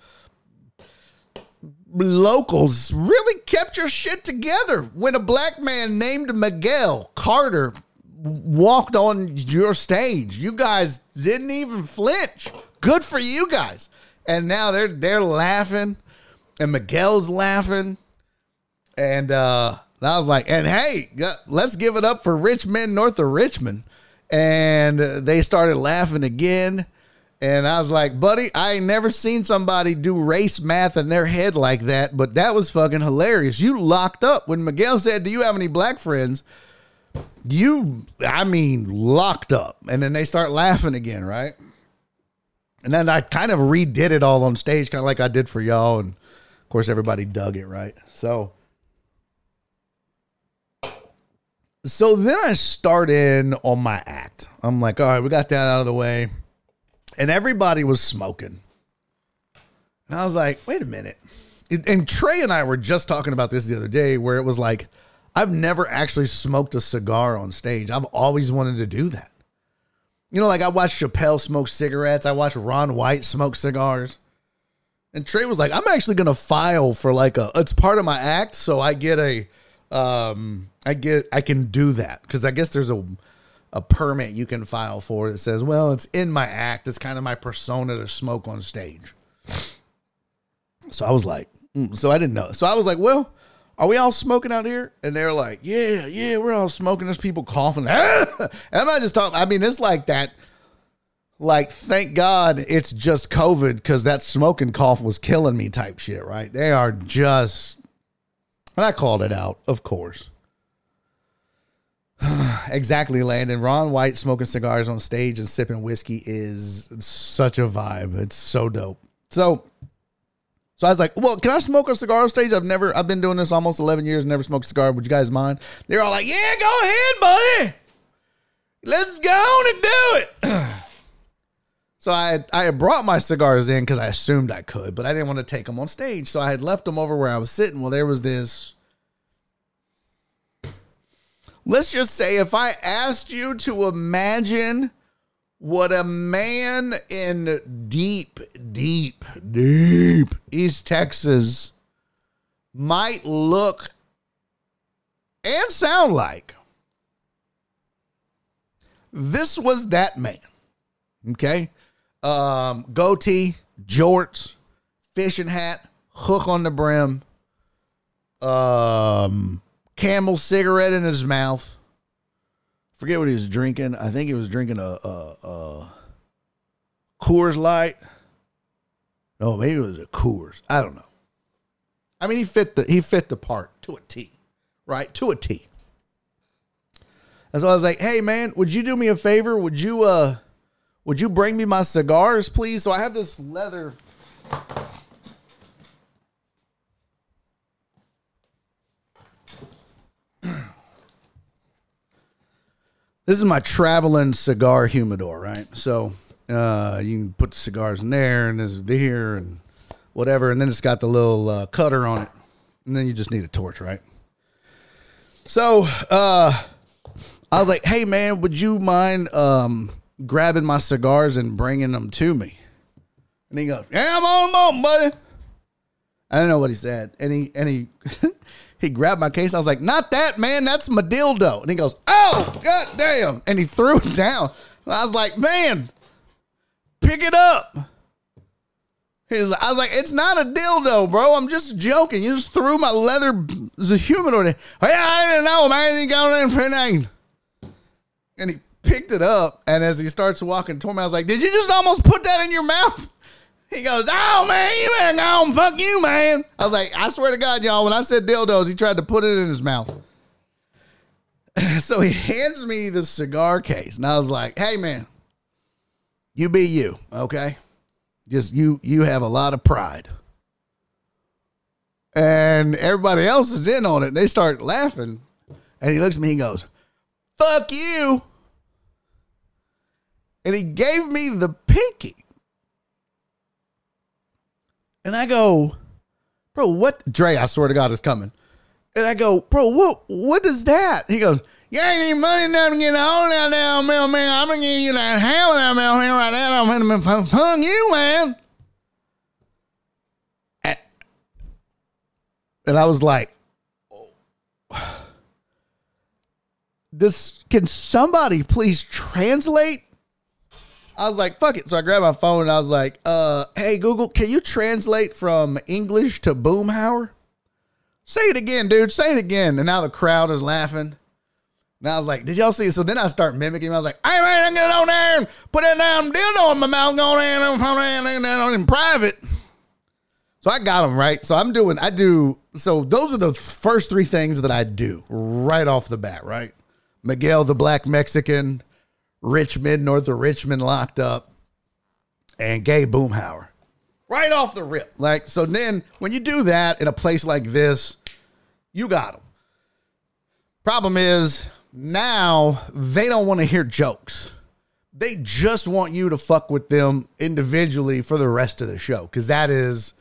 locals really kept your shit together when a black man named Miguel Carter walked on your stage. You guys didn't even flinch. Good for you guys. And now they're they're laughing and Miguel's laughing. And uh I was like, and hey, let's give it up for rich men north of Richmond. And they started laughing again. And I was like, buddy, I ain't never seen somebody do race math in their head like that, but that was fucking hilarious. You locked up when Miguel said, Do you have any black friends? You, I mean, locked up. And then they start laughing again, right? And then I kind of redid it all on stage, kind of like I did for y'all. And of course, everybody dug it, right? So, so then I start in on my act. I'm like, all right, we got that out of the way. And everybody was smoking. And I was like, wait a minute. And Trey and I were just talking about this the other day where it was like, I've never actually smoked a cigar on stage. I've always wanted to do that. You know, like I watched Chappelle smoke cigarettes, I watched Ron White smoke cigars. And Trey was like, I'm actually gonna file for like a it's part of my act, so I get a um I get I can do that. Cause I guess there's a a permit you can file for that says, well, it's in my act. It's kind of my persona to smoke on stage. So I was like, mm, so I didn't know. So I was like, well, are we all smoking out here? And they're like, yeah, yeah, we're all smoking. There's people coughing. and I'm not just talking. I mean, it's like that. Like, thank God it's just COVID because that smoking cough was killing me type shit, right? They are just, and I called it out, of course. [sighs] exactly, Landon. Ron White smoking cigars on stage and sipping whiskey is such a vibe. It's so dope. So, so I was like, "Well, can I smoke a cigar on stage? I've never, I've been doing this almost eleven years, never smoked a cigar. Would you guys mind?" They're all like, "Yeah, go ahead, buddy. Let's go and do it." [clears throat] so I had, I had brought my cigars in because I assumed I could, but I didn't want to take them on stage. So I had left them over where I was sitting. Well, there was this Let's just say if I asked you to imagine what a man in deep, deep, deep East Texas might look and sound like. This was that man. Okay. Um, goatee, jorts, fishing hat, hook on the brim, um, camel cigarette in his mouth. Forget what he was drinking. I think he was drinking a, a, a Coors Light. Oh, maybe it was a Coors. I don't know. I mean, he fit the he fit the part to a T, right? To a T. And so I was like, "Hey, man, would you do me a favor? Would you uh, would you bring me my cigars, please?" So I have this leather [clears throat] This is my traveling cigar humidor, right? So uh, you can put the cigars in there and this is here and whatever, and then it's got the little uh, cutter on it, and then you just need a torch, right? So uh, I was like, "Hey man, would you mind um, grabbing my cigars and bringing them to me?" And he goes, "Yeah, I'm on, on, buddy." I don't know what he said, and he and he [laughs] he grabbed my case. I was like, "Not that, man. That's my dildo." And he goes, "Oh, god damn!" And he threw it down. I was like, "Man, pick it up." He was, I was like, "It's not a dildo, bro. I'm just joking. You just threw my leather as a humidor." yeah, I didn't know, man. Got in for nothing. And he picked it up, and as he starts walking toward me, I was like, "Did you just almost put that in your mouth?" [laughs] He goes, "Oh man, you better go on, fuck you, man." I was like, "I swear to God, y'all, when I said dildos, he tried to put it in his mouth." [laughs] so he hands me the cigar case, and I was like, "Hey, man, you be you, okay? Just you, you have a lot of pride." And everybody else is in on it. And they start laughing, and he looks at me. He goes, "Fuck you," and he gave me the pinky. And I go, bro, what? [laughs] Dre, I swear to God, is coming. And I go, bro, what? What is that? He goes, you ain't any money enough to get of that down man, man. I'm gonna give you that hell down man right now. I'm gonna fung you, man. And, and I was like, oh. [sighs] this can somebody please translate I was like, fuck it. So I grabbed my phone and I was like, uh, hey, Google, can you translate from English to Boomhauer? Say it again, dude. Say it again. And now the crowd is laughing. And I was like, did y'all see it? So then I start mimicking. I was like, hey, man, I get it on there and put that damn dildo in my mouth, going in and in private. So I got them right. So I'm doing, I do, so those are the first three things that I do right off the bat, right? Miguel, the black Mexican, Rich Men, North of Richmond, locked up, and Gay Boomhauer. Right off the rip. Like, so then when you do that in a place like this, you got them. Problem is, now they don't want to hear jokes. They just want you to fuck with them individually for the rest of the show. Cause that is,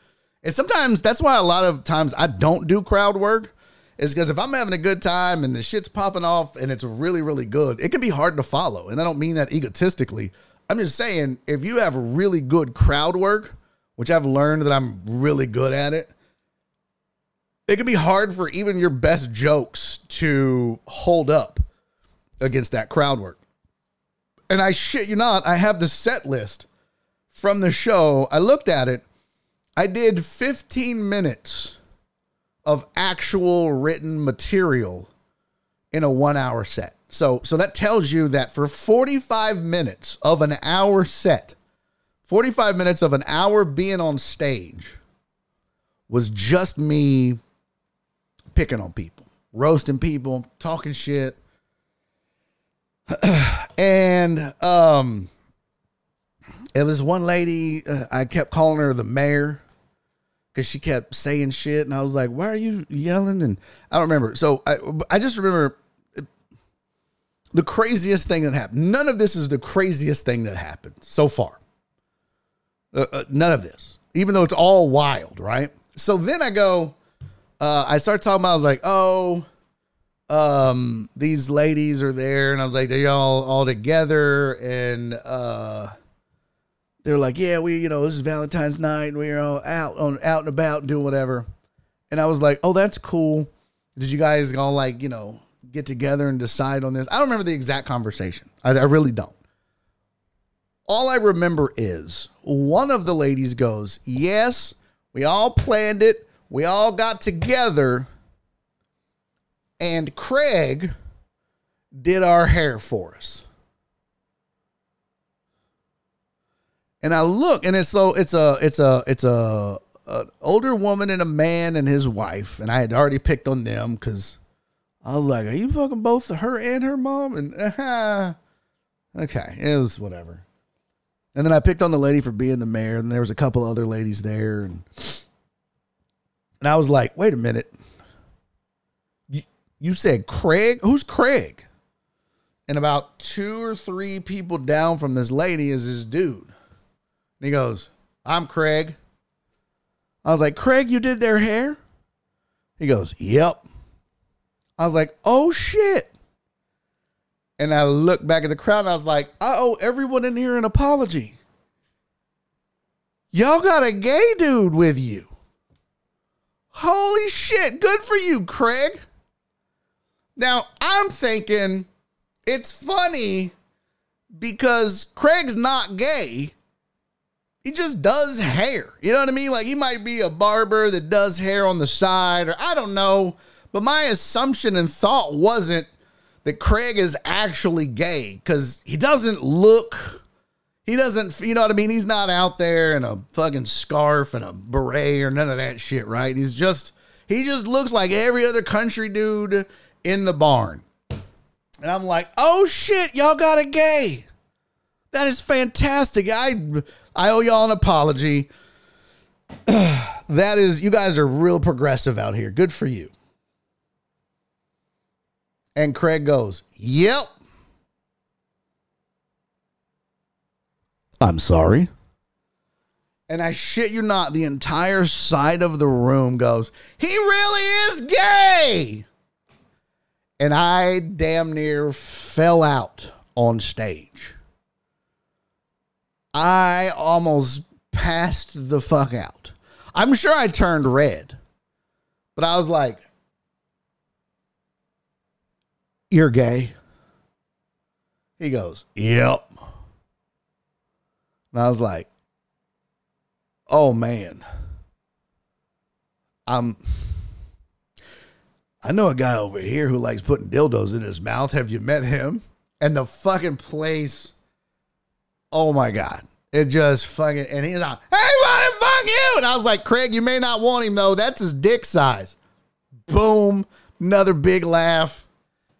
and sometimes that's why a lot of times I don't do crowd work is because if I'm having a good time and the shit's popping off and it's really, really good, it can be hard to follow. And I don't mean that egotistically. I'm just saying, if you have really good crowd work, which I've learned that I'm really good at it, it can be hard for even your best jokes to hold up against that crowd work. And I shit you not, I have the set list from the show. I looked at it. I did 15 minutes of actual written material in a one hour set. So, so that tells you that for 45 minutes of an hour set, 45 minutes of an hour being on stage was just me picking on people, roasting people, talking shit. [clears throat] and um it was one lady uh, I kept calling her the mayor because she kept saying shit, and I was like, "Why are you yelling?" And I don't remember. So I, I just remember the craziest thing that happened. None of this is the craziest thing that happened so far. Uh, uh, none of this, even though it's all wild, right? So then I go, uh, I start talking about. I was like, "Oh." um these ladies are there and I was like, Are y'all all together? And uh they're like, yeah, we, you know, this is Valentine's night, and we're all out on out and about doing whatever. And I was like, oh, that's cool. Did you guys all like, you know, get together and decide on this? I don't remember the exact conversation. I, I really don't. All I remember is one of the ladies goes, yes, we all planned it. We all got together, and Craig did our hair for us. And I look, and it's so it's a it's a it's a an older woman and a man and his wife, and I had already picked on them because I was like, "Are you fucking both her and her mom?" And uh, [laughs] okay, it was whatever. And then I picked on the lady for being the mayor, and there was a couple other ladies there, and and I was like, "Wait a minute, you you said Craig? Who's Craig?" And about two or three people down from this lady is this dude. And he goes, I'm Craig. I was like, Craig, you did their hair? He goes, Yep. I was like, Oh shit. And I looked back at the crowd and I was like, I owe everyone in here an apology. Y'all got a gay dude with you. Holy shit. Good for you, Craig. Now, I'm thinking it's funny because Craig's not gay. He just does hair. You know what I mean? Like he might be a barber that does hair on the side, or I don't know. But my assumption and thought wasn't that Craig is actually gay because he doesn't look. He doesn't, you know what I mean? He's not out there in a fucking scarf and a beret or none of that shit, right? He's just, he just looks like every other country dude in the barn. And I'm like, oh shit, y'all got a gay. That is fantastic. I I owe y'all an apology. that is, you guys are real progressive out here. Good for you. And Craig goes, Yep. I'm sorry. And I shit you not, the entire side of the room goes, He really is gay. And I damn near fell out on stage. I almost passed the fuck out. I'm sure I turned red, but I was like, You're gay. He goes, Yep. And I was like, Oh man. I'm. I know a guy over here who likes putting dildos in his mouth. Have you met him? And the fucking place Oh my God. It just fucking, and he's like, hey, buddy, fuck you. And I was like, Craig, you may not want him though. That's his dick size. Boom. Another big laugh.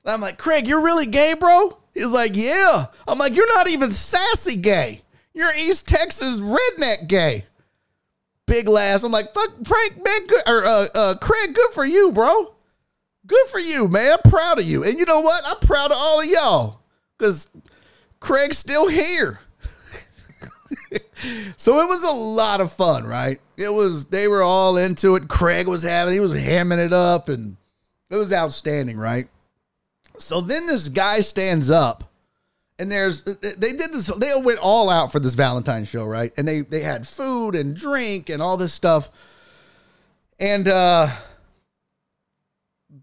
And I'm like, Craig, you're really gay, bro? He's like, yeah. I'm like, you're not even sassy gay. You're East Texas redneck gay. Big laughs. I'm like, fuck, Frank, man, good, or uh, uh, Craig, good for you, bro. Good for you, man. I'm proud of you. And you know what? I'm proud of all of y'all because Craig's still here. [laughs] so it was a lot of fun, right? It was they were all into it. Craig was having he was hamming it up and it was outstanding, right? So then this guy stands up and there's they did this they went all out for this Valentine's show, right? And they they had food and drink and all this stuff. And uh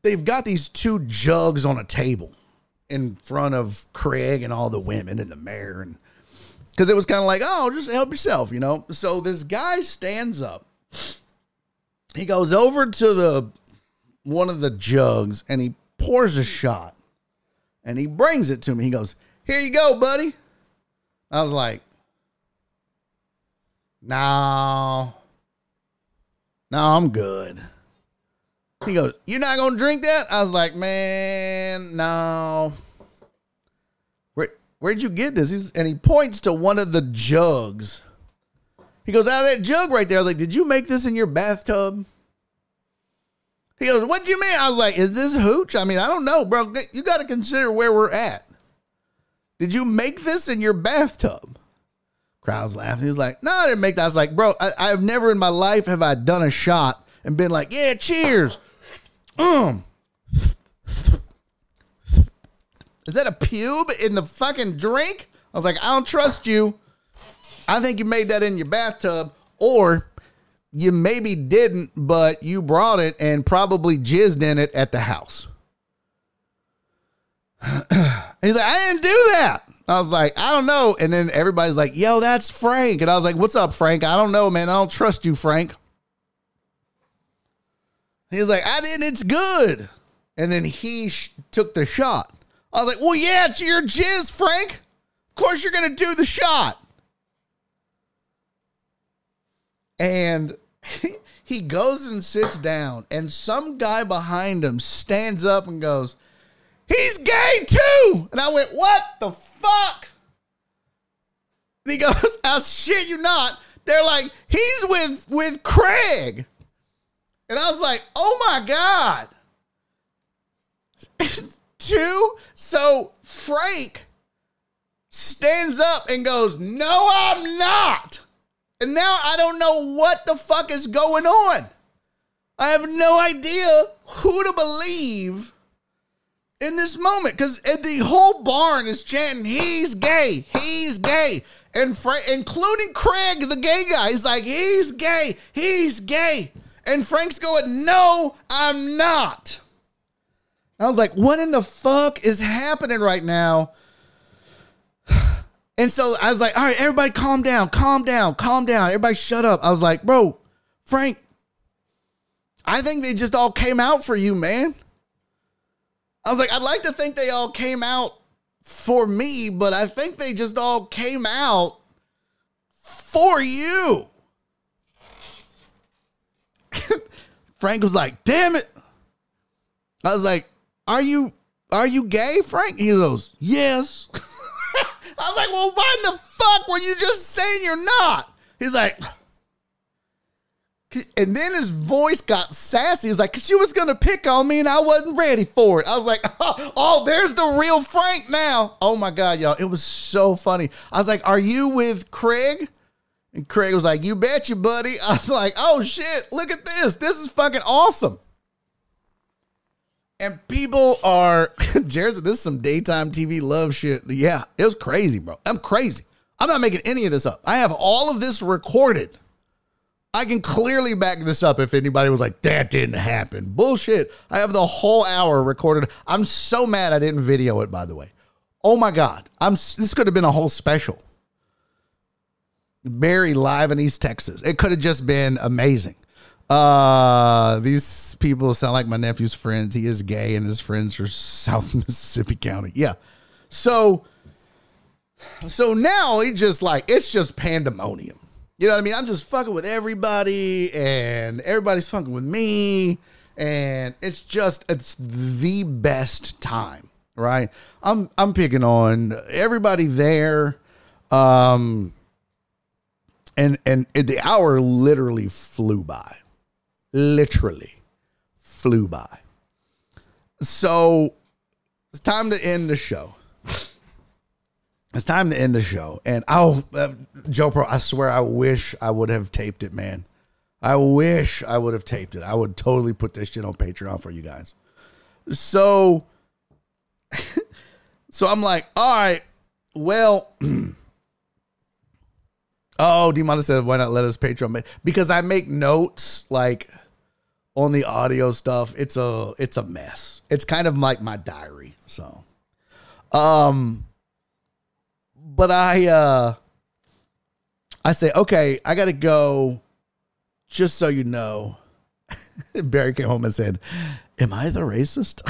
they've got these two jugs on a table in front of Craig and all the women and the mayor and because it was kind of like, oh, just help yourself, you know. So this guy stands up. He goes over to the one of the jugs and he pours a shot, and he brings it to me. He goes, "Here you go, buddy." I was like, "No, no, I'm good." He goes, "You're not gonna drink that?" I was like, "Man, no." Where'd you get this? He's, and he points to one of the jugs. He goes, out of that jug right there. I was like, did you make this in your bathtub? He goes, what do you mean? I was like, is this hooch? I mean, I don't know, bro. You got to consider where we're at. Did you make this in your bathtub? Crowd's laughing. He's like, no, I didn't make that. I was like, bro, I, I've never in my life have I done a shot and been like, yeah, cheers. Um, is that a pube in the fucking drink? I was like, I don't trust you. I think you made that in your bathtub, or you maybe didn't, but you brought it and probably jizzed in it at the house. [clears throat] he's like, I didn't do that. I was like, I don't know. And then everybody's like, yo, that's Frank. And I was like, what's up, Frank? I don't know, man. I don't trust you, Frank. He was like, I didn't. It's good. And then he sh- took the shot. I was like, well, yeah, it's your jizz, Frank. Of course you're going to do the shot. And [laughs] he goes and sits down, and some guy behind him stands up and goes, He's gay too. And I went, What the fuck? And he [laughs] goes, I shit you not. They're like, he's with with Craig. And I was like, oh my God. [laughs] Two. So Frank stands up and goes, No, I'm not. And now I don't know what the fuck is going on. I have no idea who to believe in this moment because the whole barn is chanting, "He's gay, he's gay," and Fra- including Craig, the gay guy, he's like, "He's gay, he's gay," and Frank's going, "No, I'm not." I was like, "What in the fuck is happening right now?" [sighs] And so I was like, "All right, everybody, calm down, calm down, calm down. Everybody, shut up." I was like, "Bro, Frank, I think they just all came out for you, man." I was like, I'd like to think they all came out for me, but I think they just all came out for you. [laughs] Frank was like, damn it. I was like, Are you are you gay, Frank? He goes, Yes. [laughs] I was like, Well, why in the fuck were you just saying you're not? He's like, and then his voice got sassy. He was like, "Cause she was gonna pick on me, and I wasn't ready for it." I was like, "Oh, [laughs] oh there's the real Frank now." Oh my god, y'all! It was so funny. I was like, "Are you with Craig?" And Craig was like, "You bet you, buddy." [laughs] I was like, "Oh shit! Look at this. This is fucking awesome." And people are [laughs] Jared. This is some daytime TV love shit. Yeah, it was crazy, bro. I'm crazy. I'm not making any of this up. I have all of this recorded. I can clearly back this up if anybody was like, that didn't happen. Bullshit. I have the whole hour recorded. I'm so mad I didn't video it, by the way. Oh my God. I'm this could have been a whole special. Barry live in East Texas. It could have just been amazing. Uh these people sound like my nephew's friends. He is gay and his friends are South [laughs] Mississippi County. Yeah. So so now he just like it's just pandemonium. You know what I mean? I'm just fucking with everybody and everybody's fucking with me. And it's just it's the best time, right? I'm I'm picking on everybody there. Um and and the hour literally flew by. Literally flew by. So it's time to end the show. It's time to end the show. And oh, uh, Joe Bro, I swear, I wish I would have taped it, man. I wish I would have taped it. I would totally put this shit on Patreon for you guys. So, [laughs] so I'm like, all right, well, [clears throat] oh, Demona said, why not let us Patreon? Because I make notes like on the audio stuff. It's a, it's a mess. It's kind of like my diary. So, um, but I uh I say, okay, I gotta go. Just so you know. [laughs] Barry came home and said, Am I the racist?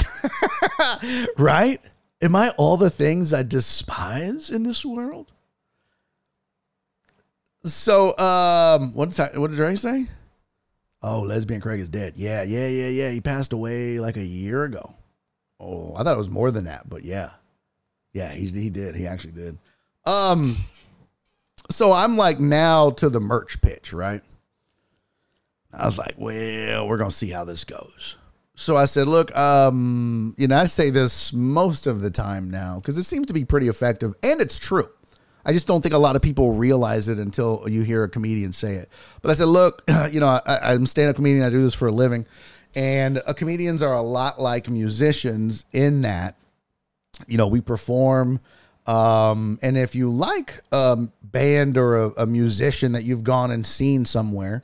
[laughs] right? Am I all the things I despise in this world? So um what did, what did Drake say? Oh, lesbian Craig is dead. Yeah, yeah, yeah, yeah. He passed away like a year ago. Oh, I thought it was more than that, but yeah. Yeah, he, he did. He actually did. Um, so I'm like now to the merch pitch, right? I was like, well, we're gonna see how this goes. So I said, look, um, you know, I say this most of the time now because it seems to be pretty effective, and it's true. I just don't think a lot of people realize it until you hear a comedian say it. But I said, look, [clears throat] you know, I, I'm a stand-up comedian. I do this for a living, and uh, comedians are a lot like musicians in that, you know, we perform um, and if you like a band or a, a, musician that you've gone and seen somewhere,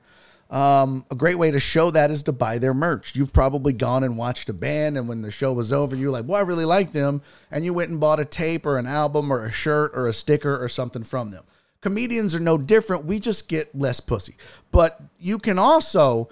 um, a great way to show that is to buy their merch. You've probably gone and watched a band, and when the show was over, you're like, "Well, I really like them," and you went and bought a tape or an album or a shirt or a sticker or something from them. Comedians are no different. We just get less pussy, but you can also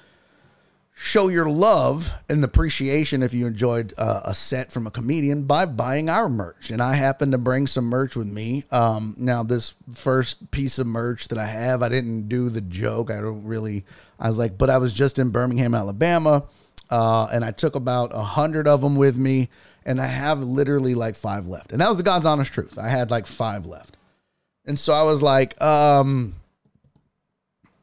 show your love and appreciation if you enjoyed uh, a set from a comedian by buying our merch. And I happen to bring some merch with me. Um, now, this first piece of merch that I have, I didn't do the joke. I don't really, I was like, but I was just in Birmingham, Alabama, uh, and I took about a hundred of them with me. And I have literally like five left. And that was the God's honest truth. I had like five left. And so I was like, um,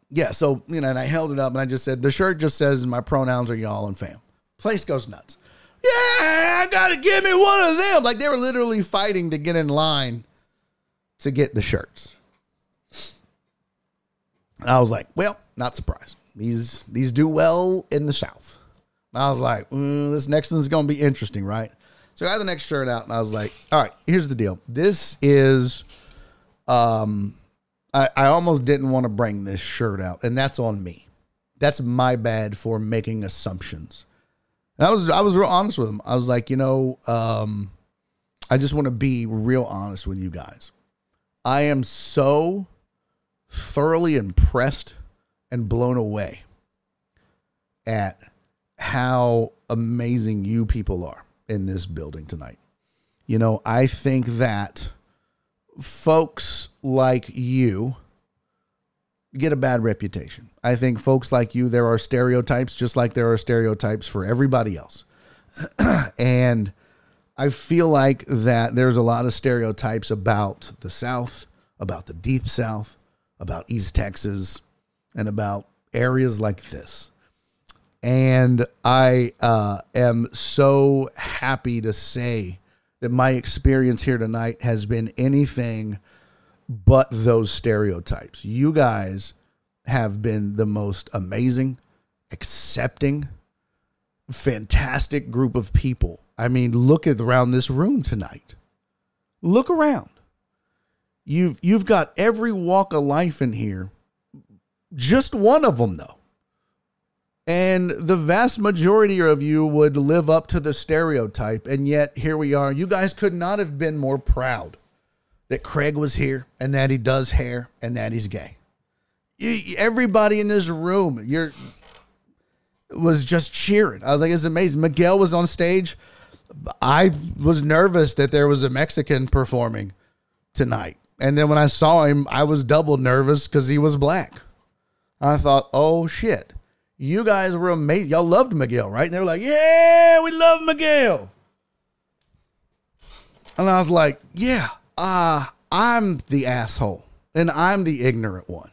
yeah, so you know, and I held it up and I just said the shirt just says my pronouns are y'all and fam. Place goes nuts. Yeah, I gotta give me one of them. Like they were literally fighting to get in line to get the shirts. And I was like, well, not surprised. These these do well in the South. And I was like, mm, this next one's to be interesting, right? So I got the next shirt out, and I was like, all right, here's the deal. This is, um, I, almost didn't want to bring this shirt out, and that's on me. That's my bad for making assumptions. And I was I was real honest with him. I was like, you know, um, I just want to be real honest with you guys. I am so thoroughly impressed and blown away at how amazing you people are in this building tonight. You know, I think that folks like you get a bad reputation. I think folks like you, there are stereotypes just like there are stereotypes for everybody else. [clears throat] and I feel like that there's a lot of stereotypes about the South, about the Deep South, about East Texas, and about areas like this. And I uh, am so happy to say that my experience here tonight has been anything but those stereotypes. You guys have been the most amazing, accepting, fantastic group of people. I mean, look at around this room tonight. Look around. You've you've got every walk of life in here. Just one of them though. And the vast majority of you would live up to the stereotype. And yet, here we are. You guys could not have been more proud that Craig was here and that he does hair and that he's gay. Everybody in this room, you're was just cheering. I was like, it's amazing. Miguel was on stage. I was nervous that there was a Mexican performing tonight. And then when I saw him, I was double nervous because he was black. I thought, oh shit. You guys were amazing. Y'all loved Miguel, right? And they were like, yeah, we love Miguel. And I was like, yeah, uh, I'm the asshole and I'm the ignorant one.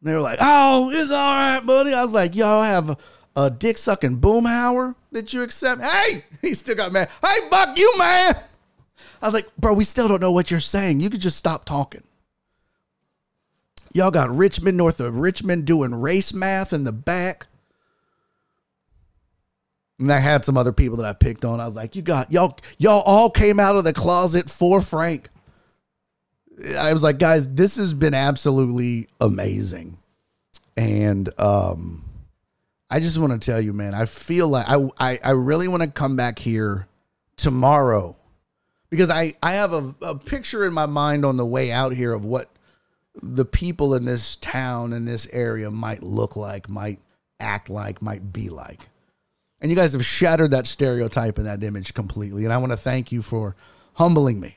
And they were like, oh, it's all right, buddy. I was like, y'all have a, dick sucking boomhauer that you accept. Hey, [laughs] he still got mad. Hey, Buck, you man. I was like, bro, we still don't know what you're saying. You could just stop talking. Y'all got Rich Men North of Richmond doing race math in the back. And I had some other people that I picked on. I was like, you got y'all, y'all all came out of the closet for Frank. I was like, guys, this has been absolutely amazing. And um I just want to tell you, man, I feel like I I, I really want to come back here tomorrow because I, I have a, a picture in my mind on the way out here of what the people in this town in this area might look like, might act like, might be like. And you guys have shattered that stereotype and that image completely. And I want to thank you for humbling me.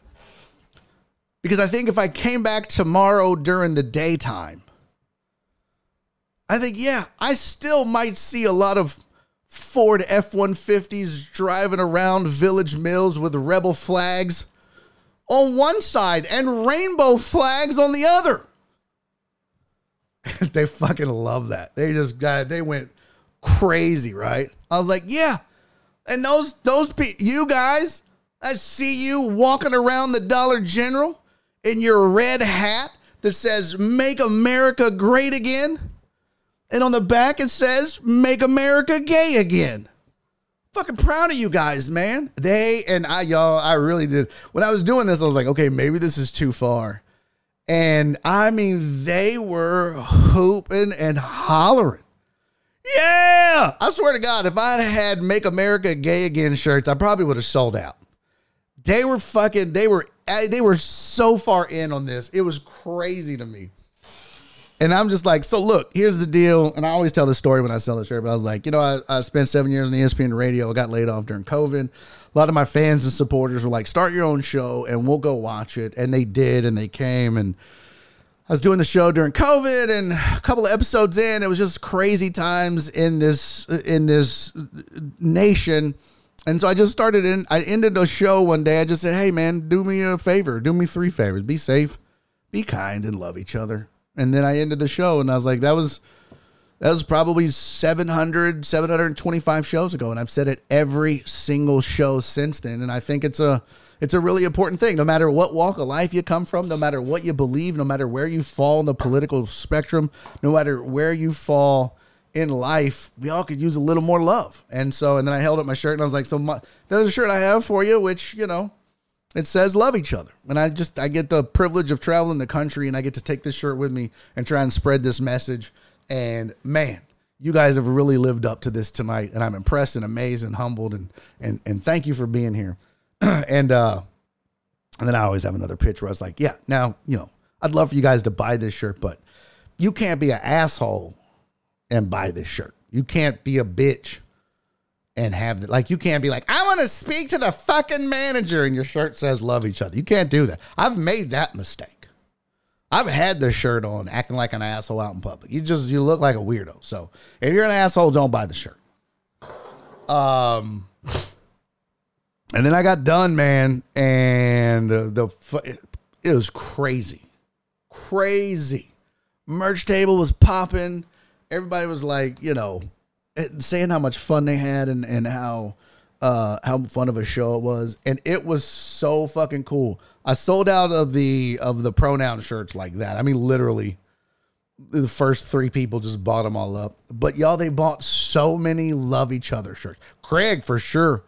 Because I think if I came back tomorrow during the daytime, I think, yeah, I still might see a lot of Ford F 150s driving around Village Mills with rebel flags on one side and rainbow flags on the other. [laughs] they fucking love that. They just got they went crazy, right? I was like, yeah. And those those pe- you guys, I see you walking around the Dollar General in your red hat that says "Make America Great Again," and on the back it says "Make America Gay Again." Fucking proud of you guys, man. They and I, y'all, I really did. When I was doing this, I was like, okay, maybe this is too far. And I mean, they were hooping and hollering. Yeah. I swear to God, if I had Make America Gay Again shirts, I probably would have sold out. They were fucking, they were, eh, they were so far in on this. It was crazy to me. And I'm just like, so look, here's the deal. And I always tell the story when I sell the shirt, but I was like, you know, I, I spent seven years the ESPN radio. I got laid off during COVID. A lot of my fans and supporters were like, start your own show and we'll go watch it. And they did, and they came. And I was doing the show during COVID, and a couple of episodes in, it was just crazy times in this in this nation. And so I just started in. I ended the show one day. I just said, "Hey, man, do me a favor. Do me three favors. Be safe, be kind, and love each other." And then I ended the show, and I was like, "That was That was probably 700, 725 shows ago, and I've said it every single show since then. And I think it's a it's a really important thing. No matter what walk of life you come from, no matter what you believe, no matter where you fall in the political spectrum, no matter where you fall in life, we all could use a little more love. And so, and then I held up my shirt and I was like, so my, there's a shirt I have for you, which you know, it says love each other. And I just I get the privilege of traveling the country, and I get to take this shirt with me and try and spread this message. And man, you guys have really lived up to this tonight, and I'm impressed and amazed and humbled and and and thank you for being here. [clears throat] and uh and then I always have another pitch where I was like, yeah, now, you know, I'd love for you guys to buy this shirt, but you can't be an asshole and buy this shirt. You can't be a bitch and have the, like you can't be like, I want to speak to the fucking manager and your shirt says love each other. You can't do that. I've made that mistake. I've had this shirt on acting like an asshole out in public. You just you look like a weirdo. So if you're an asshole, don't buy the shirt. Um and then I got done, man, and the it was crazy, crazy. Merch table was popping. Everybody was like, you know, saying how much fun they had and and how uh how fun of a show it was, and it was so fucking cool. I sold out of the of the pronoun shirts like that. I mean, literally, the first three people just bought them all up. But y'all, they bought so many love each other shirts. Craig for sure.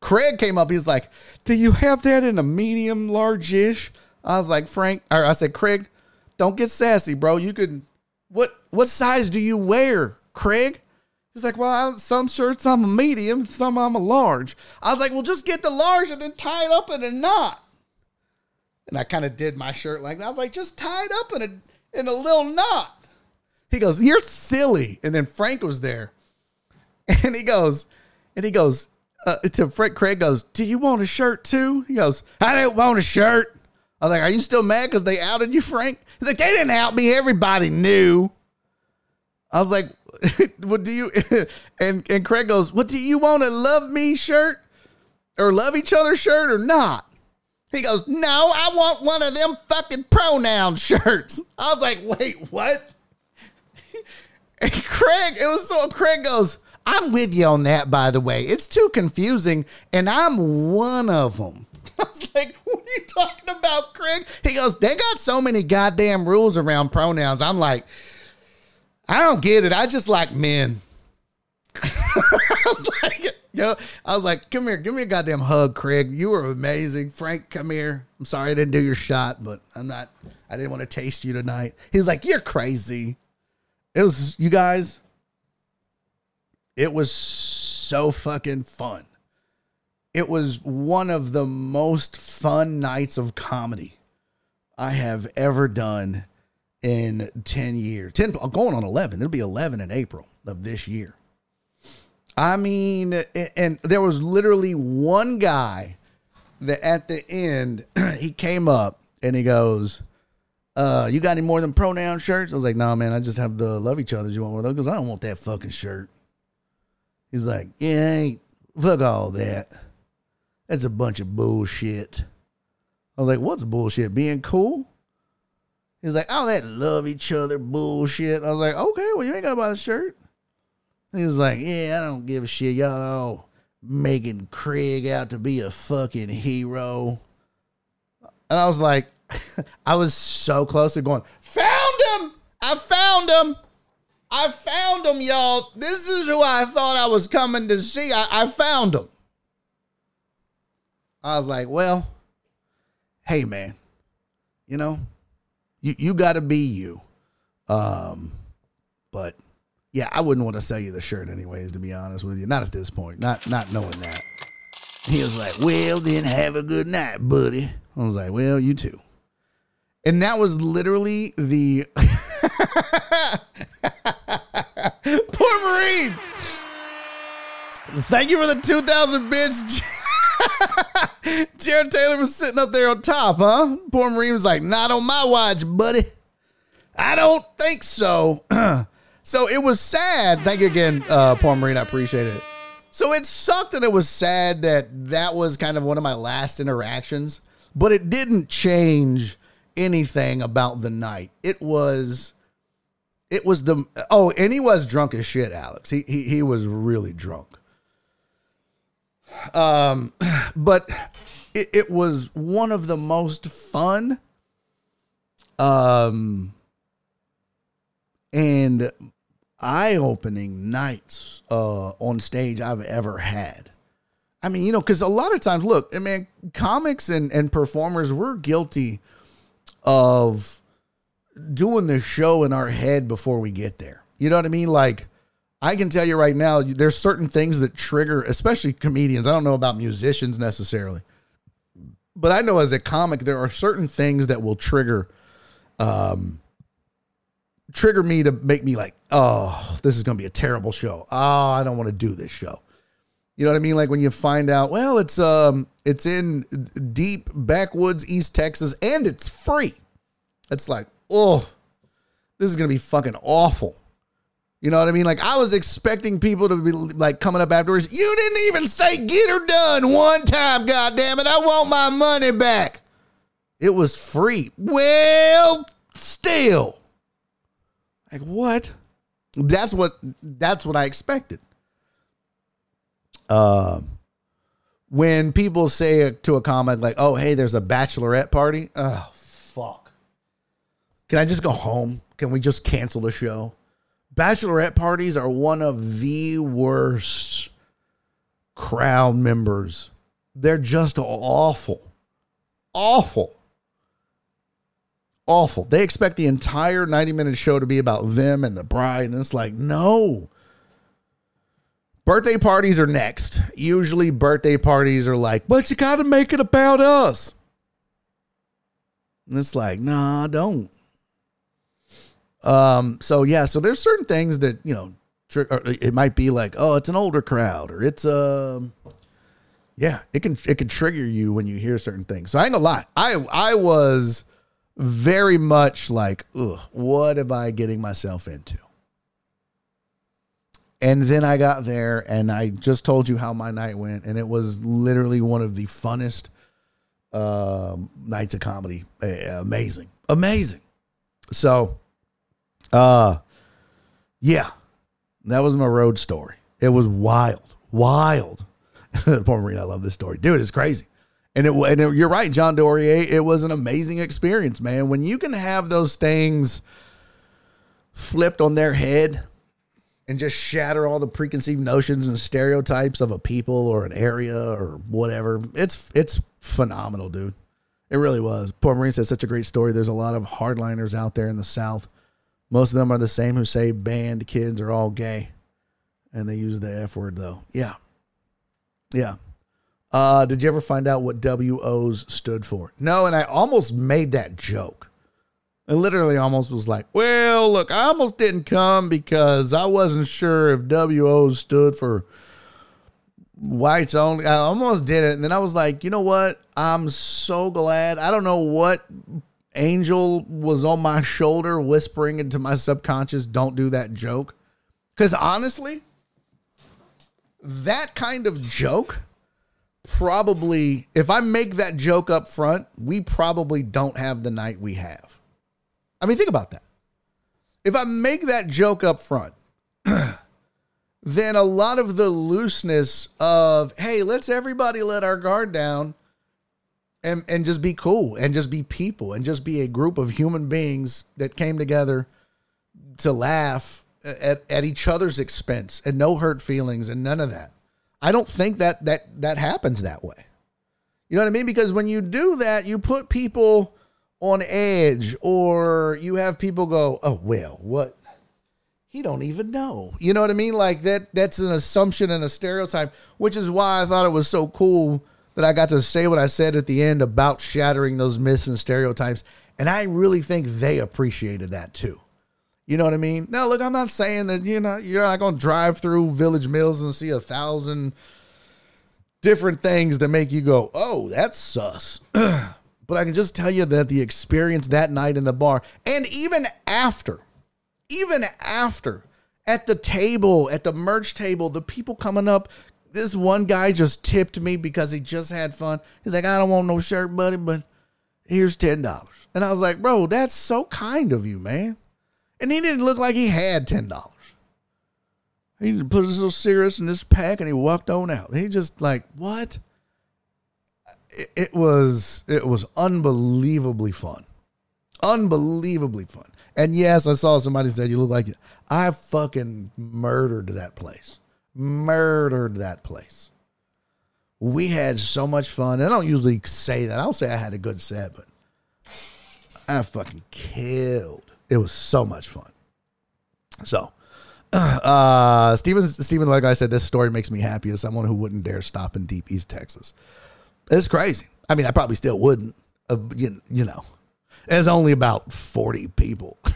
Craig came up. He's like, "Do you have that in a medium, large-ish?" I was like, "Frank," or I said, "Craig, don't get sassy, bro. You could what what size do you wear, Craig?" He's like, "Well, I, some shirts I'm a medium, some I'm a large." I was like, "Well, just get the large and then tie it up in a knot." And I kind of did my shirt like that. I was like, "Just tie it up in a in a little knot." He goes, "You're silly." And then Frank was there, [laughs] and he goes, and he goes uh, to Frank. Craig goes, "Do you want a shirt too?" He goes, "I don't want a shirt." I was like, "Are you still mad because they outed you, Frank?" He's like, "They didn't out me. Everybody knew." I was like, [laughs] "What do you?" [laughs] And and Craig goes, "What do you want a love me shirt or love each other shirt or not?" He goes, "No, I want one of them fucking pronoun [laughs] shirts." I was like, "Wait, what?" And Craig, it was so Craig goes, I'm with you on that, by the way. It's too confusing, and I'm one of them. I was like, what are you talking about, Craig? He goes, they got so many goddamn rules around pronouns. I'm like, I don't get it. I just like men. [laughs] I was like, yo, I was like, come here, give me a goddamn hug, Craig. You were amazing. Frank, come here. I'm sorry I didn't do your shot, but I'm not, I didn't want to taste you tonight. He's like, you're crazy. It was, you guys, it was so fucking fun. It was one of the most fun nights of comedy I have ever done in 10 years. 10 I'm going on 11. It'll be 11 in April of this year. I mean, and there was literally one guy that at the end [clears throat] he came up and he goes, uh, you got any more than pronoun shirts? I was like, nah, man, I just have the love each other's. You want one of those? Because I don't want that fucking shirt. He's like, yeah, fuck all that. That's a bunch of bullshit. I was like, what's bullshit? Being cool? He's like, oh, that love each other bullshit. I was like, okay, well, you ain't got to buy the shirt. He was like, yeah, I don't give a shit. Y'all all making Craig out to be a fucking hero. And I was like, [laughs] I was so close to going, found him! I found him! I found him, y'all. This is who I thought I was coming to see. I, I found him. I was like, well, hey man, you know, you you gotta be you. Um, but yeah, I wouldn't want to sell you the shirt anyways, to be honest with you. Not at this point. Not not knowing that. He was like, Well, then have a good night, buddy. I was like, Well, you too. And that was literally the [laughs] Poor Marine. Thank you for the 2000 bits. [laughs] Jared Taylor was sitting up there on top, huh? Poor Marine was like, not on my watch, buddy. I don't think so. [clears throat] so it was sad. Thank you again, uh, Poor Marine. I appreciate it. So it sucked and it was sad that that was kind of one of my last interactions, but it didn't change anything about the night. It was it was the oh, and he was drunk as shit, Alex. He he he was really drunk. Um, [clears throat] but it, it was one of the most fun, um, and eye-opening nights uh on stage I've ever had. I mean, you know, because a lot of times, look, I mean, comics and and performers we're guilty of doing the show in our head before we get there. You know what I mean? Like, I can tell you right now, there's certain things that trigger, especially comedians. I don't know about musicians necessarily, but I know as a comic, there are certain things that will trigger, um, trigger me to make me like, oh, this is going to be a terrible show. Oh, I don't want to do this show. You know what I mean? Like when you find out, well, it's um, it's in deep backwoods East Texas and it's free. It's like, oh, this is gonna be fucking awful. You know what I mean? Like I was expecting people to be like coming up afterwards. You didn't even say get her done one time. God damn it! I want my money back. It was free. Well, still, like what? That's what. That's what I expected. Um. when people say to a comment like, "Oh, hey, there's a bachelorette party," oh fuck. Can I just go home? Can we just cancel the show? Bachelorette parties are one of the worst crowd members. They're just awful. Awful. Awful. They expect the entire 90 minute show to be about them and the bride. And it's like, no. Birthday parties are next. Usually, birthday parties are like, but you got to make it about us. And it's like, nah, don't. Um, so yeah, so there's certain things that, you know, it might be like, oh, it's an older crowd or it's um yeah, it can it can trigger you when you hear certain things. So I ain't gonna lie. I I was very much like, ugh, what am I getting myself into? And then I got there and I just told you how my night went, and it was literally one of the funnest um, nights of comedy. Amazing, amazing. So, uh, yeah, that was my road story. It was wild, wild. [laughs] Poor Marine, I love this story, dude. It's crazy, and it and it, you're right, John Dorier. It was an amazing experience, man. When you can have those things flipped on their head and just shatter all the preconceived notions and stereotypes of a people or an area or whatever. It's it's phenomenal, dude. It really was. Poor Marine said such a great story. There's a lot of hardliners out there in the South. Most of them are the same who say banned kids are all gay. And they use the F word though. Yeah. Yeah. Uh, did you ever find out what WOs stood for? No, and I almost made that joke. I literally almost was like, well, look, I almost didn't come because I wasn't sure if WOs stood for whites only. I almost did it. And then I was like, you know what? I'm so glad. I don't know what angel was on my shoulder whispering into my subconscious, don't do that joke. Because honestly, that kind of joke probably, if I make that joke up front, we probably don't have the night we have. I mean, think about that. If I make that joke up front, [clears throat] then a lot of the looseness of, hey, let's everybody let our guard down and, and just be cool and just be people and just be a group of human beings that came together to laugh at, at each other's expense and no hurt feelings and none of that. I don't think that that that happens that way. You know what I mean? Because when you do that, you put people on edge or you have people go, "Oh, well, what he don't even know." You know what I mean? Like that that's an assumption and a stereotype, which is why I thought it was so cool that I got to say what I said at the end about shattering those myths and stereotypes. And I really think they appreciated that too. You know what I mean? Now, look, I'm not saying that you know you're not to drive through Village Mills and see a thousand different things that make you go, "Oh, that's sus." [clears throat] but I can just tell you that the experience that night in the bar, and even after, even after at the table, at the merch table, the people coming up. This one guy just tipped me because he just had fun. He's like, "I don't want no shirt, buddy, but here's ten dollars." And I was like, "Bro, that's so kind of you, man." And he didn't look like he had ten dollars. He put his little cigarettes in this pack and he walked on out. He just like what? It, it was it was unbelievably fun, unbelievably fun. And yes, I saw somebody said you look like it. I fucking murdered that place, murdered that place. We had so much fun. I don't usually say that. I don't say I had a good set, but I fucking killed. It was so much fun. So, [clears throat] uh, Steven, Steven, like I said, this story makes me happy as someone who wouldn't dare stop in deep East Texas. It's crazy. I mean, I probably still wouldn't. Uh, you, you know, there's only about 40 people. [laughs]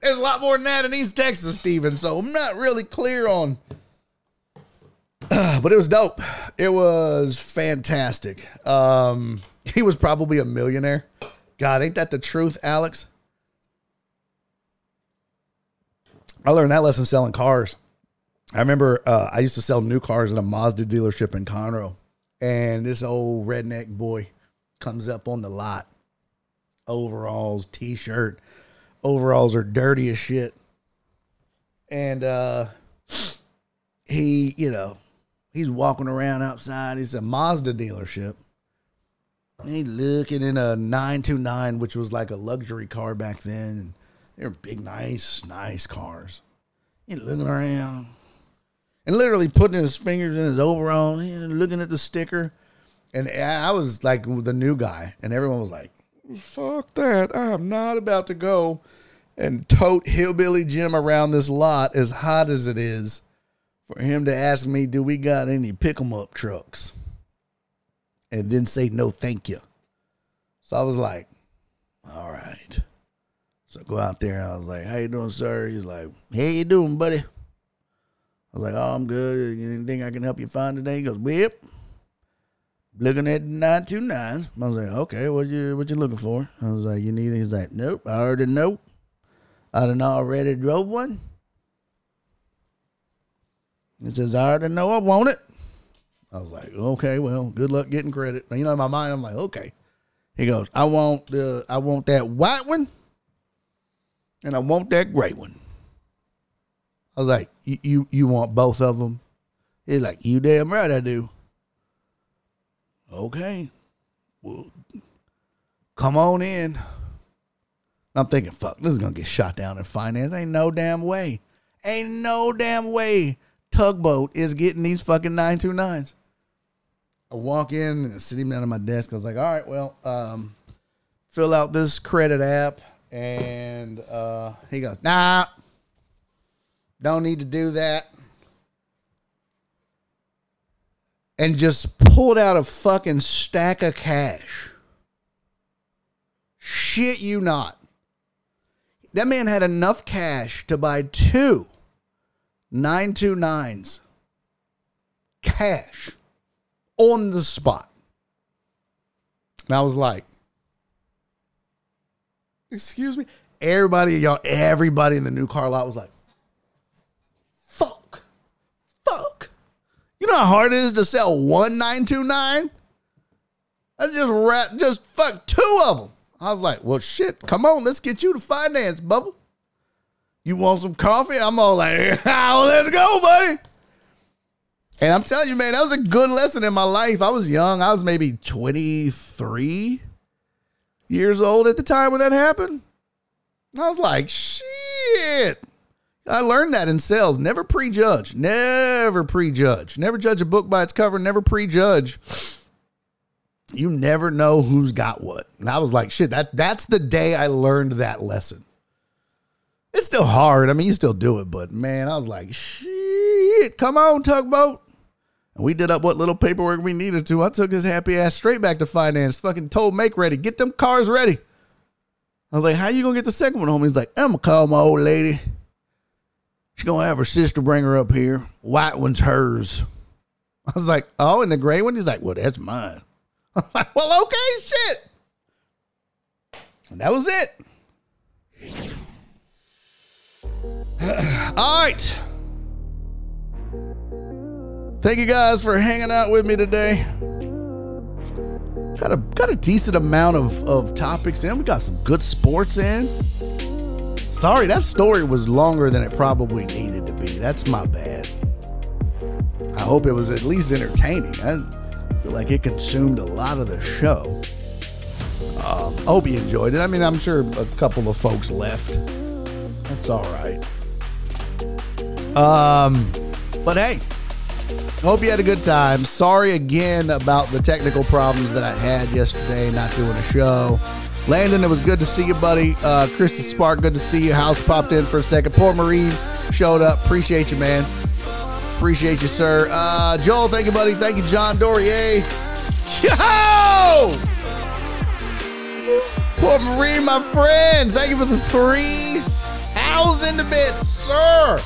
there's a lot more than that in East Texas, Steven. So I'm not really clear on. [sighs] but it was dope. It was fantastic. Um, [laughs] he was probably a millionaire. God, ain't that the truth, Alex? I learned that lesson selling cars. I remember uh, I used to sell new cars at a Mazda dealership in Conroe, and this old redneck boy comes up on the lot, overalls, t-shirt, overalls are dirty as shit, and uh, he, you know, he's walking around outside. He's a Mazda dealership. And he looking in a 929, which was like a luxury car back then. They were big, nice, nice cars. He looking around and literally putting his fingers in his overall and looking at the sticker. And I was like the new guy, and everyone was like, fuck that. I'm not about to go and tote Hillbilly Jim around this lot as hot as it is for him to ask me, do we got any pick 'em up trucks? And then say no thank you. So I was like, all right. So I go out there and I was like, how you doing, sir? He's like, how you doing, buddy? I was like, oh, I'm good. Anything I can help you find today? He goes, yep. Looking at 929s. I was like, okay, what you what you looking for? I was like, you need? He's like, nope, I already know. I done already drove one. He says, I already know I want it. I was like, okay, well, good luck getting credit. You know, in my mind, I'm like, okay. He goes, I want the I want that white one and I want that gray one. I was like, you, you want both of them? He's like, you damn right I do. Okay. Well, come on in. I'm thinking, fuck, this is to get shot down in finance. Ain't no damn way. Ain't no damn way Tugboat is getting these fucking 929s. I walk in and sitting down at my desk. I was like, all right, well, um, fill out this credit app. And uh, he goes, nah, don't need to do that. And just pulled out a fucking stack of cash. Shit you not. That man had enough cash to buy two 929s cash on the spot. And I was like, excuse me. Everybody, y'all, everybody in the new car lot was like, fuck, fuck. You know how hard it is to sell one 929? I just rat, just fuck two of them. I was like, well, shit, come on, let's get you to finance, bubble. You want some coffee? I'm all like, [laughs] oh, let's go, buddy. And I'm telling you, man, that was a good lesson in my life. I was young. I was maybe 23 years old at the time when that happened. I was like, shit. I learned that in sales. Never prejudge. Never prejudge. Never judge a book by its cover. Never prejudge. You never know who's got what. And I was like, shit, that that's the day I learned that lesson. It's still hard. I mean, you still do it, but man, I was like, shit, come on, tugboat. And we did up what little paperwork we needed to. I took his happy ass straight back to finance. Fucking told make ready. Get them cars ready. I was like, how you gonna get the second one home? He's like, I'm gonna call my old lady. She's gonna have her sister bring her up here. White one's hers. I was like, oh, and the gray one? He's like, well, that's mine. [laughs] I'm like, well, okay, shit. And that was it. All right. Thank you guys for hanging out with me today. got a got a decent amount of of topics in. We got some good sports in. Sorry, that story was longer than it probably needed to be. That's my bad. I hope it was at least entertaining. I feel like it consumed a lot of the show. Um, I hope you enjoyed it. I mean, I'm sure a couple of folks left. That's all right. Um, but hey, hope you had a good time. Sorry again about the technical problems that I had yesterday, not doing a show. Landon, it was good to see you, buddy. Uh, Krista Spark, good to see you. House popped in for a second. Poor Marine showed up. Appreciate you, man. Appreciate you, sir. Uh, Joel, thank you, buddy. Thank you, John Dorier. Yo! Poor Marine, my friend. Thank you for the 3,000 bits, sir.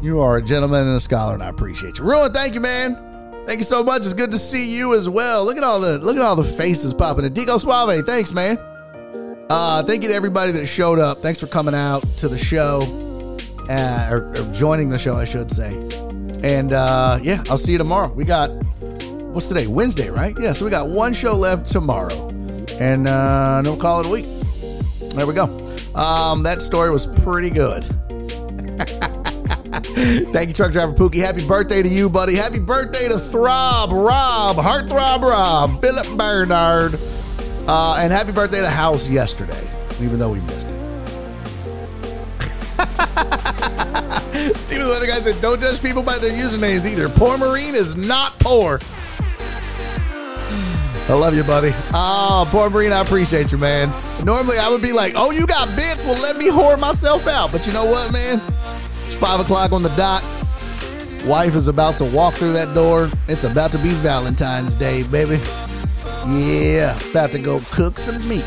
You are a gentleman and a scholar, and I appreciate you. Ruin, thank you, man. Thank you so much. It's good to see you as well. Look at all the look at all the faces popping. in. Dico Suave, thanks, man. Uh, thank you to everybody that showed up. Thanks for coming out to the show, uh, or, or joining the show, I should say. And uh, yeah, I'll see you tomorrow. We got what's today? Wednesday, right? Yeah, so we got one show left tomorrow, and uh, no call it a week. There we go. Um, that story was pretty good. [laughs] [laughs] Thank you, truck driver Pookie. Happy birthday to you, buddy. Happy birthday to Throb Rob, Heartthrob Rob, Philip Bernard, uh, and happy birthday to House yesterday, even though we missed it. [laughs] Steven the other guy said, "Don't judge people by their usernames either. Poor Marine is not poor." I love you, buddy. Oh, poor Marine, I appreciate you, man. Normally, I would be like, "Oh, you got bits? Well, let me whore myself out." But you know what, man? It's five o'clock on the dot. Wife is about to walk through that door. It's about to be Valentine's Day, baby. Yeah, about to go cook some meat.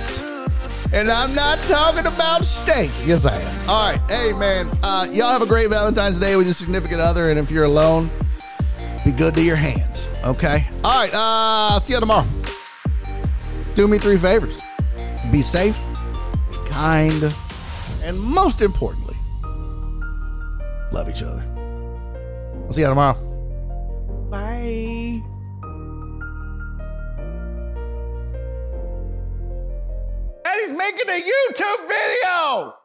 And I'm not talking about steak. Yes, I am. All right. Hey, man. Uh, y'all have a great Valentine's Day with your significant other. And if you're alone, be good to your hands. Okay. All right. Uh, see you tomorrow. Do me three favors be safe, be kind, and most importantly, love each other. I'll see you tomorrow. Bye. And he's making a YouTube video!